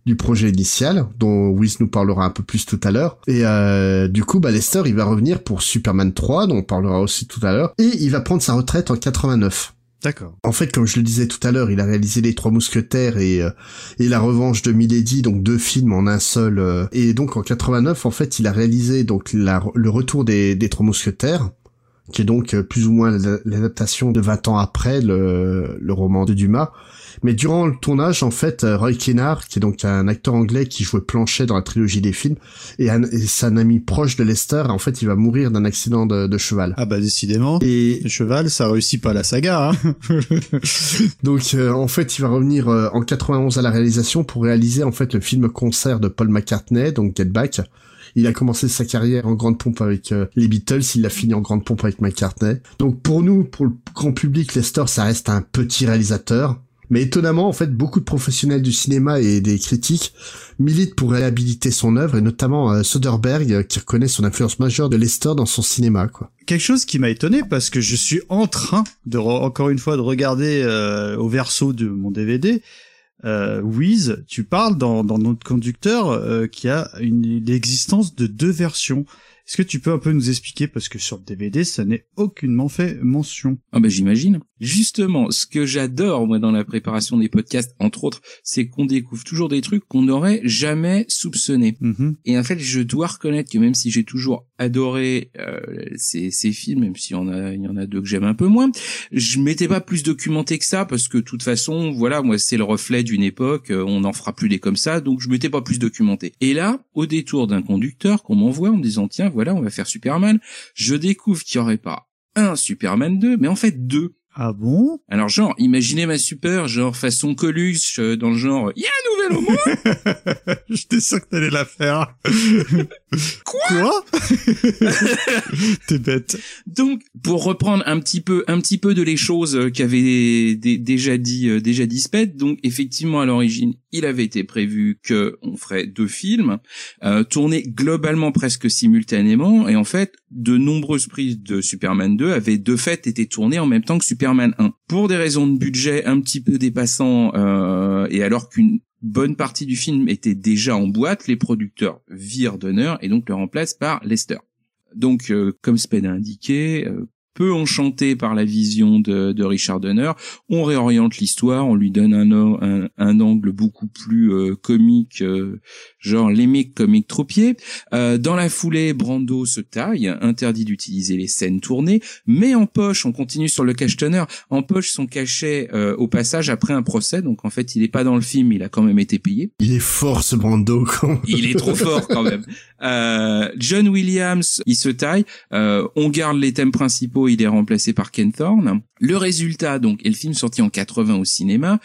du projet initial, dont Wiz nous parlera un peu plus tout à l'heure. Et euh, du coup, bah, Lester, il va revenir pour Superman 3, dont on parlera aussi tout à l'heure, et il va prendre sa retraite en 89. D'accord. En fait, comme je le disais tout à l'heure, il a réalisé Les Trois Mousquetaires et euh, et La Revanche de Milady, donc deux films en un seul. euh, et donc en 89, en fait, il a réalisé donc la- le retour des, des Trois Mousquetaires, qui est donc euh, plus ou moins la- l'adaptation de 20 ans après le, le roman de Dumas. Mais durant le tournage, en fait, euh, Roy Kennard, qui est donc un acteur anglais qui jouait Planchet dans la trilogie des films, et, un, et c'est un ami proche de Lester, en fait, il va mourir d'un accident de, de cheval. Ah bah décidément. Et le cheval, ça réussit pas la saga. Hein (laughs) Donc euh, en fait, il va revenir euh, en 91 à la réalisation pour réaliser en fait le film concert de Paul McCartney, donc Get Back. Il a commencé sa carrière en grande pompe avec euh, les Beatles, il l'a fini en grande pompe avec McCartney. Donc pour nous, pour le grand public, Lester, ça reste un petit réalisateur. Mais étonnamment, en fait, beaucoup de professionnels du cinéma et des critiques militent pour réhabiliter son œuvre, et notamment euh, Soderbergh, euh, qui reconnaît son influence majeure de Lester dans son cinéma, quoi. Quelque chose qui m'a étonné parce que je suis en train de re- encore une fois de regarder euh, au verso de mon DVD. Euh, Wiz, tu parles dans, dans notre conducteur euh, qui a une l'existence de deux versions. Est-ce que tu peux un peu nous expliquer parce que sur DVD ça n'est aucunement fait mention. Ah ben j'imagine. Justement, ce que j'adore moi dans la préparation des podcasts, entre autres, c'est qu'on découvre toujours des trucs qu'on n'aurait jamais soupçonnés. Mhm. Et en fait, je dois reconnaître que même si j'ai toujours adoré euh, ces, ces films, même s'il y en a, il y en a deux que j'aime un peu moins, je m'étais pas plus documenté que ça parce que de toute façon, voilà, moi c'est le reflet d'une époque, euh, on n'en fera plus des comme ça, donc je m'étais pas plus documenté. Et là, au détour d'un conducteur qu'on m'envoie en me disant tiens voilà, on va faire Superman, je découvre qu'il y aurait pas un Superman 2, mais en fait deux. Ah bon? Alors genre, imaginez ma super, genre façon Coluche, euh, dans le genre, il monde (laughs) J'étais sûr que t'allais la faire. (laughs) Quoi (laughs) T'es bête. Donc, pour reprendre un petit peu, un petit peu de les choses euh, qu'avait dé- déjà dit, euh, déjà dit Sped, donc effectivement à l'origine, il avait été prévu que on ferait deux films, euh, tournés globalement presque simultanément, et en fait, de nombreuses prises de Superman 2 avaient de fait été tournées en même temps que Superman 1. Pour des raisons de budget un petit peu dépassant, euh, et alors qu'une bonne partie du film était déjà en boîte, les producteurs virent Donner et donc le remplacent par Lester. Donc, euh, comme Spade a indiqué, euh, peu enchanté par la vision de, de Richard Donner, on réoriente l'histoire, on lui donne un, un, un angle beaucoup plus euh, comique, euh, genre l'émique comique troupier. Euh, dans la foulée, Brando se taille, interdit d'utiliser les scènes tournées, mais en poche, on continue sur le cache-teneur, en poche son cachet euh, au passage après un procès, donc en fait il est pas dans le film, il a quand même été payé. Il est fort ce Brando, quand Il est trop fort quand même. (laughs) Euh, John Williams, il se taille. Euh, on garde les thèmes principaux. Il est remplacé par Ken Thorne. Le résultat, donc, est le film sorti en 80 au cinéma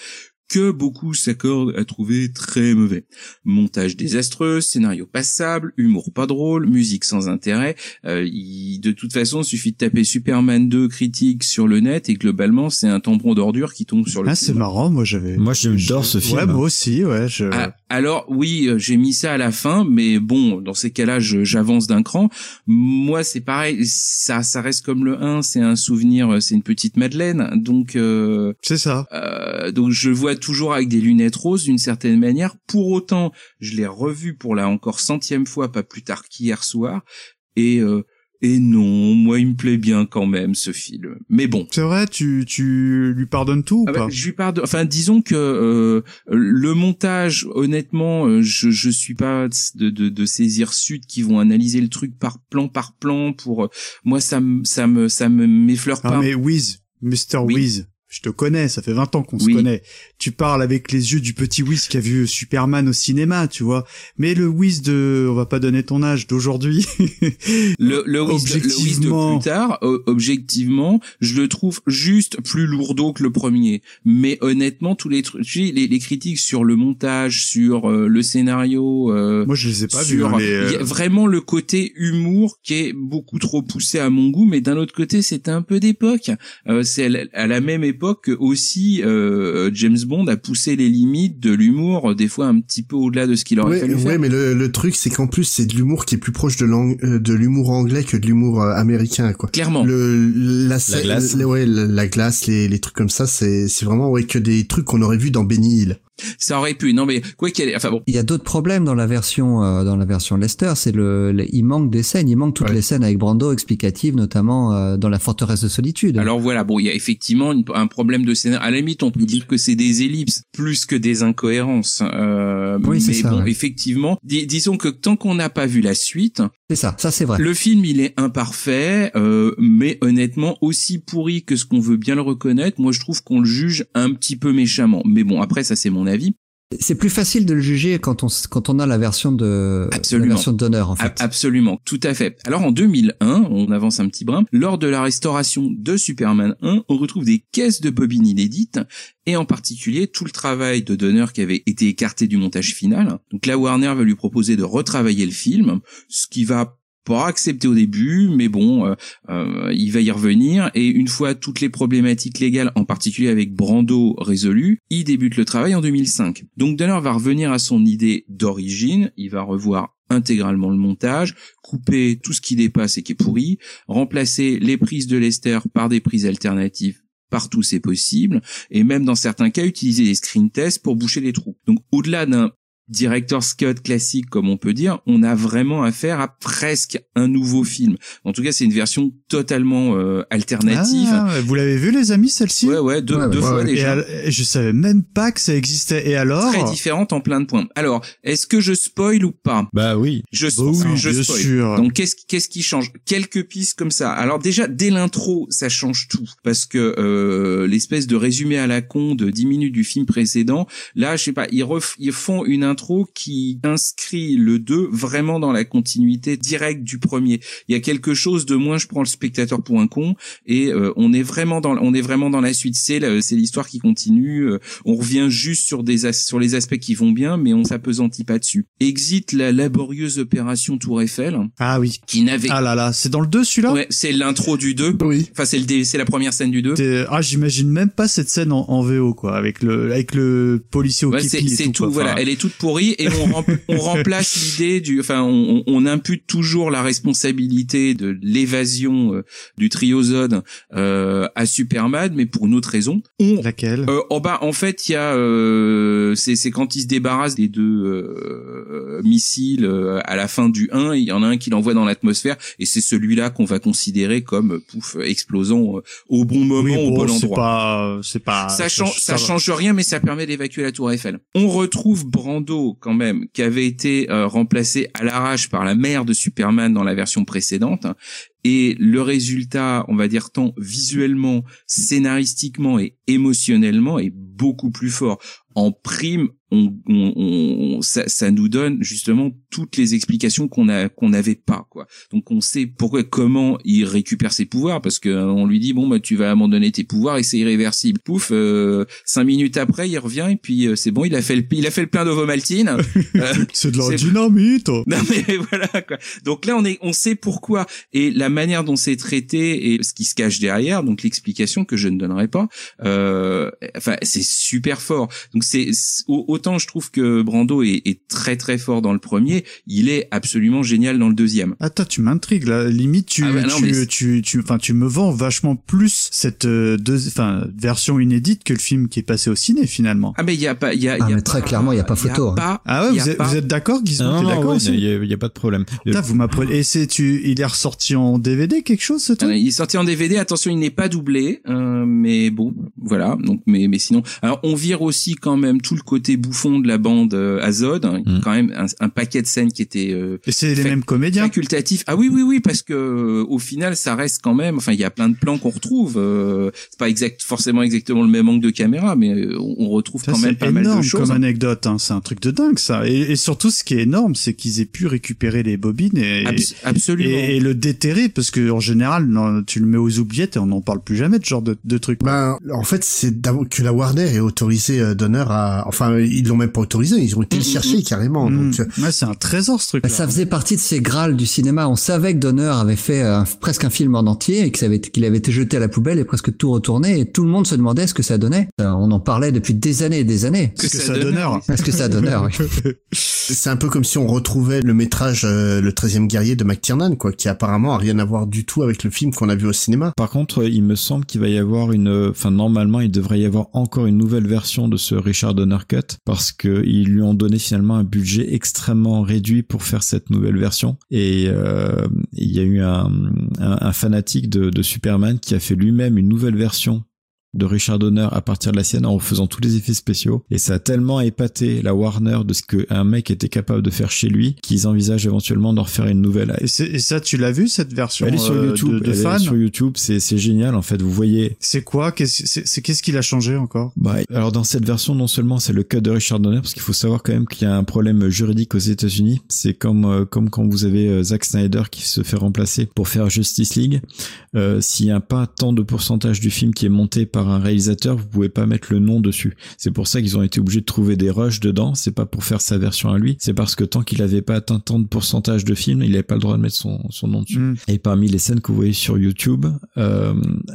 que beaucoup s'accordent à trouver très mauvais. Montage désastreux, scénario passable, humour pas drôle, musique sans intérêt. Euh, il- de toute façon, il suffit de taper Superman 2 critique sur le net et globalement, c'est un tampon d'ordure qui tombe sur le Ah c'est marrant, moi j'avais. Moi, j'adore ce film. Ouais, moi aussi, ouais. Je... Ah, alors oui, euh, j'ai mis ça à la fin, mais bon, dans ces cas-là, j'avance d'un cran. Moi, c'est pareil, ça, ça reste comme le 1, c'est un souvenir, euh, c'est une petite Madeleine, donc euh, C'est ça. euh, donc je le vois toujours avec des lunettes roses d'une certaine manière. Pour autant, je l'ai revu pour la encore centième fois, pas plus tard qu'hier soir, et euh, et non, moi, il me plaît bien quand même ce film. Mais bon, C'est vrai, tu, tu lui pardonnes tout ou ah bah, pas je lui pardonne. Enfin, disons que euh, le montage, honnêtement, euh, je je suis pas de de, de ces hirsutes qui vont analyser le truc par plan par plan. Pour euh, moi, ça me ça me ça me m'effleure Ah pas. mais Wiz, Mr. Oui. Wiz, je te connais, ça fait 20 ans qu'on Oui. se connaît. Tu parles avec les yeux du petit Wiz qui a vu Superman au cinéma, tu vois. Mais le Wiz de, on va pas donner ton âge, d'aujourd'hui. (laughs) Le le Wiz de, plus tard, objectivement, je le trouve juste plus lourdeau que le premier. Mais honnêtement, tous les trucs, les, les critiques sur le montage, sur euh, le scénario. euh, Moi, je les ai pas vus. hein, les, il y a euh, vraiment le côté humour qui est beaucoup trop poussé à mon goût mais d'un autre côté c'était un peu d'époque Euh, c'est à la même époque que aussi euh, James Bond a poussé les limites de l'humour euh, des fois un petit peu au-delà de ce qu'il aurait Ouais, fallu ouais, faire mais le, le truc, c'est qu'en plus, c'est de l'humour qui est plus proche de, l'ang- euh, de l'humour anglais que de l'humour américain, quoi. clairement Le, la, glace. le- ouais, la, la glace, les, les trucs comme ça, c'est, c'est vraiment ouais, que des trucs qu'on aurait vu dans Benny Hill. Ça aurait pu. Non, mais quoi qu'il, enfin bon. Il y a d'autres problèmes dans la version euh, dans la version Lester, c'est le, le- il manque des scènes, il manque toutes les scènes avec Brando explicatives, notamment euh, dans la forteresse de solitude. Alors voilà, bon, il y a effectivement une- un problème de scénario. À la limite, on peut dire que c'est des ellipses plus que des incohérences. Euh, Oui, c'est mais ça, bon, ouais. effectivement, dis- disons que tant qu'on n'a pas vu la suite, c'est ça, ça c'est vrai. Le film, il est imparfait, euh, mais honnêtement aussi pourri que ce qu'on veut bien le reconnaître. Moi, je trouve qu'on le juge un petit peu méchamment. Mais bon, après, ça c'est mon avis. C'est plus facile de le juger quand on s- quand on a la version de Absolument. la version d'honneur en fait. Ab- Absolument, tout à fait. Alors en 2001, on avance un petit brin, lors de la restauration de Superman 1, on retrouve des caisses de bobines inédites et en particulier tout le travail de Donner qui avait été écarté du montage final. Donc la Warner va lui proposer de retravailler le film, ce qui va pas accepter au début, mais bon, euh, euh, il va y revenir. Et une fois toutes les problématiques légales, en particulier avec Brando résolues, il débute le travail en 2005. Donc Donner va revenir à son idée d'origine, il va revoir intégralement le montage, couper tout ce qui dépasse et qui est pourri, remplacer les prises de Lester par des prises alternatives partout c'est possible, et même dans certains cas utiliser des screen tests pour boucher les trous. Donc au-delà d'un director's cut classique comme on peut dire, on a vraiment affaire à presque un nouveau film. En tout cas, c'est une version totalement euh, alternative. Ah, vous l'avez vu les amis celle-ci? Ouais ouais, deux, deux fois Et déjà. et je savais même pas que ça existait. Et alors? Très différente en plein de points. Alors, est-ce que je spoil ou pas? Bah oui. Je, Bah oui, je bien spoil. sûr. Donc qu'est-ce qu'est-ce qui change? Quelques pistes comme ça. Alors déjà dès l'intro, ça change tout parce que euh, l'espèce de résumé à la con de 10 minutes du film précédent, là, je sais pas, ils, ref- ils font une intro qui inscrit le 2 vraiment dans la continuité directe du premier. Il y a quelque chose de moins je prends le spectateur pour un con et euh, on est vraiment dans on est vraiment dans la suite, c'est c'est l'histoire qui continue, euh, on revient juste sur des sur les aspects qui vont bien mais on s'apesantit pas dessus. Exit la laborieuse opération Tour Eiffel Ah oui. qui n'avait Ah là là, c'est dans le 2 celui-là? Ouais, c'est l'intro du 2. Oui. Enfin, c'est le c'est la première scène du 2. T'es- Ah, j'imagine même pas cette scène en, en VO quoi, avec le avec le policier au Ouais, c'est tout. tout, quoi. voilà. Enfin, Elle est toute et on, rem- on (laughs) remplace l'idée du, enfin, on, impute toujours la responsabilité de l'évasion euh, du trio Zod euh, à Superman, mais pour une autre raison. On, Laquelle? euh, oh bah, en fait, il y a, c'est quand il se débarrasse des deux missiles à la fin du 1, il y en a un qui l'envoie dans l'atmosphère et c'est celui-là qu'on va considérer comme pouf explosant au bon moment, oui, au bon, c'est endroit. pas, c'est pas. ça change, ça, change rien, mais ça permet d'évacuer la tour Eiffel. On retrouve Brando quand même, qui avait été euh, remplacé à l'arrache par la mère de Superman dans la version précédente. Et le résultat, on va dire tant visuellement, scénaristiquement et émotionnellement, est beaucoup plus fort. En prime, on, on- on- ça, ça nous donne justement toutes les explications qu'on a qu'on n'avait pas quoi. Donc on sait pourquoi comment il récupère ses pouvoirs parce que on lui dit bon bah tu vas abandonner tes pouvoirs et c'est irréversible. Pouf, euh, cinq minutes après il revient et puis euh, c'est bon il a fait le il a fait le plein d'ovomaltine. (laughs) Euh, (laughs) C'est de la dynamite. (laughs) non mais voilà quoi. Donc là on est on sait pourquoi et la manière dont c'est traité et ce qui se cache derrière donc l'explication que je ne donnerai pas euh, enfin c'est super fort. Donc c'est c'est- au- autant je trouve que Brando est, est très très fort dans le premier, il est absolument génial dans le deuxième. Attends, tu m'intrigues là. Limite, tu, Ah bah non, tu, tu, tu, enfin, tu me vends vachement plus cette euh, deux, enfin, version inédite que le film qui est passé au ciné finalement. Ah mais il y a pas il y a, Ah, y a mais très pas- clairement, il y a pas photo, hein. pas- Ah ouais, il y a vous êtes, pas- vous êtes d'accord, Gizmo non, d'accord ouais, il y, a- il y a pas de problème. Putain, vous m'apprenez. Et c'est tu, il est ressorti en DVD quelque chose ce truc? Il est sorti en DVD. Attention, il n'est pas doublé, euh, mais bon, voilà. Donc, mais mais sinon, alors on vire aussi quand même tout le côté bouffon de la bande euh, Azod, hein, Mm. quand même un, un paquet de scènes qui étaient euh, Et c'est les mêmes comédiens. facultatifs. Ah oui, oui, oui, parce que euh, au final, ça reste quand même. Enfin, il y a plein de plans qu'on retrouve. euh, c'est pas exact, forcément exactement le même angle de caméra, mais euh, on, on retrouve Ça, quand même pas mal énorme de choses. comme anecdote. Hein. C'est un truc de dingue ça. Et, et surtout, ce qui est énorme, c'est qu'ils aient pu récupérer les bobines et, Abs- absolument. et, et le déterrer parce que en général, non, tu le mets aux oubliettes et on n'en parle plus jamais de ce genre de, de truc. Ben, en fait, c'est que la Warner ait autorisé euh, Donner à, enfin, ils l'ont même pas autorisé, ils ont été le chercher carrément. Mmh. Donc, euh, Ouais, c'est un trésor ce truc. Ça faisait partie de ces grâles du cinéma. On savait que Donner avait fait euh, presque un film en entier et avait- qu'il avait été jeté à la poubelle et presque tout retourné. Et tout le monde se demandait ce que ça donnait. Euh, on en parlait depuis des années et des années. Parce que ça donneur. Est-ce que ça donnait oui. (laughs) c'est un peu comme si on retrouvait le métrage euh, Le 13e guerrier de McTiernan, quoi, qui apparemment a rien à voir du tout avec le film qu'on a vu au cinéma. Par contre, il me semble qu'il va y avoir une, enfin normalement il devrait y avoir encore une nouvelle version de ce Richard Donner Cut parce que ils lui ont donné finalement un budget extrêmement réduit pour faire cette nouvelle version. Et euh, il y a eu un, fanatique de Superman qui a fait lui-même une nouvelle version de Richard Donner à partir de la sienne en faisant tous les effets spéciaux et ça a tellement épaté la Warner de ce qu'un mec était capable de faire chez lui qu'ils envisagent éventuellement d'en refaire une nouvelle. Et, ça, tu l'as vu cette version Elle est sur euh, YouTube, de, de elle est fan sur YouTube, c'est génial en fait. Vous voyez. C'est quoi? Qu'est-ce c'est- c'est qu'est-ce qu'il a changé encore? Bah, alors dans cette version, non seulement c'est le cut de Richard Donner, parce qu'il faut savoir quand même qu'il y a un problème juridique aux États-Unis. C'est comme euh, comme quand vous avez euh, Zack Snyder qui se fait remplacer pour faire Justice League. Euh, S'il n'y a pas tant de pourcentage du film qui est monté par un réalisateur, vous pouvez pas mettre le nom dessus. C'est pour ça qu'ils ont été obligés de trouver des rushs dedans. C'est pas pour faire sa version à lui, c'est parce que tant qu'il avait pas atteint tant de pourcentage de film, il avait pas le droit de mettre son son nom dessus. Mm. Et parmi les scènes que vous voyez sur YouTube, euh,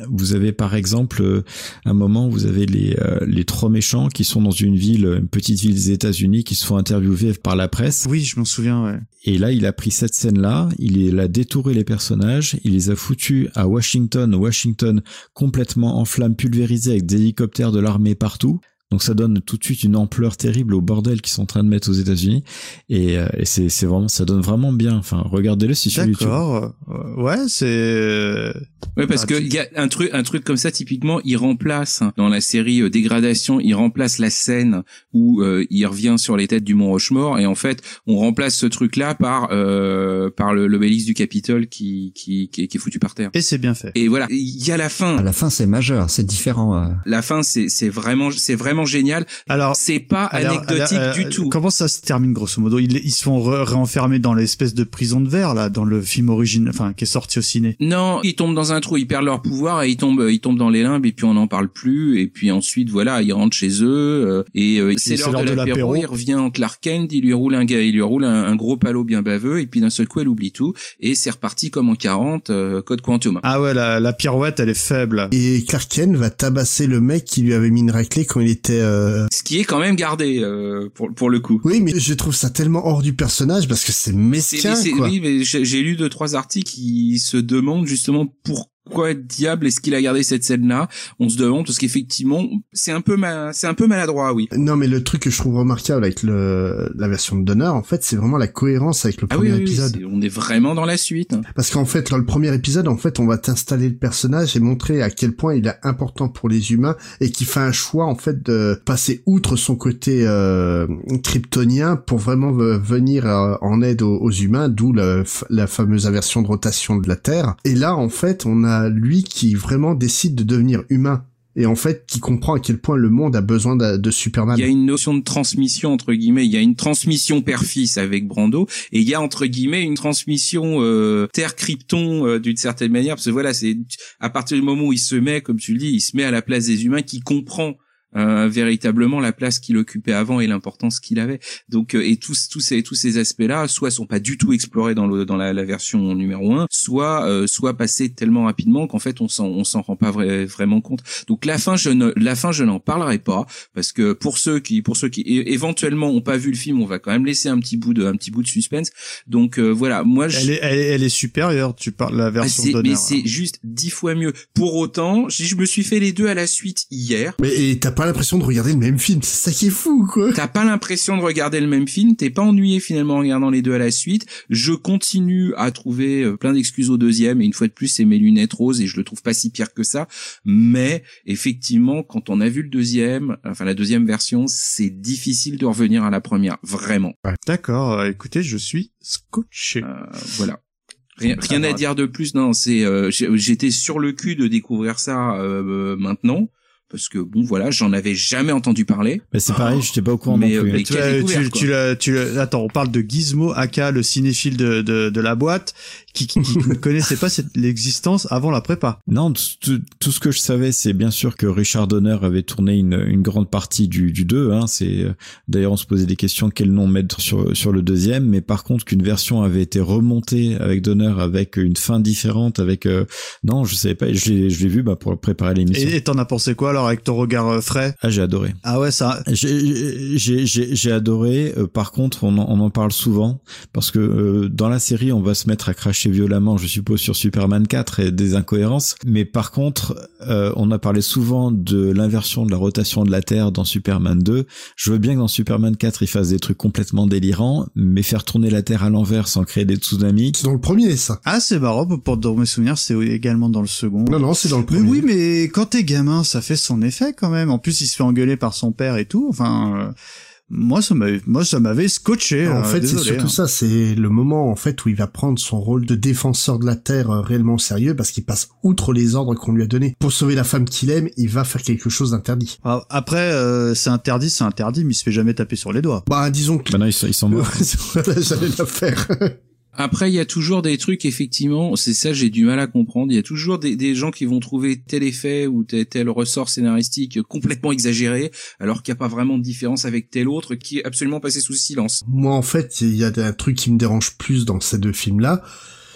vous avez par exemple euh, un moment où vous avez les euh, les trois méchants qui sont dans une ville, une petite ville des États-Unis, qui se font interviewer par la presse. Oui, je m'en souviens. Ouais. Et là, il a pris cette scène-là, il a détouré les personnages, il les a foutus à Washington, Washington complètement en flammes pulvérisées avec des hélicoptères de l'armée partout. Donc ça donne tout de suite une ampleur terrible au bordel qu'ils sont en train de mettre aux États-Unis. Et, euh, et c'est c'est vraiment, ça donne vraiment bien. Enfin, regardez-le si sur YouTube. D'accord. Euh, ouais, c'est. Ouais, parce Ah, que il y a un truc, un truc comme ça typiquement, il remplace hein, dans la série euh, Dégradation, il remplace la scène où euh, il revient sur les têtes du Mont Rochemort et en fait, on remplace ce truc-là par euh, par le l'obélisque du Capitole qui qui qui est, qui est foutu par terre. Et c'est bien fait. Et voilà, il y a la fin. À la fin, c'est majeur, c'est différent. euh. La fin, c'est c'est vraiment c'est vraiment génial. Alors, c'est pas alors, anecdotique alors, euh, du tout. Comment ça se termine grosso modo? Ils, ils se font re- réenfermer dans l'espèce de prison de verre là, dans le film original, enfin qui est sorti au ciné? Non, ils tombent dans un trou, ils perdent leur pouvoir et ils tombent, ils tombent dans les limbes et puis on n'en parle plus et puis ensuite voilà, ils rentrent chez eux euh, et euh, c'est l'heure de de l'apéro. Il revient en Clark Kent, il lui roule un gars, il lui roule un, un gros palot bien baveux et puis d'un seul coup elle oublie tout et c'est reparti comme en 40 euh, code quantum. Ah ouais, la, la pirouette, elle est faible. Et Clark Kent va tabasser le mec qui lui avait mis une raclée quand il était... euh, Ce qui est quand même gardé euh, pour pour le coup. Oui, mais je trouve ça tellement hors du personnage parce que c'est mesquin, mais c'est- quoi. oui, mais j'ai j'ai lu deux trois articles qui se demandent justement pourquoi diable est-ce qu'il a gardé cette scène-là? On se demande parce qu'effectivement c'est un peu ma- c'est un peu maladroit, oui. Non, mais le truc que je trouve remarquable avec le, la version de Donner, en fait, c'est vraiment la cohérence avec le Ah premier oui, oui, épisode. on est vraiment dans la suite. Parce qu'en fait, dans le premier épisode, en fait, on va t'installer le personnage et montrer à quel point il est important pour les humains et qu'il fait un choix, en fait, de passer outre son côté euh, kryptonien pour vraiment ve- venir euh, en aide aux, aux humains, d'où la fameuse inversion de rotation de la Terre. Et là, en fait, on a lui qui vraiment décide de devenir humain. Et en fait, qui comprend à quel point le monde a besoin de, de Superman. Il y a une notion de transmission entre guillemets. Il y a une transmission père-fils avec Brando, et il y a entre guillemets une transmission euh, Terre-Krypton euh, d'une certaine manière. Parce que voilà, c'est à partir du moment où il se met, comme tu le dis, il se met à la place des humains, qui comprend euh, véritablement la place qu'il occupait avant et l'importance qu'il avait. Donc euh, et tous tous ces tous ces aspects-là, soit sont pas du tout explorés dans le dans la, la version numéro 1, soit euh, soit passés tellement rapidement qu'en fait on s'en on s'en rend pas vrai- vraiment compte. Donc la fin je ne la fin je n'en parlerai pas parce que pour ceux qui pour ceux qui éventuellement ont pas vu le film, on va quand même laisser un petit bout de un petit bout de suspense. Donc euh, voilà, moi je Elle est, elle est, elle est supérieure. Tu parles la ah, version Donner. mais c'est juste dix fois mieux. Pour autant, je je me suis fait les deux à la suite hier. Mais et t'as pas l'impression de regarder le même film, c'est ça qui est fou, quoi. T'as pas l'impression de regarder le même film, t'es pas ennuyé finalement en regardant les deux à la suite. Je continue à trouver euh, plein d'excuses au deuxième, et une fois de plus, c'est mes lunettes roses, et je le trouve pas si pire que ça. Mais effectivement, quand on a vu le deuxième, enfin la deuxième version, c'est difficile de revenir à la première, vraiment. D'accord. euh, Écoutez, je suis scotché. Euh, voilà. Rien, rien à dire de plus. Non, c'est euh, j'ai- j'étais sur le cul de découvrir ça euh, maintenant parce que bon voilà, j'en avais jamais entendu parler. Mais c'est pareil, j'étais pas au courant Mais, non plus. euh, mais Tu, tu, tu l'as- tu l'as- attends, on parle de Gizmo, aka le cinéphile de, de, de la boîte, qui, qui, qui (laughs) ne connaissait pas l'existence avant la prépa. Non, tout, tout ce que je savais, c'est bien sûr que Richard Donner avait tourné une, une grande partie du, du 2. Hein, c'est euh, d'ailleurs on se posait des questions quel nom mettre sur sur le deuxième, mais par contre qu'une version avait été remontée avec Donner avec une fin différente, avec euh, non, je savais pas, je l'ai je l'ai vu bah, pour préparer l'émission. Et t'en as pensé quoi alors? Alors avec ton regard euh, frais Ah, j'ai adoré. Ah ouais, ça. J'ai j'ai j'ai j'ai adoré. Euh, par contre, on en, on en parle souvent parce que euh, dans la série, on va se mettre à cracher violemment, je suppose, sur Superman 4 et des incohérences. Mais par contre, euh, on a parlé souvent de l'inversion de la rotation de la Terre dans Superman 2. Je veux bien que dans Superman 4, il fasse des trucs complètement délirants, mais faire tourner la Terre à l'envers sans créer des tsunamis. C'est dans le premier, ça. Ah, c'est marrant, pour dans mes souvenirs, c'est également dans le second. Non, non, c'est dans le Mais premier. oui, mais quand t'es gamin, ça fait son effet quand même. En plus, il se fait engueuler par son père et tout. Enfin, euh, moi, ça m'avait, moi, ça m'avait scotché. En euh, fait, c'est surtout hein. ça, c'est le moment en fait où il va prendre son rôle de défenseur de la Terre euh, réellement au sérieux parce qu'il passe outre les ordres qu'on lui a donnés. Pour sauver la femme qu'il aime, il va faire quelque chose d'interdit. Ah, Après, euh, c'est interdit, c'est interdit, mais il se fait jamais taper sur les doigts. Bah, disons que... Ils sont, ils sont morts. Voilà, J'allais la faire. Après, il y a toujours des trucs, effectivement, c'est ça, j'ai du mal à comprendre. Il y a toujours des, des gens qui vont trouver tel effet ou tel, tel ressort scénaristique complètement exagéré, alors qu'il n'y a pas vraiment de différence avec tel autre qui est absolument passé sous silence. Moi, en fait, il y a un truc qui me dérange plus dans ces deux films-là.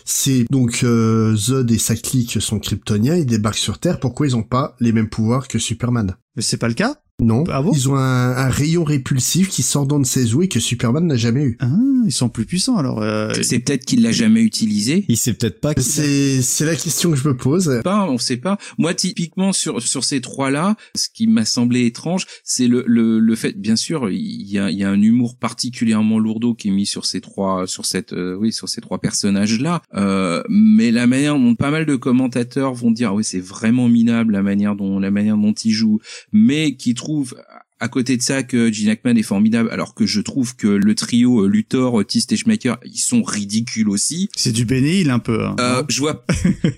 C'est donc euh, Zod et sa clique sont kryptoniens, ils débarquent sur Terre. Pourquoi ils ont pas les mêmes pouvoirs que Superman? Mais c'est pas le cas Non. Ah bon? Ils ont un, un rayon répulsif qui sort ne sait où et que Superman n'a jamais eu. Ah, ils sont plus puissants alors. euh, C'est peut-être qu'il l'a jamais utilisé. Il sait peut-être pas. C'est c'est la question que je me pose. Pas, on sait pas. Moi, typiquement sur sur ces trois-là, ce qui m'a semblé étrange, c'est le, le le fait, bien sûr, il y a il y a un humour particulièrement lourdeau qui est mis sur ces trois sur cette euh, oui sur ces trois personnages-là. Euh, mais la manière dont pas mal de commentateurs vont dire, ah oui, c'est vraiment minable la manière dont la manière dont il joue, mais qui trouvent à côté de ça que Gene Hackman est formidable, alors que je trouve que le trio euh, Luthor, Otis et Schmaker, ils sont ridicules aussi. C'est du bénil un peu. hein. Euh, je vois.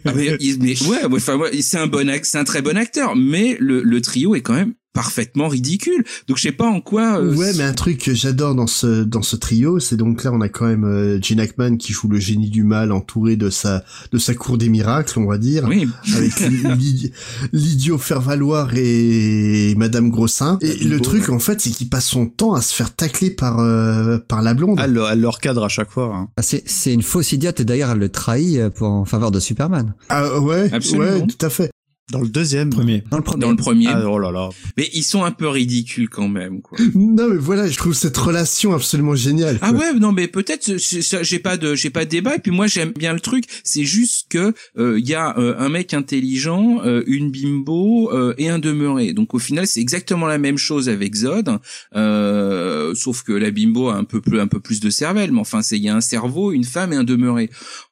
Ah, mais, il- mais ouais, enfin, ouais, c'est un bon, c'est un très bon acteur, mais le, le trio est quand même parfaitement ridicule. Donc je sais pas en quoi. euh, Ouais, mais un truc que j'adore dans ce dans ce trio, c'est donc là on a quand même euh, Gene Hackman qui joue le génie du mal entouré de sa de sa cour des miracles, on va dire, Oui. avec (laughs) l'i- l'idiot faire valoir et Madame Grossin. Et le truc en fait, c'est qu'il passe son temps à se faire tacler par euh, par la blonde. Elle, elle leur cadre à chaque fois. hein. Ah, C'est c'est une fausse idiote et d'ailleurs elle le trahit euh, pour en faveur de Superman. Ah ouais, Absolument. ouais, tout à fait. Dans le deuxième. Premier. Dans le premier. dans le premier. Ah, oh là là. Mais ils sont un peu ridicules quand même. Quoi. (laughs) Non mais voilà, je trouve cette relation absolument géniale. Ah ouais, non mais peut-être j'ai pas de j'ai pas de débat et puis moi j'aime bien le truc, c'est juste que euh, il y a euh, un mec intelligent, euh, une bimbo euh, et un demeuré. Donc au final, c'est exactement la même chose avec Zod, euh, sauf que la bimbo a un peu plus un peu plus de cervelle, mais enfin c'est il y a un cerveau, une femme et un demeuré.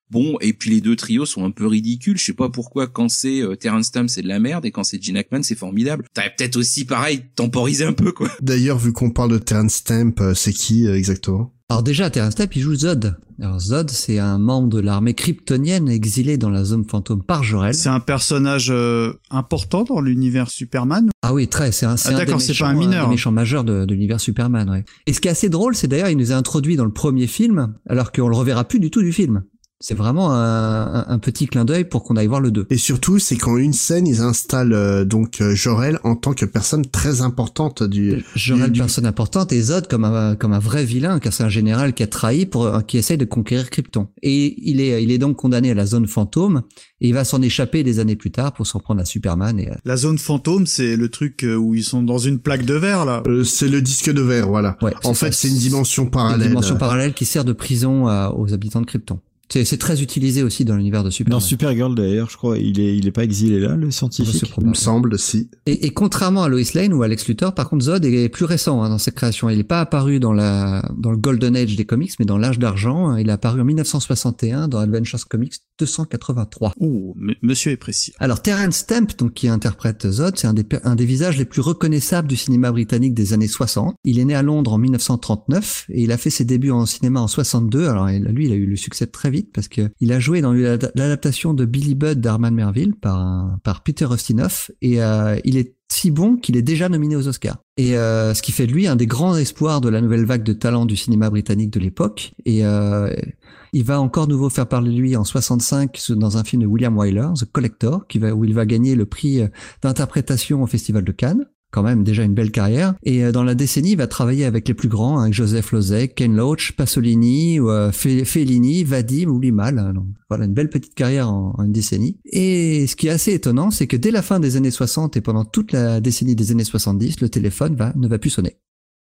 Bon, et puis les deux trios sont un peu ridicules. Je sais pas pourquoi quand c'est euh, Terrence Stamp c'est de la merde et quand c'est Gene Hackman c'est formidable. T'aurais peut-être aussi pareil temporisé un peu quoi. D'ailleurs, vu qu'on parle de Terrence Stamp, euh, c'est qui euh, exactement? Alors déjà, Terrence Stamp, il joue Zod. Alors Zod, c'est un membre de l'armée kryptonienne exilé dans la zone fantôme par Jor-El. C'est un personnage euh, important dans l'univers Superman. Ah oui, très. C'est un, c'est Ah, un des d'accord, c'est méchants, pas un mineur. des méchants majeurs de, de l'univers Superman. Ouais. Et ce qui est assez drôle, c'est d'ailleurs, il nous a introduit dans le premier film, alors qu'on le reverra plus du tout du film. C'est vraiment un, petit clin d'œil pour qu'on aille voir le 2. Et surtout, c'est qu'en une scène, ils installent euh, donc euh, Jor-El en tant que personne très importante du. Jor-El, du- personne importante, et Zod comme un, comme un vrai vilain, car c'est un général qui a trahi pour, euh, qui essaye de conquérir Krypton. Et il est, il est donc condamné à la zone fantôme, et il va s'en échapper des années plus tard pour s'en prendre à Superman et, euh, La zone fantôme, c'est le truc euh, où ils sont dans une plaque de verre là. Euh, c'est le disque de verre, voilà. Ouais, en fait, c'est une dimension une parallèle. dimension parallèle qui sert de prison à- aux habitants de Krypton. C'est, c'est très utilisé aussi dans l'univers de Superman. Dans Supergirl d'ailleurs, je crois, il est, il est pas exilé là, le scientifique. Il me semble, si. Et, et contrairement à Lois Lane ou Alex Luthor, par contre, Zod est plus récent hein, dans ses créations. Il n'est pas apparu dans la dans le Golden Age des comics, mais dans l'âge d'argent. Il est apparu en 1961 dans Adventures Comics 283. Oh, monsieur est précis. Alors Terrence Stamp, donc qui interprète Zod, c'est un des un des visages les plus reconnaissables du cinéma britannique des années 60. Il est né à Londres en 1939 et il a fait ses débuts en cinéma en 62. Alors lui, il a eu le succès très vite parce que il a joué dans l'ad- l'adaptation de Billy Budd d'Armand Merville par par Peter Ustinov et euh, il est si bon qu'il est déjà nominé aux Oscars. Et euh, ce qui fait de lui un des grands espoirs de la nouvelle vague de talent du cinéma britannique de l'époque. Et euh, il va encore nouveau faire parler de lui en 65 dans un film de William Wyler, The Collector, où il va gagner le prix d'interprétation au Festival de Cannes. Quand même déjà une belle carrière. Et euh, dans la décennie, il va travailler avec les plus grands, avec Joseph Losek, Ken Loach, Pasolini, euh, Fe- Fellini, Vadim ou Limal. Donc, voilà, une belle petite carrière en, en une décennie. Et ce qui est assez étonnant, c'est que dès la fin des années 60 et pendant toute la décennie des années 70, le téléphone va, ne va plus sonner.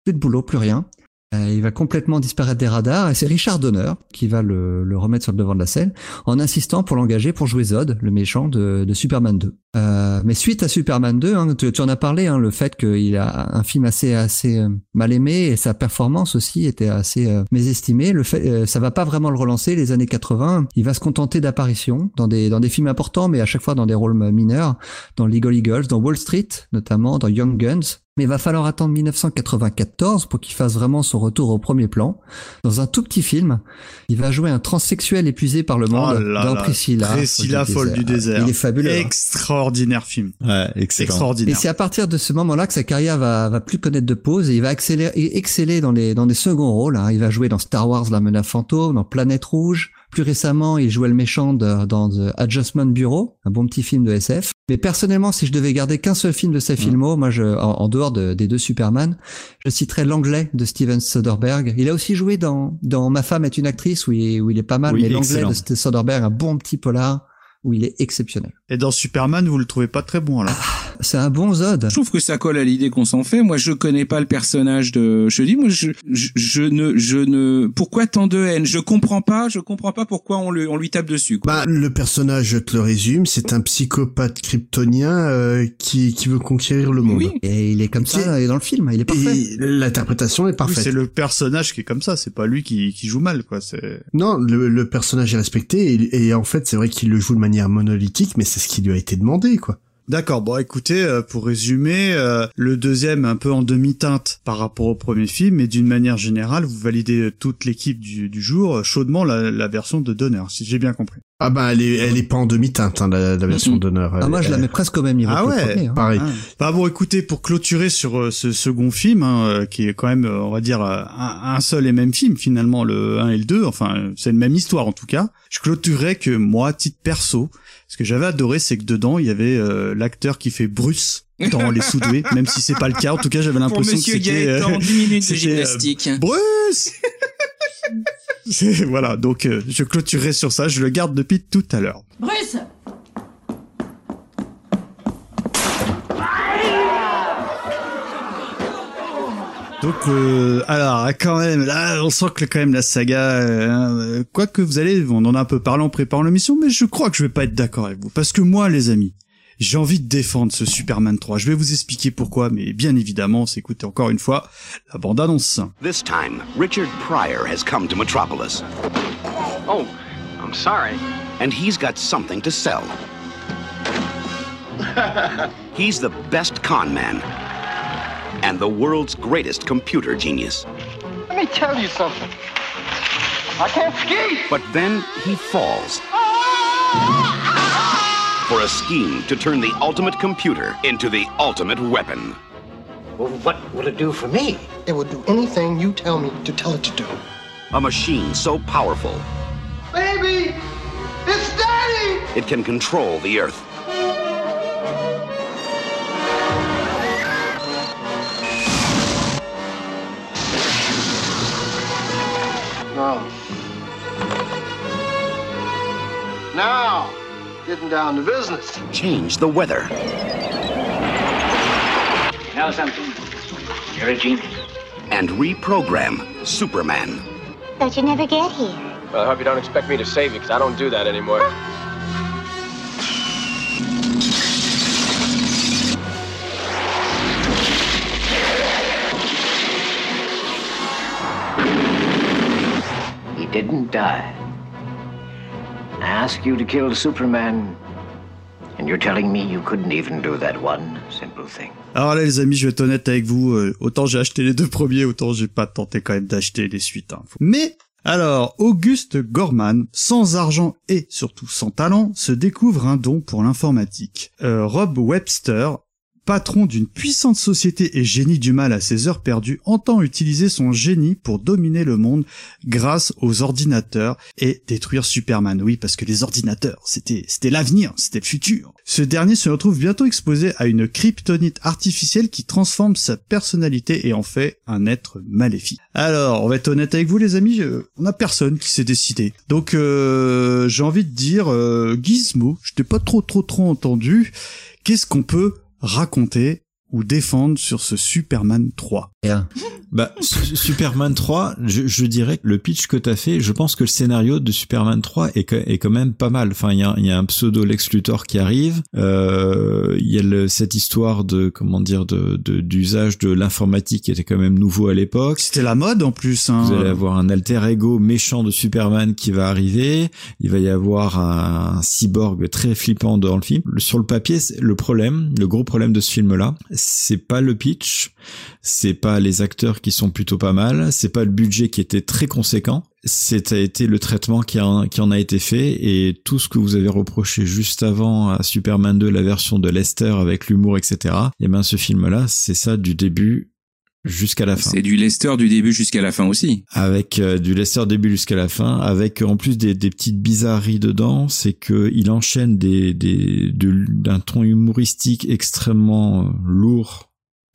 Plus de boulot, plus rien. Euh, il va complètement disparaître des radars et c'est Richard Donner qui va le, le remettre sur le devant de la scène en insistant pour l'engager pour jouer Zod, le méchant de, de Superman 2. Euh, mais suite à Superman 2, hein, tu, tu en as parlé, hein, le fait qu'il a un film assez assez euh, mal aimé et sa performance aussi était assez euh, mésestimée. Le fait, euh, ça va pas vraiment le relancer. Les années 80, il va se contenter d'apparitions dans des dans des films importants, mais à chaque fois dans des rôles mineurs, dans Legal Eagles, dans Wall Street notamment, dans Young Guns. Mais il va falloir attendre 1994 pour qu'il fasse vraiment son retour au premier plan. Dans un tout petit film, il va jouer un transsexuel épuisé par le monde Oh là dans là, Priscilla. Priscilla, folle du désert. Il est fabuleux. hein. Extraordinaire film. Ouais, excellent. Et c'est à partir de ce moment-là que sa carrière va, va plus connaître de pause et il va accélérer, et exceller dans les, dans des seconds rôles. hein. Il va jouer dans Star Wars, La menace fantôme, dans Planète Rouge. Plus récemment, il jouait le méchant de- dans The Adjustment Bureau, un bon petit film de SF. Mais personnellement, si je devais garder qu'un seul film de sa filmo, moi, je, en, en dehors de- des deux Superman, je citerais l'anglais de Steven Soderbergh. Il a aussi joué dans, dans Ma femme est une actrice où il est, où il est pas mal, Oui, mais l'anglais de Steven Soderbergh, un bon petit polar où il est exceptionnel. Et dans Superman, vous le trouvez pas très bon alors? C'est un bon Zod. Je trouve que ça colle à l'idée qu'on s'en fait. Moi, je connais pas le personnage de. Je dis, moi, je, je, je ne, je ne. Pourquoi tant de haine? Je comprends pas. Je comprends pas pourquoi on, le, on lui tape dessus. Quoi. Bah, le personnage, je te le résume, c'est un psychopathe kryptonien euh, qui, qui veut conquérir le monde. Et il est comme ça dans le film. Il est parfait. Et l'interprétation est Oui, parfaite. c'est le personnage qui est comme ça, c'est pas lui qui, qui joue mal, quoi. C'est Non, le, le personnage est respecté et, et en fait, c'est vrai qu'il le joue de manière monolithique, mais c'est ce qui lui a été demandé, quoi. D'accord, bon écoutez, euh, pour résumer, euh, le deuxième un peu en demi-teinte par rapport au premier film, mais d'une manière générale, vous validez euh, toute l'équipe du, du jour, euh, chaudement la, la version de Donner, si j'ai bien compris. Ah bah, elle est, elle est pas en demi-teinte, hein, la, la version d'honneur. Ah, moi, je la mets presque au même niveau Ah que le ouais, premier. hein. Pareil. Ah. Bah bon, écoutez, pour clôturer sur euh, ce second film, hein, euh, qui est quand même, on va dire, un, un seul et même film finalement, le 1 et le 2, enfin, c'est une même histoire en tout cas, je clôturerais que moi, titre perso, ce que j'avais adoré, c'est que dedans, il y avait euh, l'acteur qui fait Bruce dans Les Soudoués, (laughs) même si c'est pas le cas, en tout cas, j'avais l'impression que Monsieur c'était... Gaëtan, euh, 10 minutes de euh, gymnastique. Bruce (laughs) C'est- Voilà, donc euh, je clôturerai sur ça, je le garde depuis tout à l'heure. Bruce Donc, euh, alors, quand même, là, on sent que quand même la saga, euh, hein, quoi que vous allez, on en a un peu parlé en préparant l'émission, mais je crois que je vais pas être d'accord avec vous. Parce que moi, les amis, j'ai envie de défendre ce Superman 3. Je vais vous expliquer pourquoi, mais bien évidemment, c'est écoutez encore une fois la bande-annonce. This time, Richard Pryor has come to Metropolis. Oh, I'm sorry. And he's got something to sell. (laughs) He's the best con man and the world's greatest computer genius. Let me tell you something. I can't ski. But then he falls for a scheme to turn the ultimate computer into the ultimate weapon. Well, what will it do for me? It will do anything you tell me to tell it to do. A machine so powerful Baby! It's Daddy! it can control the Earth. Oh. Now, getting down to business. Change the weather. Know something? You're a genius. And reprogram Superman. Thought you'd never get here. Well, I hope you don't expect me to save you, because I don't do that anymore. Didn't die. I asked you to kill Superman, and you're telling me you couldn't even do that one simple thing. Alors là, les amis, je vais être honnête avec vous. euh, autant j'ai acheté les deux premiers, autant j'ai pas tenté quand même d'acheter les suites. hein. Mais alors, Auguste Gorman, sans argent et surtout sans talent, se découvre un don pour l'informatique. Euh, Rob Webster patron d'une puissante société et génie du mal à ses heures perdues, entend utiliser son génie pour dominer le monde grâce aux ordinateurs et détruire Superman. Oui, parce que les ordinateurs, c'était, c'était l'avenir, c'était le futur. Ce dernier se retrouve bientôt exposé à une kryptonite artificielle qui transforme sa personnalité et en fait un être maléfique. Alors, on va être honnête avec vous les amis, euh, on a personne qui s'est décidé. Donc, euh, j'ai envie de dire, euh, Gizmo, je t'ai pas trop trop trop entendu. Qu'est-ce qu'on peut raconter ou défendre sur ce Superman 3 Bah, Su- Superman 3, je, je dirais que le pitch que t'as fait, je pense que le scénario de Superman 3 est, que- est quand même pas mal. Enfin, il y a, il y a un pseudo Lex Luthor qui arrive. Euh, Il y a le- cette histoire de comment dire de de- d'usage de, l'informatique qui était quand même nouveau à l'époque. C'était la mode en plus. Hein. Vous allez avoir un alter ego méchant de Superman qui va arriver. Il va y avoir un, cyborg très flippant dans le film. Sur le papier, le problème, le gros problème de ce film-là, c'est pas le pitch, c'est pas les acteurs qui sont plutôt pas mal, c'est pas le budget qui était très conséquent. C'est a été le traitement qui, en- a été fait et tout ce que vous avez reproché juste avant à Superman 2, la version de Lester avec l'humour, etc. Et ben ce film-là, c'est ça du début jusqu'à la fin C'est du Lester du début jusqu'à la fin aussi. avec euh, du Lester début jusqu'à la fin, avec euh, en plus des, des petites bizarreries dedans, c'est que il enchaîne des des de- d'un ton humoristique extrêmement euh, lourd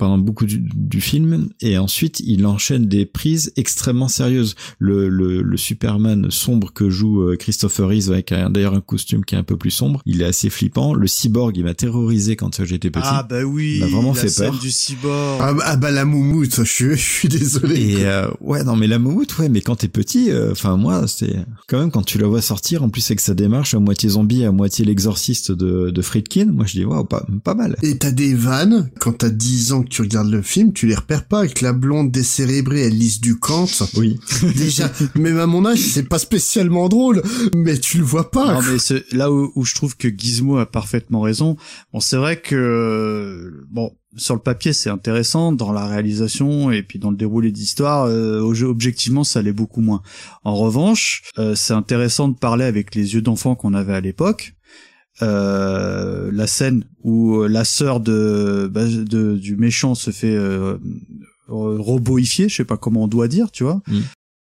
pendant beaucoup du, du film et ensuite il enchaîne des prises extrêmement sérieuses le, le, le Superman sombre que joue euh, Christopher Reeve avec d'ailleurs un costume qui est un peu plus sombre il est assez flippant le cyborg il m'a terrorisé quand j'étais petit Ah bah oui, il m'a vraiment la fait scène peur du cyborg. Ah, bah- ah bah la moumoute, je suis, je suis désolé. Et euh, ouais, non, mais la moumoute, ouais, mais quand t'es petit, euh, enfin moi, c'est quand même quand tu la vois sortir, en plus avec sa démarche à moitié zombie, à moitié l'exorciste de, de Friedkin, moi je dis waouh, pas, pas mal. Et t'as des vannes, quand t'as 10 ans tu regardes le film, tu les repères pas avec la blonde décérébrée, elle lise du Kant. Oui. (laughs) Déjà, même à mon âge, c'est pas spécialement drôle, mais tu le vois pas. Non mais c'est là où, où je trouve que Gizmo a parfaitement raison. Bon c'est vrai que bon sur le papier c'est intéressant dans la réalisation et puis dans le déroulé d'histoire euh, objectivement ça l'est beaucoup moins. En revanche euh, c'est intéressant de parler avec les yeux d'enfant qu'on avait à l'époque. Euh, la scène où la sœur de, bah, de du méchant se fait euh, roboifier, je sais pas comment on doit dire, tu vois. Mm.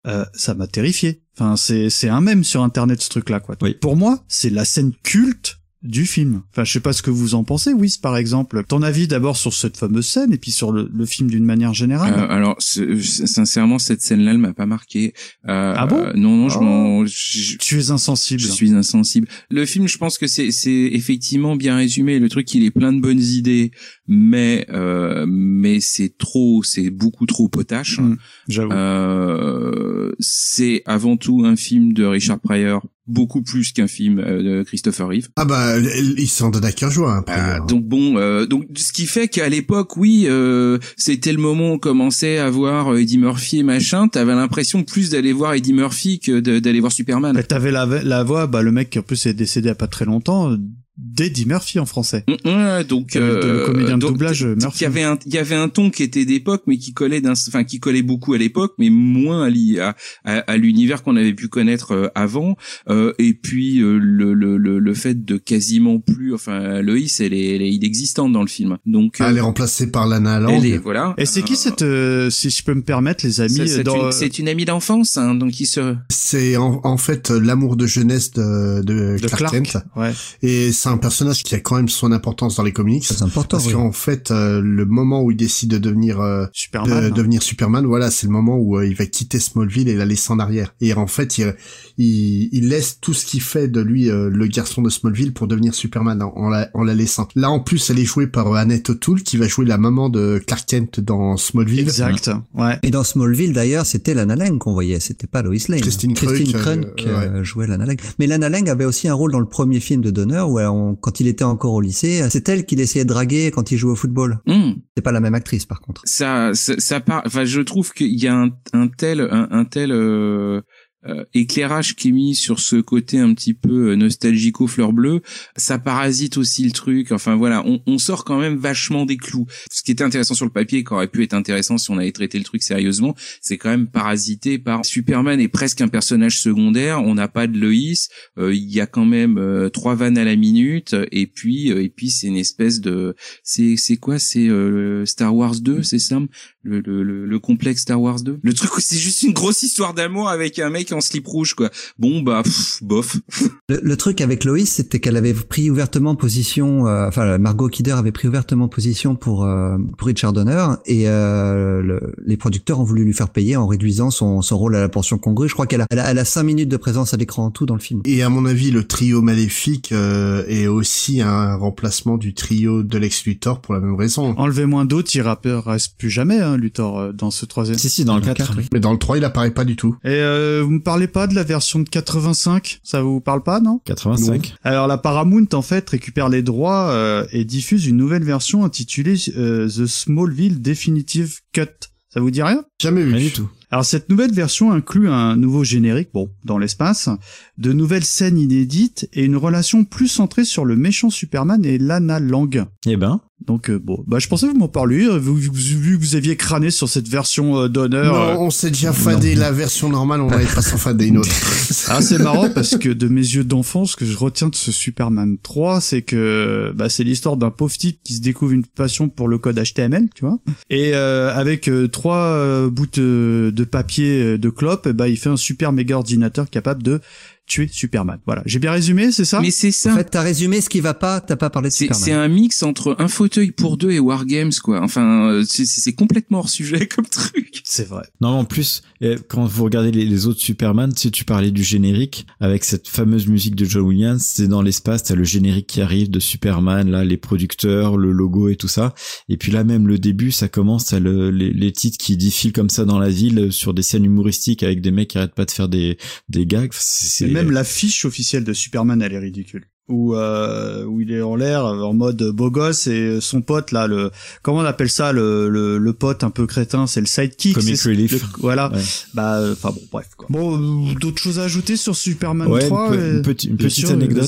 Euh, ça m'a terrifié. Enfin, c'est c'est un même sur internet ce truc-là, quoi. Pour moi, c'est la scène culte du film. Enfin, je sais pas ce que vous en pensez, Wiss, par exemple. Ton avis d'abord sur cette fameuse scène et puis sur le, le film d'une manière générale. Euh, alors, ce- sincèrement, cette scène-là, elle m'a pas marqué. Euh, Ah bon euh, Non, non, je Oh. m'en. je- tu es insensible. Je suis insensible. Le film, je pense que c'est c'est effectivement bien résumé. Le truc, il est plein de bonnes idées, mais euh, mais c'est trop, c'est beaucoup trop potache. Mm, J'avoue. Euh, c'est avant tout un film de Richard Pryor, beaucoup plus qu'un film euh, de Christopher Reeve. Ah bah, il s'en donne à cœur joie, après. Ah, donc bon, euh, donc ce qui fait qu'à l'époque, oui, euh, c'était le moment où on commençait à voir Eddie Murphy et machin. T'avais l'impression plus d'aller voir Eddie Murphy que d'aller voir Superman. T'avais la, la voix, bah le mec qui en plus est décédé il y a pas très longtemps, d'Eddie Murphy en français. Ouais, donc Le- le euh, comédien de doublage, donc, Murphy. Il y avait un, il y avait un ton qui était d'époque, mais qui collait d'un, enfin qui collait beaucoup à l'époque, mais moins à, à, à, à l'univers qu'on avait pu connaître euh, avant. Euh, et puis euh, le, le, le, le fait de quasiment plus, enfin Loïs, elle est, elle est inexistante dans le film. Donc Ah, elle est euh, remplacée par Lana Lang. elle est, voilà. Et c'est qui cette, euh, si je peux me permettre, les amis, c'est dans, une, c'est une amie d'enfance, hein, donc il se. C'est en, en fait l'amour de jeunesse de, de, de Clark, Clark. Kent. Ouais. Et c'est un personnage qui a quand même son importance dans les comics. C'est important, Parce oui. qu'en fait, euh, le moment où il décide de devenir euh, Superman. de devenir Superman, voilà, c'est le moment où euh, il va quitter Smallville et la laisser en arrière. Et en fait, il, il, il laisse tout ce qui fait de lui euh, le garçon de Smallville pour devenir Superman en, en la, en la laissant. Là, en plus, elle est jouée par euh, Annette O'Toole qui va jouer la maman de Clark Kent dans Smallville. Exact. Ouais. Et dans Smallville, d'ailleurs, c'était Lana Lang qu'on voyait, c'était pas Lois Lane. Christine Christine euh, Kruk euh, jouait Lana Lang. Mais Lana Lang avait aussi un rôle dans le premier film de Donner où elle, on- quand il était encore au lycée, c'est elle qu'il essayait de draguer quand il jouait au football. Hmm. C'est pas la même actrice, par contre. ça, ça, ça part. Enfin, je trouve qu'il y a un, un tel, un, un tel, euh, euh, éclairage qui est mis sur ce côté un petit peu euh, nostalgico fleur bleue, ça parasite aussi le truc. Enfin voilà, on, on sort quand même vachement des clous. Ce qui était intéressant sur le papier, qui aurait pu être intéressant si on avait traité le truc sérieusement, c'est quand même parasité par Superman est presque un personnage secondaire. On n'a pas de Loïs. euh, Il y a quand même euh, trois vannes à la minute, et puis euh, et puis c'est une espèce de c'est c'est quoi? C'est Star Wars 2, c'est ça? Le, le, le, le complexe Star Wars 2 Le truc c'est juste une grosse histoire d'amour avec un mec en slip rouge quoi. Bon bah pff, bof. Le, le truc avec Loïs, c'était qu'elle avait pris ouvertement position, euh, enfin Margot Kidder avait pris ouvertement position pour euh, pour Richard Donner et euh, le- les producteurs ont voulu lui faire payer en réduisant son, son rôle à la portion congrue. Je crois qu'elle a, elle a, elle a cinq minutes de présence à l'écran en tout dans le film. Et à mon avis, le trio maléfique euh, est aussi un remplacement du trio de Lex Luthor pour la même raison. Enlevez moins d'autres, il reste plus jamais, hein, Luthor, euh, dans ce troisième. Si, si, dans le 4. Mais dans le 3, il apparaît pas du tout. Et euh, parlez pas de la version de 85 Ça vous parle pas, non? 85. Alors la Paramount en fait récupère les droits euh, et diffuse une nouvelle version intitulée euh, The Smallville Definitive Cut. Ça vous dit rien? Jamais vu. Pas du tout. Alors cette nouvelle version inclut un nouveau générique, bon, dans l'espace, de nouvelles scènes inédites et une relation plus centrée sur le méchant Superman et Lana Lang. Eh ben. Donc euh, bon, bah je pensais que vous m'en parliez, euh, vu, vu- vu que vous aviez crâné sur cette version euh, d'honneur. euh, Non, on s'est déjà fadé la version normale, on n'avait pas s'en fader une autre. (laughs) Ah, c'est marrant parce que de mes yeux d'enfant, ce que je retiens de ce Superman 3, c'est que bah, c'est l'histoire d'un pauvre type qui se découvre une passion pour le code HTML, tu vois. Et euh, avec euh, trois euh, bouts de, papier euh, de clope, bah, il fait un super méga ordinateur capable de tuer Superman. Voilà, j'ai bien résumé, c'est ça? Mais c'est ça. En fait, t'as résumé ce qui va pas, t'as pas parlé de Superman. c'est un mix entre un fauteuil pour deux et Wargames quoi. Enfin euh, c'est complètement hors sujet (laughs) comme truc. C'est vrai. Non, en plus, eh, quand vous regardez les, les autres Superman, si tu parlais du générique, avec cette fameuse musique de John Williams, c'est dans l'espace, t'as le générique qui arrive de Superman, là, les producteurs, le logo et tout ça. Et puis là, même le début, ça commence, t'as le, les, les titres qui défilent comme ça dans la ville, euh, sur des scènes humoristiques avec des mecs qui arrêtent pas de faire des, des gags. C'est même l'affiche officielle de Superman, elle est ridicule. Où, euh, où il est en l'air en mode beau gosse et son pote là le comment on appelle ça le le, le pote un peu crétin c'est le sidekick Comic c'est- relief. le- voilà Ouais. bah euh, enfin bon bref quoi. bon euh, d'autres choses à ajouter sur Superman Ouais, 3 une, pe- euh, une petite, une bien petite sûr, anecdote,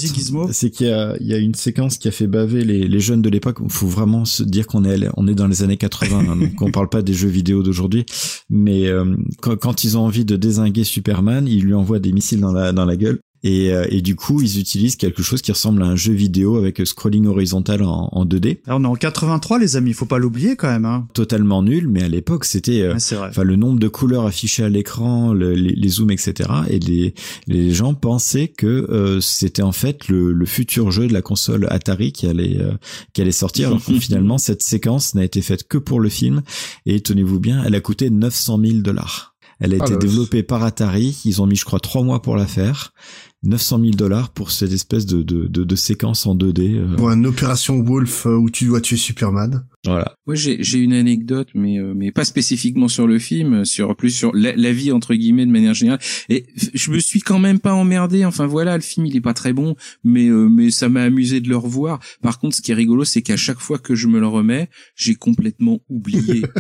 c'est qu'il y a, il y a une séquence qui a fait baver les, les jeunes de l'époque. Il faut vraiment se dire qu'on est, on est dans les années 80, hein, donc on parle pas des jeux vidéo d'aujourd'hui. Mais euh, quand, quand ils ont envie de désinguer Superman, ils lui envoient des missiles dans la, dans la gueule. Et, euh, et du coup, ils utilisent quelque chose qui ressemble à un jeu vidéo avec scrolling horizontal en, en 2D. Alors, on est en 83 les amis faut pas l'oublier quand même hein. Totalement nul, mais à l'époque, c'était euh, enfin le nombre de couleurs affichées à l'écran, le- les, les zooms, etc. Et les, les gens pensaient que euh, c'était en fait le, le futur jeu de la console Atari qui allait euh, qui allait sortir. (laughs) Alors que finalement, cette séquence n'a été faite que pour le film. Et tenez-vous bien, elle a coûté 900 000 dollars. Elle a Ah, été développée par Atari. Ils ont mis, je crois, trois mois pour la faire. 900 000 dollars pour cette espèce de, de, de, de séquence en 2D. euh, Pour une opération Wolf euh, où tu dois tuer Superman. voilà. Moi j'ai j'ai une anecdote mais euh, mais pas spécifiquement sur le film, sur plus sur la, la vie entre guillemets de manière générale. Et je me suis quand même pas emmerdé. Enfin voilà, le film il est pas très bon, mais euh, mais ça m'a amusé de le revoir. Par contre, ce qui est rigolo, c'est qu'à chaque fois que je me le remets, j'ai complètement oublié. (laughs)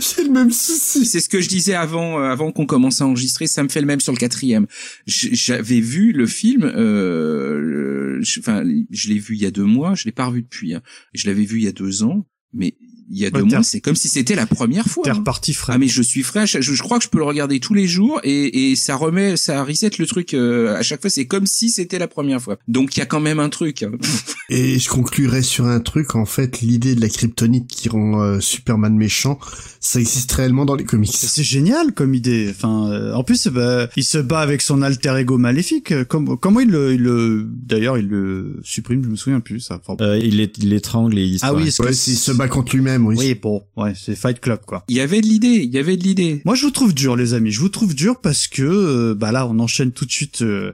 J'ai le même souci. C'est ce que je disais avant, euh, avant qu'on commence à enregistrer. Ça me fait le même sur le quatrième. J'avais vu le film, euh, je- enfin, je l'ai vu il y a deux mois. Je l'ai pas revu depuis. hein. Je l'avais vu il y a deux ans, mais il y a Ouais, deux mois, c'est comme si c'était la première fois. t'es hein. reparti frais Ah mais je suis frais. Je, je crois que je peux le regarder tous les jours et, et ça remet, ça reset le truc euh, à chaque fois. C'est comme si c'était la première fois. Donc il y a quand même un truc. hein. (laughs) Et je conclurai sur un truc, en fait, l'idée de la kryptonite qui rend euh, Superman méchant, ça existe réellement dans les comics. c'est génial comme idée. Enfin, euh, en plus, bah, il se bat avec son alter ego maléfique. Comme, comment il le, il le- d'ailleurs, il le supprime, je me souviens plus. Ça. Enfin, Euh, il est- il l'étrangle et il ah oui, Ouais, s'il se bat contre lui-même, oui. oui, bon, ouais, c'est Fight Club quoi. Il y avait de l'idée. Il y avait de l'idée. Moi, je vous trouve dur, les amis. Je vous trouve dur parce que, euh, bah là, on enchaîne tout de suite euh,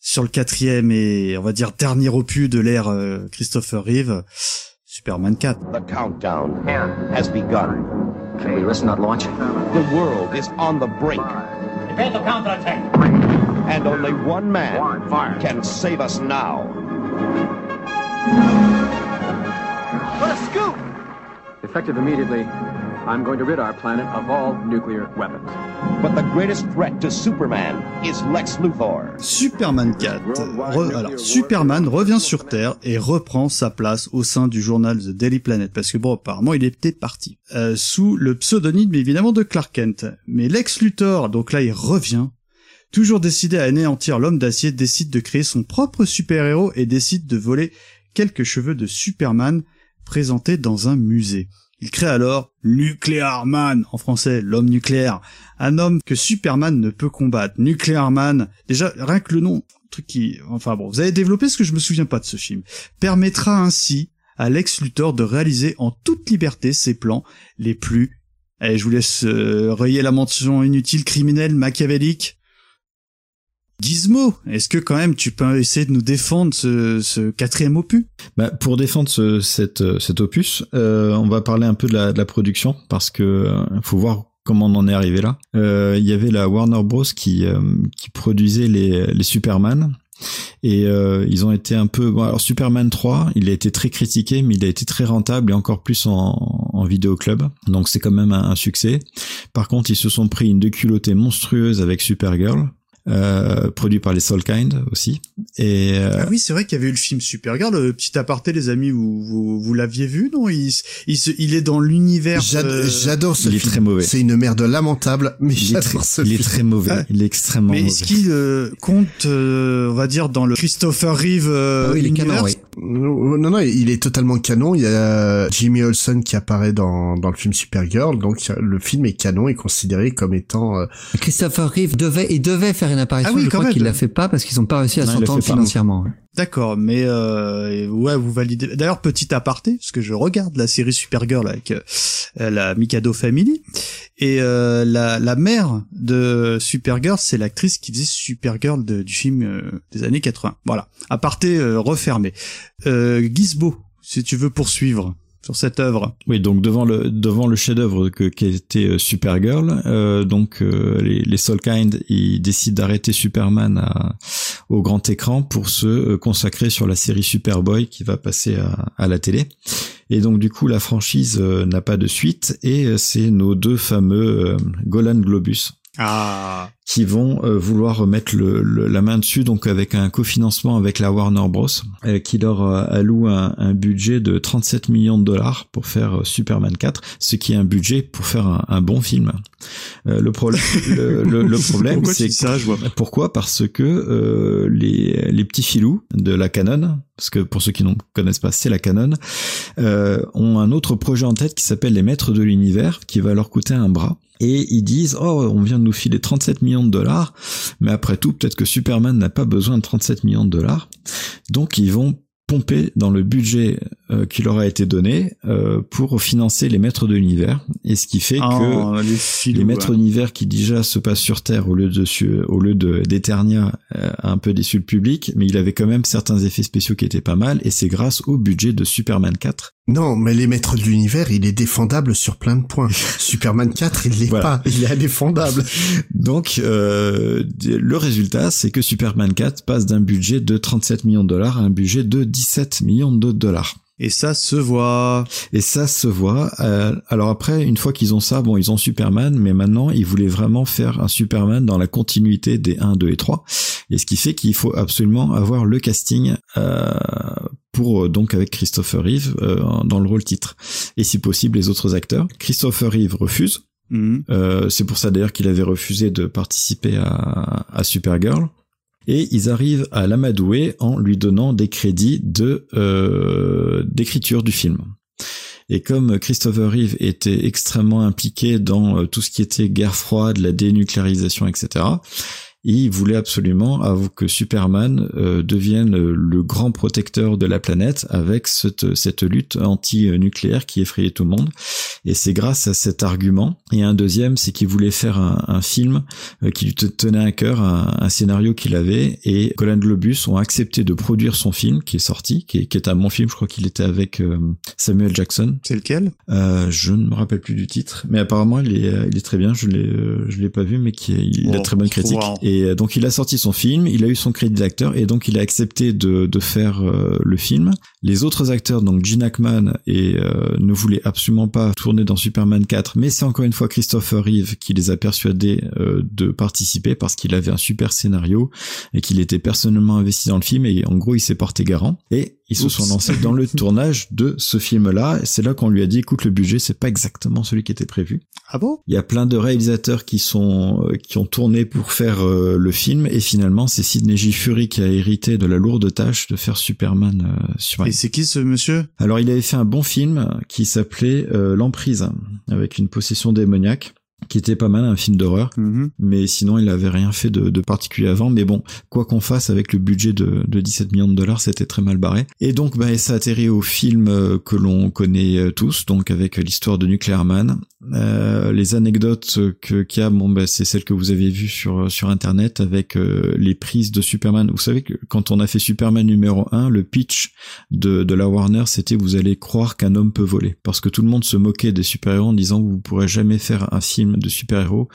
sur le quatrième et on va dire dernier opus de l'ère euh, Christopher Reeve, Superman 4. The countdown has begun. Can we risk not launching? The world is on the brink. Prepare to counterattack. And only one man can save us now. What a scoop! Effective immediately. I'm going to rid our planet of all nuclear weapons. But the greatest threat to Superman is Lex Luthor. Superman 4. Re- alors, Superman revient sur Terre et reprend sa place au sein du journal The Daily Planet, parce que bon, apparemment, il était parti. Euh, sous le pseudonyme, évidemment, de Clark Kent. Mais Lex Luthor, donc là, il revient. Toujours décidé à anéantir l'homme d'acier, décide de créer son propre super-héros et décide de voler quelques cheveux de Superman présentés dans un musée. Il crée alors Nuclear Man, en français l'homme nucléaire, un homme que Superman ne peut combattre. Nuclear Man, déjà rien que le nom, truc qui, enfin bon, vous avez développé ce que je me souviens pas de ce film, permettra ainsi à Lex Luthor de réaliser en toute liberté ses plans les plus, allez, je vous laisse euh, rayer la mention inutile, criminelle, machiavélique. Gizmo, est-ce que quand même tu peux essayer de nous défendre ce, ce quatrième opus? Bah, pour défendre ce, euh, cet opus, euh, on va parler un peu de la, de la production parce que euh, faut voir comment on en est arrivé là. Euh, Il y avait la Warner Bros qui, qui produisait les, les Superman. Et euh, ils ont été un peu... Bon, alors Superman 3, il a été très critiqué, mais il a été très rentable et encore plus en, en vidéoclub. Donc c'est quand même un, un succès. Par contre, ils se sont pris une déculottée monstrueuse avec Supergirl. Euh, produit par les Soulkind aussi. Et euh, Ah oui, c'est vrai qu'il y avait eu le film Supergirl. Le petit aparté, les amis, vous, vous, vous l'aviez vu, non? Il, il, se- il est dans l'univers. J'ad- euh, J'adore ce il est film. très mauvais. C'est une merde lamentable, mais il est, très, j'adore ce il est très mauvais. Ah. Il est extrêmement Mais mauvais. est-ce qu'il euh, compte, euh, on va dire, dans le Christopher Reeve euh, Ah oui, il est canon, oui. Non, non, non, il est totalement canon. Il y a Jimmy Olsen qui apparaît dans, dans le film Supergirl, donc le film est canon et considéré comme étant. euh, Christopher Reeve devait, il devait faire une apparition, Ah oui, je quand crois même. qu'il l'a fait pas parce qu'ils ont pas réussi à s'entendre pas. financièrement. D'accord, mais euh, ouais, vous validez. D'ailleurs, petit aparté, parce que je regarde la série Supergirl avec euh, la Mikado Family, et euh, la, la mère de Supergirl, c'est l'actrice qui faisait Supergirl de- du film euh, des années 80. Voilà, aparté euh, refermé. Euh, Gizbo, si tu veux poursuivre sur cette œuvre. Oui, donc devant le devant le chef-d'œuvre que qui était euh, Supergirl, euh, donc euh, les, les Soulkind ils décident d'arrêter Superman à, au grand écran pour se euh, consacrer sur la série Superboy qui va passer à, à la télé. Et donc du coup la franchise euh, n'a pas de suite et euh, c'est nos deux fameux Golan Globus Ah, qui vont euh, vouloir remettre le, le- la main dessus, donc avec un cofinancement avec la Warner Bros, euh, qui leur euh, alloue un, un budget de 37 millions de dollars pour faire euh, Superman 4, ce qui est un budget pour faire un, un bon film. Euh, le, problème, (laughs) le, le- le problème, c'est ça, je vois pourquoi? Parce que euh, les, les petits filous de la Canon, parce que pour ceux qui ne connaissent pas, c'est la Canon, euh, ont un autre projet en tête qui s'appelle les Maîtres de l'Univers, qui va leur coûter un bras. Et ils disent, oh, on vient de nous filer 37 millions de dollars, mais après tout, peut-être que Superman n'a pas besoin de 37 millions de dollars. Donc ils vont pomper dans le budget euh, qui leur a été donné euh, pour financer les Maîtres de l'Univers. Et ce qui fait que Oh, les, filous, les maîtres ouais. d'univers qui déjà se passent sur Terre au lieu de au lieu de d'Eternia euh, a un peu déçu le public, mais il avait quand même certains effets spéciaux qui étaient pas mal et c'est grâce au budget de Superman 4. Non, mais les maîtres de l'univers, il est défendable sur plein de points. (laughs) Superman 4, il l'est Voilà. pas. Il est indéfendable. Donc euh, le résultat, c'est que Superman 4 passe d'un budget de 37 millions de dollars à un budget de 17 millions de dollars. Et ça se voit. Et ça se voit. Euh, alors après, une fois qu'ils ont ça, bon, ils ont Superman, mais maintenant, ils voulaient vraiment faire un Superman dans la continuité des 1, 2 et 3. Et ce qui fait qu'il faut absolument avoir le casting euh, pour euh, donc avec Christopher Reeve euh, dans le rôle titre. Et si possible, les autres acteurs. Christopher Reeve refuse. Mhm. Euh, c'est pour ça d'ailleurs qu'il avait refusé de participer à, à Supergirl. Et ils arrivent à l'amadouer en lui donnant des crédits de euh, d'écriture du film. Et comme Christopher Reeve était extrêmement impliqué dans tout ce qui était guerre froide, la dénucléarisation, etc., il voulait absolument que Superman euh, devienne le grand protecteur de la planète avec cette, cette lutte anti-nucléaire qui effrayait tout le monde. Et c'est grâce à cet argument. Et un deuxième, c'est qu'il voulait faire un, un film euh, qui lui te- tenait à cœur, un, un scénario qu'il avait. Et Golan Globus ont accepté de produire son film qui est sorti, qui est, qui est un bon film. Je crois qu'il était avec euh, Samuel Jackson. C'est lequel? Euh, je ne me rappelle plus du titre, mais apparemment il est, il est très bien. Je l'ai, euh, je l'ai pas vu, mais qui est, il a très bonne on critique. Et Et euh, donc il a sorti son film, il a eu son crédit d'acteur et donc il a accepté de, faire euh, le film. Les autres acteurs, donc Gene Hackman, euh, ne voulaient absolument pas tourner dans Superman 4, mais c'est encore une fois Christopher Reeve qui les a persuadés de participer parce qu'il avait un super scénario et qu'il était personnellement investi dans le film et en gros il s'est porté garant. Et ils se sont lancés dans le (laughs) tournage de ce film-là. C'est là, qu'on lui a dit, écoute, le budget, c'est pas exactement celui qui était prévu. Ah bon? Il y a plein de réalisateurs qui sont euh, qui ont tourné pour faire euh, le film et finalement, c'est Sidney J. Fury qui a hérité de la lourde tâche de faire Superman. Euh, sur et c'est qui ce monsieur? Alors, il avait fait un bon film qui s'appelait L'emprise, avec une possession démoniaque qui était pas mal, un film d'horreur. Mhm. Mais sinon, il avait rien fait de, de particulier avant. Mais bon, quoi qu'on fasse avec le budget de, de 17 millions de dollars, c'était très mal barré. Et donc, bah, ça atterrit au film euh, que l'on connaît euh, tous, donc avec l'histoire de Nuclear Man. Euh, les anecdotes que qu'il y a, bon, bah, c'est celles que vous avez vues sur sur internet avec euh, les prises de Superman. Vous savez que quand on a fait Superman numéro 1, le pitch de, de la Warner, c'était vous allez croire qu'un homme peut voler, parce que tout le monde se moquait des super-héros en disant vous pourrez jamais faire un film de super-héros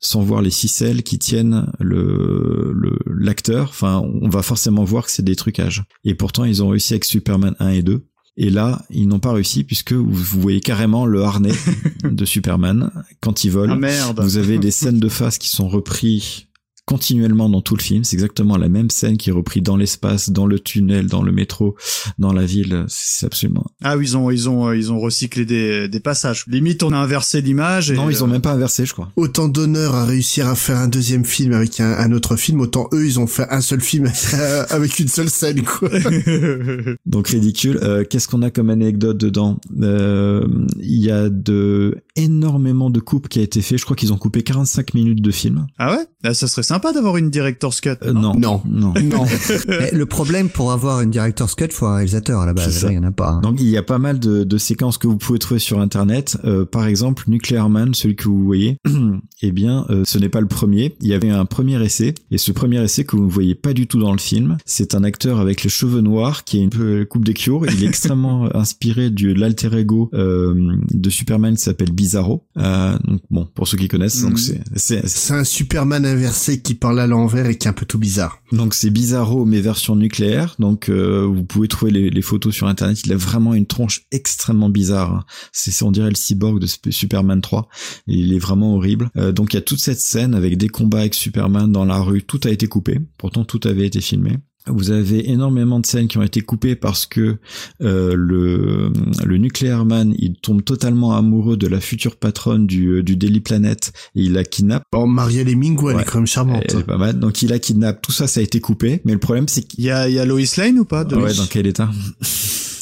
sans voir les ficelles qui tiennent le l'acteur. enfin, on va forcément voir que c'est des trucages. Et pourtant, ils ont réussi avec Superman 1 et 2. Et là, ils n'ont pas réussi puisque vous voyez carrément le harnais (laughs) de Superman quand il vole. Ah merde. Vous avez des scènes de face qui sont reprises continuellement dans tout le film. C'est exactement la même scène qui est reprise dans l'espace, dans le tunnel, dans le métro, dans la ville. C'est absolument. Ah oui, ils ont ils ont ils ont recyclé des, des passages. Limite, on a inversé l'image. Non, ils ont euh, même pas inversé, je crois. Autant d'honneur à réussir à faire un deuxième film avec un, un, autre film, autant eux ils ont fait un seul film (laughs) avec une seule scène, quoi. (laughs) Donc ridicule. Euh, Qu'est-ce qu'on a comme anecdote dedans? Euh, Il y a de énormément de coupes qui a été fait. Je crois qu'ils ont coupé 45 minutes de film. Ah ouais? Ça serait sympa d'avoir une director's cut. Euh, non, non, non. (laughs) non. (laughs) le problème pour avoir une director's cut, faut un réalisateur à la base. il y en a pas. Hein. Donc il y a pas mal de, de, séquences que vous pouvez trouver sur internet. Euh, par exemple, Nuclear Man, celui que vous voyez, (clears throat) eh bien, euh, ce n'est pas le premier. Il y avait un premier essai, et ce premier essai que vous ne voyez pas du tout dans le film, c'est un acteur avec les cheveux noirs qui a une peu coupe de cure. Il est extrêmement (laughs) inspiré de l'alter ego euh, de Superman qui s'appelle Bizarro. donc bon, pour ceux qui connaissent, donc Mhm. c'est c'est un Superman inversé qui parle à l'envers et qui est un peu tout bizarre. Donc c'est Bizarro mais version nucléaire. Donc euh, vous pouvez trouver les, photos sur internet. Il a vraiment une tronche extrêmement bizarre. hein. C'est on dirait le cyborg de Superman 3. Il est vraiment horrible. Euh, donc il y a toute cette scène avec des combats avec Superman dans la rue. Tout a été coupé. Pourtant tout avait été filmé. Vous avez énormément de scènes qui ont été coupées parce que euh, le, le Nuclear Man, il tombe totalement amoureux de la future patronne du, du Daily Planet et il la kidnappe. Bon, Marielle Mingo, elle Ouais. est quand même charmante. Elle est pas mal. Donc il la kidnappe. Tout ça, ça a été coupé. Mais le problème, c'est qu'il Il y a, il y a Lois Lane ou pas de Ouais, dans quel état?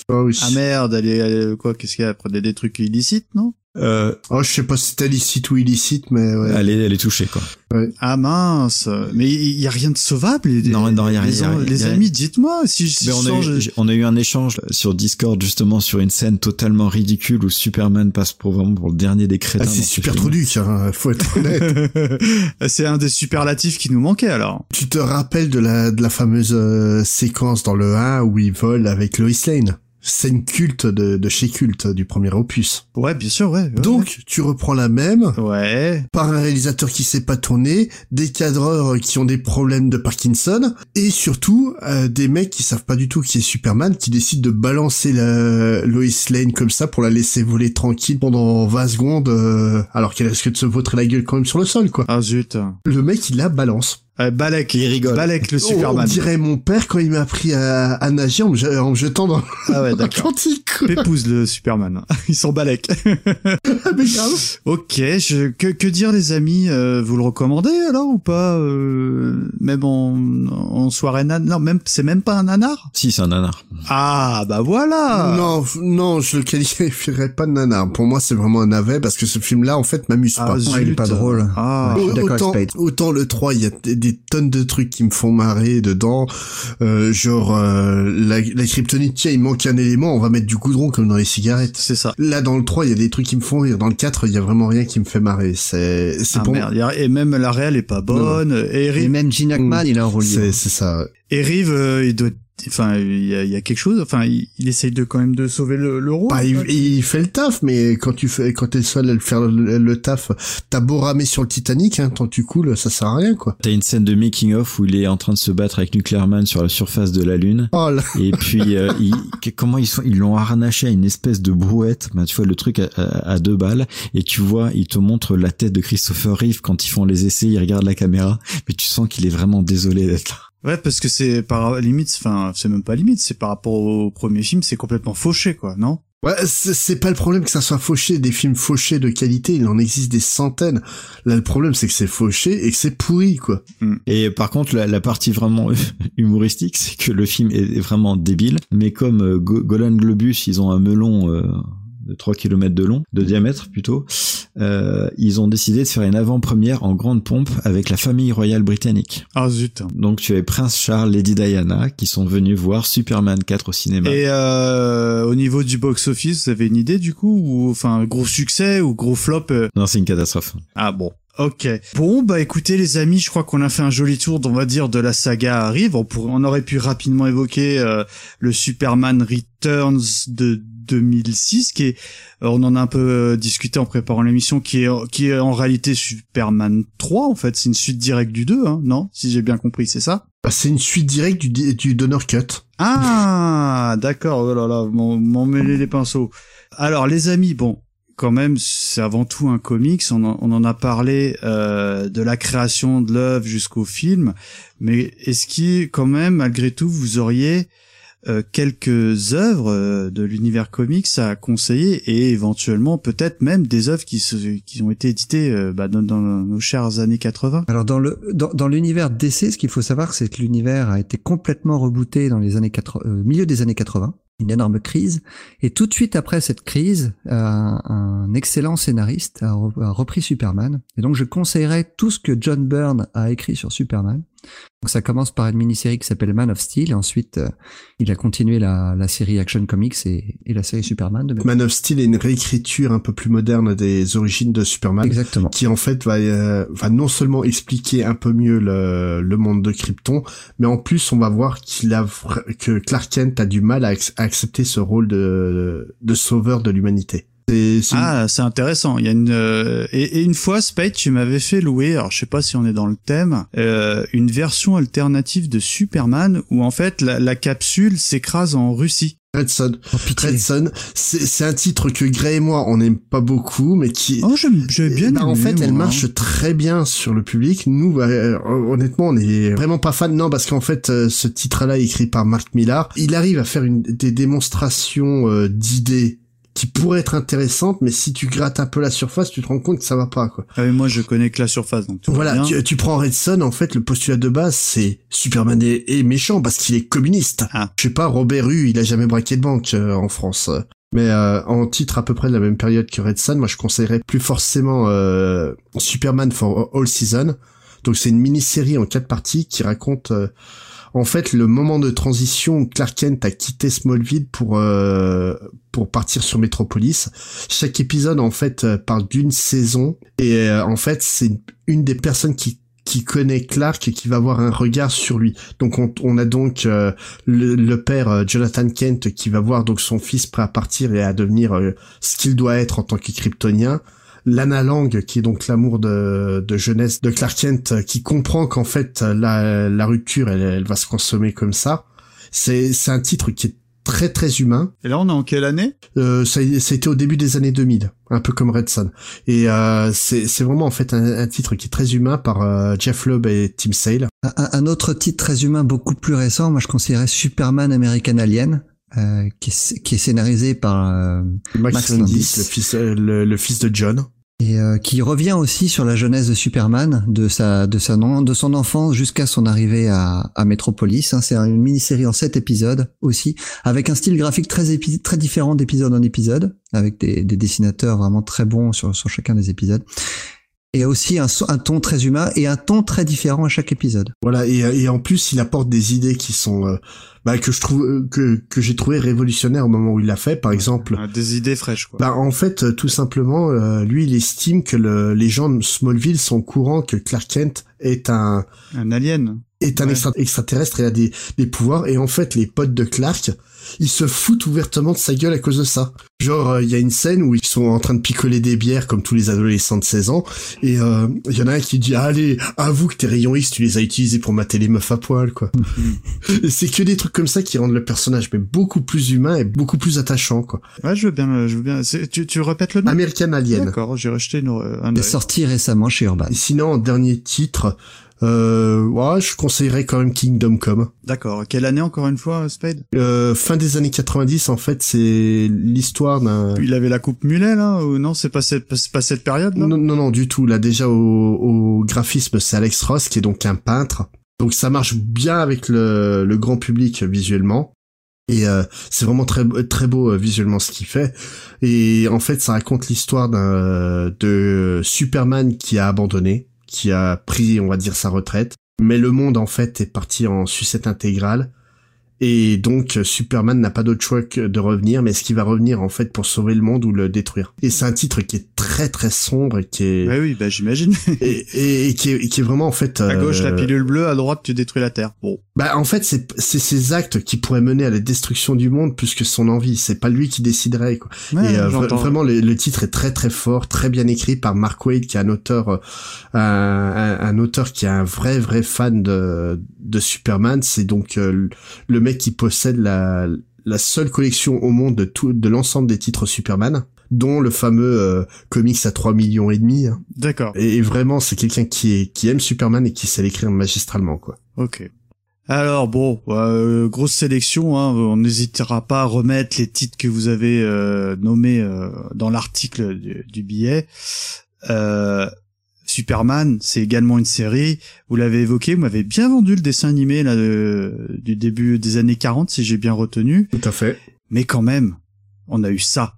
Oh, oui. Ah merde, elle est, elle est- quoi? Qu'est-ce qu'il y a? Elle prenait des trucs illicites, non? Euh, Oh, je sais pas si c'est illicite ou illicite, mais ouais. elle, est, elle est touchée, quoi. Ah mince, mais il y a rien de sauvable. les- Non, non, il y a les, rien, y a- les il y a- amis, dites-moi si je Mais on, a eu, on a eu un échange sur Discord justement sur une scène totalement ridicule où Superman passe pour vraiment pour le dernier des crétins. Ah, c'est ce super film. truc, hein, faut être honnête. (laughs) c'est un des superlatifs qui nous manquait alors. tu te rappelles de la, de la fameuse euh, séquence dans le 1 où il vole avec Lois Lane? Scène culte de, de chez culte du premier opus. Ouais, bien sûr, ouais. ouais, Donc, tu reprends la même, ouais. par un réalisateur qui sait pas tourner, des cadreurs qui ont des problèmes de Parkinson, et surtout euh, des mecs qui savent pas du tout qui est Superman, qui décident de balancer la Lois Lane comme ça pour la laisser voler tranquille pendant 20 secondes, euh, alors qu'elle risque de se vautrer la gueule quand même sur le sol, quoi. Ah zut. Le mec, il la balance. Euh, Balek, il rigole. Balek le Superman. on dirait mon père quand il m'a appris à, à nager en me, je- en me jetant dans Ah ouais, (laughs) l'Atlantique. Pépouze le Superman. (laughs) Ils sont Balek. (laughs) Ah, mais grave. ok, je, que, que dire les amis? Euh, Vous le recommandez alors ou pas? Euh, Même en, en soirée nan... Non, même c'est même pas un nanar? Si, c'est un nanar. Ah bah voilà Non, non, je le qualifierais pas de nanar. Pour moi, c'est vraiment un navet parce que ce film-là, en fait, m'amuse Ah, pas. zut. il est pas drôle. Ah. Ouais, je suis d'accord avec autant, Spade. autant le 3, il y a des, des tonnes de trucs qui me font marrer dedans. Euh, genre, euh, la, la kryptonite, tiens, il manque un élément, on va mettre du goudron comme dans les cigarettes. C'est ça. Là, dans le 3, il y a des trucs qui me font rire. Dans le 4, il y a vraiment rien qui me fait marrer. C'est, c'est Ah pour merde, y a- et même la réelle est pas bonne. Et Et Eric, même Gene Hackman, il a un rôle c'est ça. Et Reeve, euh, il doit, enfin, il y a, il y a quelque chose. Enfin, il, il essaye de quand même de sauver le, le rôle. Bah, il, il fait le taf, mais quand tu fais, quand t'es seul à le faire le, le taf, t'as beau ramer sur le Titanic, hein, tant tu coules, ça sert à rien, quoi. T'as une scène de making of où il est en train de se battre avec Nuclear Man sur la surface de la lune. Oh là. Et puis euh, (laughs) comment ils sont, ils l'ont harnaché à une espèce de brouette. Ben, tu vois le truc à, à- à deux balles et tu vois, il te montre la tête de Christopher Reeve quand ils font les essais, il regarde la caméra, mais tu sens qu'il est vraiment désolé d'être là. Ouais, parce que c'est par limite, enfin, c'est même pas limite, c'est par rapport au premier film, c'est complètement fauché, quoi, non? Ouais, c'est pas le problème que ça soit fauché, des films fauchés de qualité, il en existe des centaines. Là, le problème, c'est que c'est fauché et que c'est pourri, quoi. Et par contre, la, la partie vraiment (laughs) humoristique, c'est que le film est vraiment débile. Mais comme euh, Go- Golan Globus, ils ont un melon euh, de 3 km de long, de diamètre plutôt, euh, ils ont décidé de faire une avant-première en grande pompe avec la famille royale britannique. Ah zut. Donc tu avais Prince Charles, Lady Diana qui sont venus voir Superman 4 au cinéma. Et euh, au niveau du box-office, vous avez une idée du coup ou enfin gros succès ou gros flop euh? Non, c'est une catastrophe. Ah bon. Ok. Bon, bah écoutez les amis, je crois qu'on a fait un joli tour, on va dire, de la saga Arrive. On, pourrait, on aurait pu rapidement évoquer euh, le Superman Returns de 2006, qui est, on en a un peu euh, discuté en préparant l'émission, qui est, qui est en réalité Superman 3, en fait. C'est une suite directe du 2, hein, non Si j'ai bien compris, c'est ça? Bah, c'est une suite directe du, du Donner Cut. Ah, d'accord. Oh là là, m'en mêler les pinceaux. Alors, les amis, bon, quand même, c'est avant tout un comics. On en, on en a parlé euh, de la création de l'œuvre jusqu'au film. Mais est-ce qu'il, quand même, malgré tout, vous auriez euh, quelques œuvres euh, de l'univers comics à conseiller et éventuellement peut-être même des œuvres qui, se, qui ont été éditées euh, bah, dans, nos chères années 80 Alors dans le dans, l'univers DC, ce qu'il faut savoir, c'est que l'univers a été complètement rebooté dans les années 80, euh, milieu des années 80, une énorme crise. Et tout de suite après cette crise, un excellent scénariste a repris Superman. Et donc je conseillerais tout ce que John Byrne a écrit sur Superman. Donc ça commence par une mini-série qui s'appelle Man of Steel, et ensuite euh, il a continué la, la série Action Comics et, et la série Superman. De. Man of Steel est une réécriture un peu plus moderne des origines de Superman. Exactement. Qui en fait va, euh, va non seulement expliquer un peu mieux le, le monde de Krypton, mais en plus on va voir qu'il a que Clark Kent a du mal à, ac- à accepter ce rôle de, de sauveur de l'humanité. Ah, c'est intéressant. Il y a une euh, et, et une fois, Spade, tu m'avais fait louer. Alors, je sais pas si on est dans le thème, euh, une version alternative de Superman où en fait la, la capsule s'écrase en Russie. Red Son. Oh, Red Son, c'est c'est un titre que Gray et moi on n'aime pas beaucoup, mais qui. Oh, j'aime bien Bah, en fait, elle moi, hein. marche très bien sur le public. Nous, bah, euh, honnêtement, on est vraiment pas fan. Non, parce qu'en fait, euh, ce titre-là, écrit par Mark Millar, il arrive à faire une, des démonstrations euh, d'idées qui pourraient être intéressantes, mais si tu grattes un peu la surface, tu te rends compte que ça va pas, quoi. Ah, mais moi, je connais que la surface, donc tout Voilà, tu, tu prends Red Son, en fait, le postulat de base, c'est Superman est, est méchant parce qu'il est communiste. Ah. Je sais pas, Robert Hue, il a jamais braqué de banque euh, en France. Mais euh, en titre à peu près de la même période que Red Son, moi je conseillerais plus forcément euh, Superman for All Season. Donc c'est une mini-série en quatre parties qui raconte euh, en fait le moment de transition où Clark Kent a quitté Smallville pour euh, pour partir sur Metropolis. Chaque épisode en fait euh, parle d'une saison et euh, en fait c'est une, des personnes qui qui connaît Clark et qui va avoir un regard sur lui. Donc on, on a donc euh, le, le père euh, Jonathan Kent qui va voir donc son fils prêt à partir et à devenir euh, ce qu'il doit être en tant que Kryptonien. Lana Lang, qui est donc l'amour de, de jeunesse de Clark Kent, euh, qui comprend qu'en fait la, la rupture, elle, elle va se consommer comme ça. C'est c'est un titre qui est très très humain. Et là, on est en quelle année? Euh, ça, ça a été au début des années 2000, un peu comme Red Son. Et euh, c'est c'est vraiment en fait un, un titre qui est très humain par euh, Jeff Lubb et Tim Sale. Un, un autre titre très humain beaucoup plus récent, moi je conseillerais Superman American Alien, euh, qui, est, qui est scénarisé par euh, Max, Max Landis, Landis. le fils euh, le, le fils de John. et euh, qui revient aussi sur la jeunesse de Superman, de sa de sa non- de son enfance jusqu'à son arrivée à, à Metropolis. hein. C'est une mini-série en sept épisodes aussi, avec un style graphique très très différent d'épisode en épisode, avec des, des dessinateurs vraiment très bons sur sur chacun des épisodes. Et aussi un, un ton très humain et un ton très différent à chaque épisode. Voilà et, et en plus il apporte des idées qui sont euh, bah, que je trouve euh, que que j'ai trouvé révolutionnaires au moment où il l'a fait. Par exemple, Ah, Des idées fraîches, quoi. Bah en fait, euh, tout simplement, euh, lui, il estime que le, les gens de Smallville sont au courant que Clark Kent est un un alien est un extra- extraterrestre et a des, des pouvoirs et en fait les potes de Clark ils se foutent ouvertement de sa gueule à cause de ça. Genre il y a une scène où ils sont en train de picoler des bières comme tous les adolescents de 16 ans et euh, il y en a un qui dit allez avoue que tes rayons X tu les as utilisés pour mater les meufs à poil quoi. (laughs) et c'est que des trucs comme ça qui rendent le personnage mais beaucoup plus humain et beaucoup plus attachant quoi. Ouais, je veux bien, je veux bien. Tu, tu répètes le nom? American Alien. D'accord, j'ai rejeté une, un Il est sorti récemment chez Urban. Et sinon en dernier titre euh, ouais, je conseillerais quand même Kingdom Come. D'accord. Quelle année encore une fois, Spade? Euh, fin des années 90, en fait, c'est l'histoire d'un... Il avait la coupe mulet là ou non C'est pas cette, pas cette période là Non, non, non, du tout. Là, déjà, au, au graphisme, c'est Alex Ross, qui est donc un peintre. Donc, ça marche bien avec le, le grand public visuellement. Et euh, c'est vraiment très très beau euh, visuellement ce qu'il fait. Et en fait, ça raconte l'histoire d'un de Superman qui a abandonné, qui a pris, on va dire, sa retraite. Mais le monde, en fait, est parti en sucette intégrale. Et donc, Superman n'a pas d'autre choix que de revenir, mais est-ce qu'il va revenir, en fait, pour sauver le monde ou le détruire? Et c'est un titre qui est très, très sombre et qui est... Ouais, oui, bah j'imagine. (laughs) et, et, et qui, est, et qui est vraiment, en fait... à gauche la euh, pilule bleue, à droite tu détruis la Terre. Bon. bah en fait c'est c'est ces actes qui pourraient mener à la destruction du monde plus que son envie. C'est pas lui qui déciderait quoi. Ouais, et euh, vraiment le, le titre est très très fort, très bien écrit par Mark Wade qui est un auteur euh, un, un, un auteur qui est un vrai vrai fan de de Superman. C'est donc le mec qui possède la la seule collection au monde de tout de l'ensemble des titres Superman dont le fameux euh, comics à 3 millions et demi. hein. D'accord. Et, et vraiment, c'est quelqu'un qui est qui aime Superman et qui sait l'écrire magistralement, quoi. Ok. Alors bon, euh, grosse sélection. Hein, on n'hésitera pas à remettre les titres que vous avez euh, nommés euh, dans l'article du, du billet. Superman, c'est également une série. Vous l'avez évoqué, vous m'avez bien vendu le dessin animé là de- du début des années 40, si j'ai bien retenu. Tout à fait. Mais quand même, on a eu ça.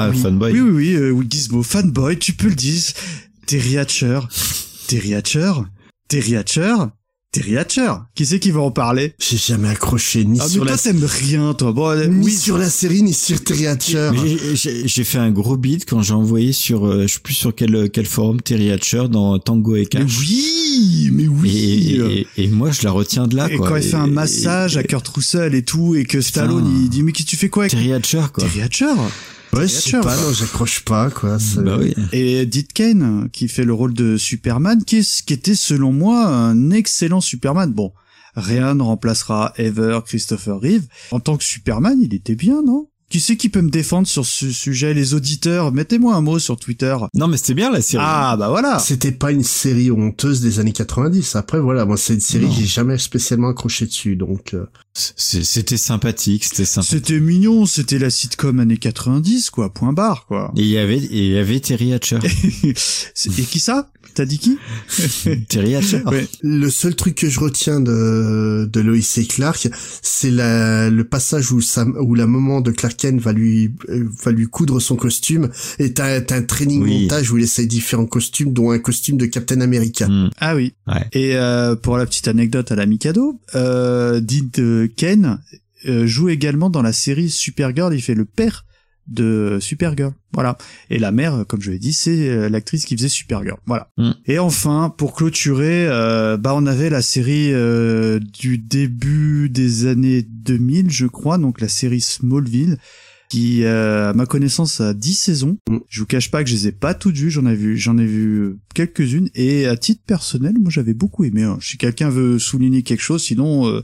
Ah, oui. fanboy. Oui, oui, oui, euh, oui, Gizmo, fanboy, tu peux le dire. Terry Hatcher. Terry Hatcher. Terry Hatcher. Terry Hatcher. Qui c'est qui va en parler? J'ai jamais accroché ni Ah, mais sur toi, la t'aimes rien, toi. Bon, ni oui. sur la série ni sur Terry Hatcher. Mais j'ai- J'ai j'ai fait un gros beat quand j'ai envoyé sur, euh, je sais plus sur quel, quel forum, Terry Hatcher dans Tango et Cash. Oui, mais oui. Et, et, et moi, je la retiens de là, Et quoi. quand il fait un massage et- à Kurt Russell et tout, et que Stallone, il dit, mais qui tu fais quoi avec Terry Hatcher, quoi. Terry Hatcher? Ouais, je sais pas, non, j'accroche pas, quoi. c'est- Bah oui. Et Ditken, qui fait le rôle de Superman, qui, est, qui était selon moi un excellent Superman. Bon, rien ne remplacera Ever Christopher Reeve. En tant que Superman, il était bien, non? Qui c'est qui peut me défendre sur ce sujet Les auditeurs, mettez-moi un mot sur Twitter. Non, mais c'était bien la série. Ah, bah voilà C'était pas une série honteuse des années 90. Après, voilà, moi, c'est une série j'ai jamais spécialement accroché dessus, donc... euh, C'était sympathique, c'était sympa. C'était mignon, c'était la sitcom années 90, quoi, point barre, quoi. Et il y avait, et il y avait Terry Hatcher. (laughs) Et qui ça? T'as dit qui? (laughs) Terry Hatcher. Ouais. Le seul truc que je retiens de, de Lois et Clark, c'est la, le passage où, où la maman de Clark Kent va lui, va lui coudre son costume, et t'as t'as un training Oui. montage où il essaye différents costumes, dont un costume de Captain America. Hmm. Ah oui. Ouais. Et euh, pour la petite anecdote à la Mikado, euh, Dean euh, Ken euh, joue également dans la série Supergirl. Il fait le père de Supergirl. Voilà. Et la mère, euh, comme je l'ai dit, c'est euh, l'actrice qui faisait Supergirl. Voilà. Mm. Et enfin, pour clôturer, euh, bah on avait la série euh, du début des années 2000, je crois, donc la série Smallville qui, euh, à ma connaissance, a 10 saisons. Mm. Je vous cache pas que je les ai pas toutes vues, j'en ai vu, j'en ai vu quelques-unes, et à titre personnel, moi j'avais beaucoup aimé. hein. Si quelqu'un veut souligner quelque chose, sinon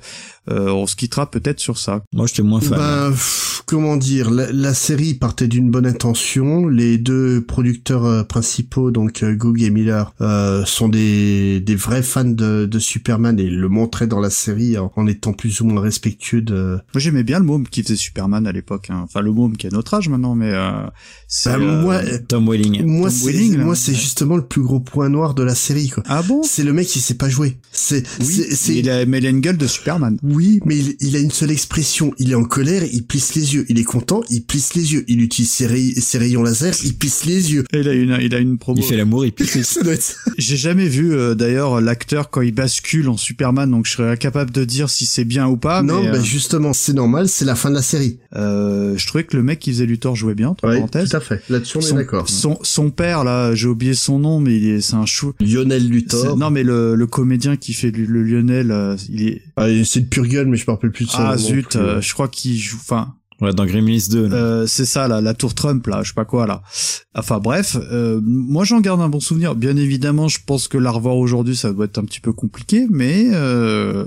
euh, on se quittera peut-être sur ça. Moi, j'étais moins fan. Ben, pff, comment dire, la, la série partait d'une bonne intention. Les deux producteurs euh, principaux, donc euh, Goog et Miller, euh, sont des, des vrais fans de, de Superman et le montraient dans la série en, en étant plus ou moins respectueux de. Moi j'aimais bien le môme qui faisait Superman à l'époque. hein. Enfin le môme qui a notre âge maintenant, mais euh, c'est Ben, euh, moi, Tom Welling. moi, Tom c'est, Welling, là. moi, c'est Ouais. justement le plus gros point noir de la série, quoi. Ah bon? C'est le mec qui sait pas jouer. C'est, Oui, c'est, c'est- il a, mais il a une gueule de Superman. Oui, mais il, il a une seule expression. Il est en colère, il plisse les yeux. Il est content, il plisse les yeux. Il utilise ses, ray- ses rayons laser, il plisse les yeux. Il a une, il a une promo. Il fait l'amour, il pisse. (laughs) Ça doit être- J'ai jamais vu euh, d'ailleurs l'acteur quand il bascule en Superman, donc je serais incapable de dire si c'est bien ou pas. non, mais, bah euh, justement, c'est normal, c'est la fin de la série. euh, je trouvais que le mec qui faisait Luthor jouait bien. Entre Ouais, parenthèses. tout à fait. Là-dessus, on est d'accord. son, son père là, j'ai oublié son nom, mais il est, c'est un chou. Lionel Luthor. Non, mais le, le comédien qui fait le, le Lionel, euh, il est. Ah, c'est de pure gueule, mais je me rappelle plus de ça. Ah zut, euh, je crois qu'il joue. Enfin, Ouais, dans Gremlins 2. là. Euh, c'est ça là, la tour Trump là, je sais pas quoi là. Enfin bref, euh, moi j'en garde un bon souvenir. Bien évidemment, je pense que la revoir aujourd'hui, ça doit être un petit peu compliqué, mais euh,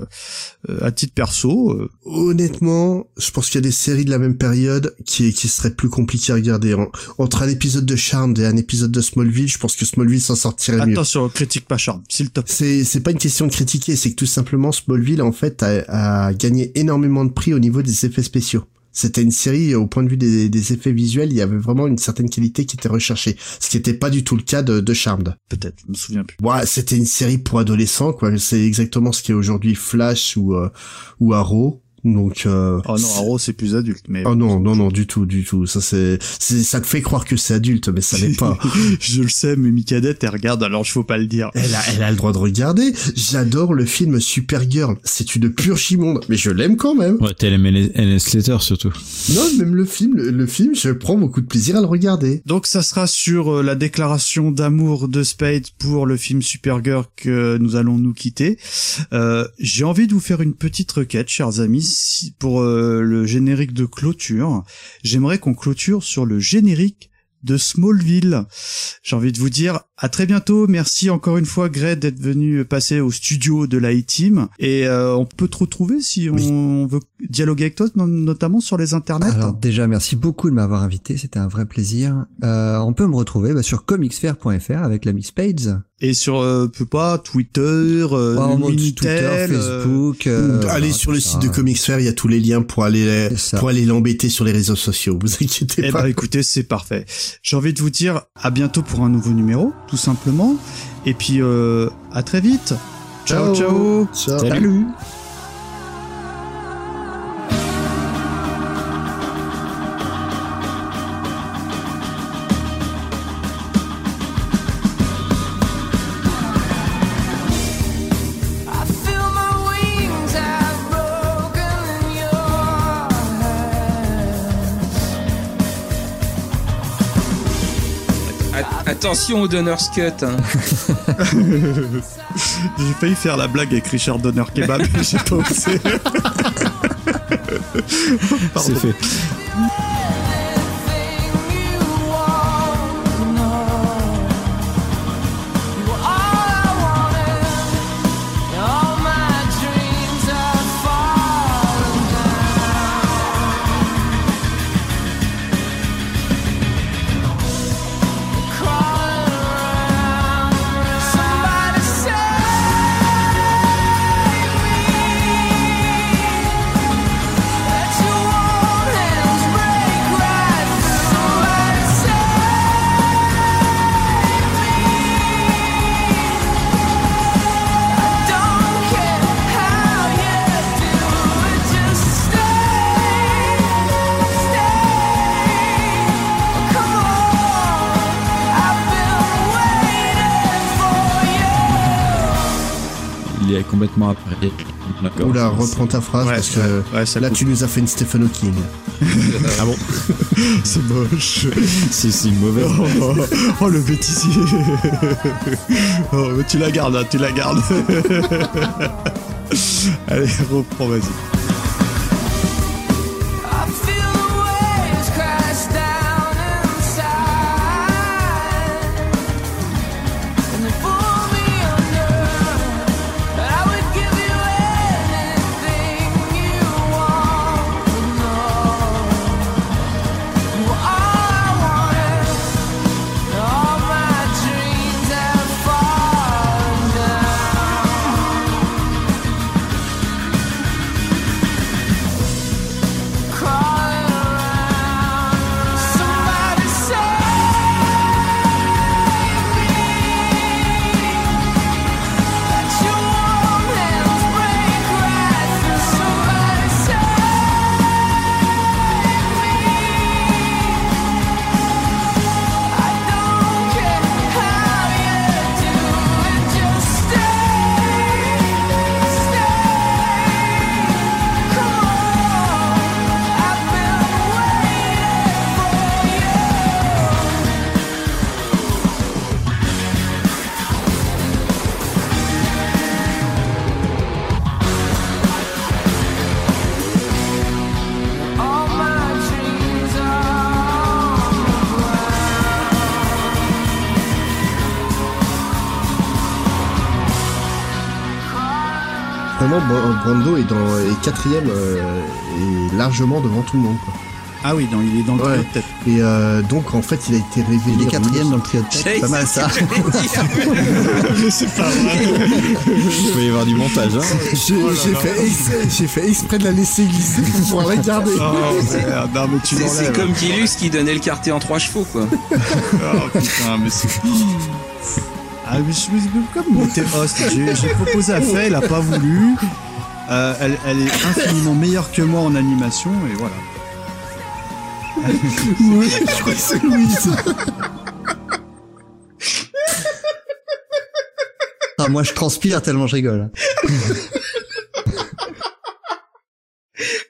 euh, à titre perso, euh, Honnêtement, je pense qu'il y a des séries de la même période qui, qui seraient plus compliquées à regarder. En- Entre un épisode de Charmed et un épisode de Smallville, je pense que Smallville s'en sortirait mieux. attention, critique pas Charme, s'il te plaît. C'est, c'est pas une question de critiquer, c'est que tout simplement Smallville, en fait, a, a gagné énormément de prix au niveau des effets spéciaux. C'était une série, au point de vue des, des effets visuels, il y avait vraiment une certaine qualité qui était recherchée. Ce qui n'était pas du tout le cas de, de Charmed. Peut-être, je me souviens plus. Ouais, c'était une série pour adolescents, quoi. C'est exactement ce qui est aujourd'hui Flash ou, euh, ou Arrow. Donc, euh, Oh non, Arrow c'est plus adulte, mais. Oh non, non, non, du tout, du tout. Ça, c'est, c'est, ça te fait croire que c'est adulte, mais ça l'est pas. (laughs) je le sais, mais Micadette, elle regarde, alors il faut pas le dire. Elle a, elle a le droit de regarder. J'adore le film Supergirl. C'est une pure chimonde, mais je l'aime quand même. Ouais, t'as aimé NS Slater surtout. Non, même le film, le, le film, je prends beaucoup de plaisir à le regarder. Donc ça sera sur euh, la déclaration d'amour de Spade pour le film Supergirl que nous allons nous quitter. Euh, J'ai envie de vous faire une petite requête, chers amis, pour euh, le générique de clôture. J'aimerais qu'on clôture sur le générique de Smallville. J'ai envie de vous dire à très bientôt. Merci encore une fois Greg d'être venu passer au studio de la team et euh, on peut te retrouver si on veut dialoguer avec toi, no- notamment sur les internets. Alors déjà, merci beaucoup de m'avoir invité, c'était un vrai plaisir. Euh, on peut me retrouver bah, sur comicsfair.fr avec l'ami Spades. Et sur, euh, peut pas, Twitter, euh, Minitel, Twitter, euh, Facebook. euh, allez voilà, sur le site ça. de Comics Fair, il y a tous les liens pour aller, pour aller l'embêter sur les réseaux sociaux. (laughs) Vous inquiétez Eh pas. ben écoutez, c'est parfait. J'ai envie de vous dire à bientôt pour un nouveau numéro, tout simplement. Et puis euh, à très vite. Ciao ciao. Ciao. Salut. Attention au Donner's Cut. Hein. (laughs) J'ai failli faire la blague avec Richard Donner Kebab, mais j'ai pas osé. (laughs) (laughs) C'est fait. Oula, reprends ta phrase Ouais, parce que ouais, là coupe. tu nous as fait une Stephen Hawking. (laughs) Ah bon (laughs) c'est moche. C'est si mauvais. Oh, oh, oh, le bêtisier. (laughs) oh, mais tu la gardes, hein, tu la gardes. Allez, reprends, vas-y. Est dans est quatrième euh, et largement devant tout le monde. Quoi. Ah oui, non, il est dans le Ouais. trio de tête. Et euh, donc en fait, il a été révélé. Il est quatrième dans le trio de tête. J'ai- Pas mal ça. c'est (laughs) pas vrai. Il peut y avoir du montage. Hein. J'ai j'ai fait, exprès de la laisser glisser pour la regarder. Oh, mais tu C'est- C'est comme Gilus qui donnait le quartier en trois chevaux, quoi. (laughs) Oh putain, mais c'est. Ah, mais je me comme on était host, j'ai j'ai proposé à Faye, elle a pas voulu. Euh, elle, elle est infiniment meilleure que moi en animation, et voilà. (laughs) Oui, je crois que c'est Louise. Ah, moi, je transpire tellement je rigole.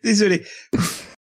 Désolé.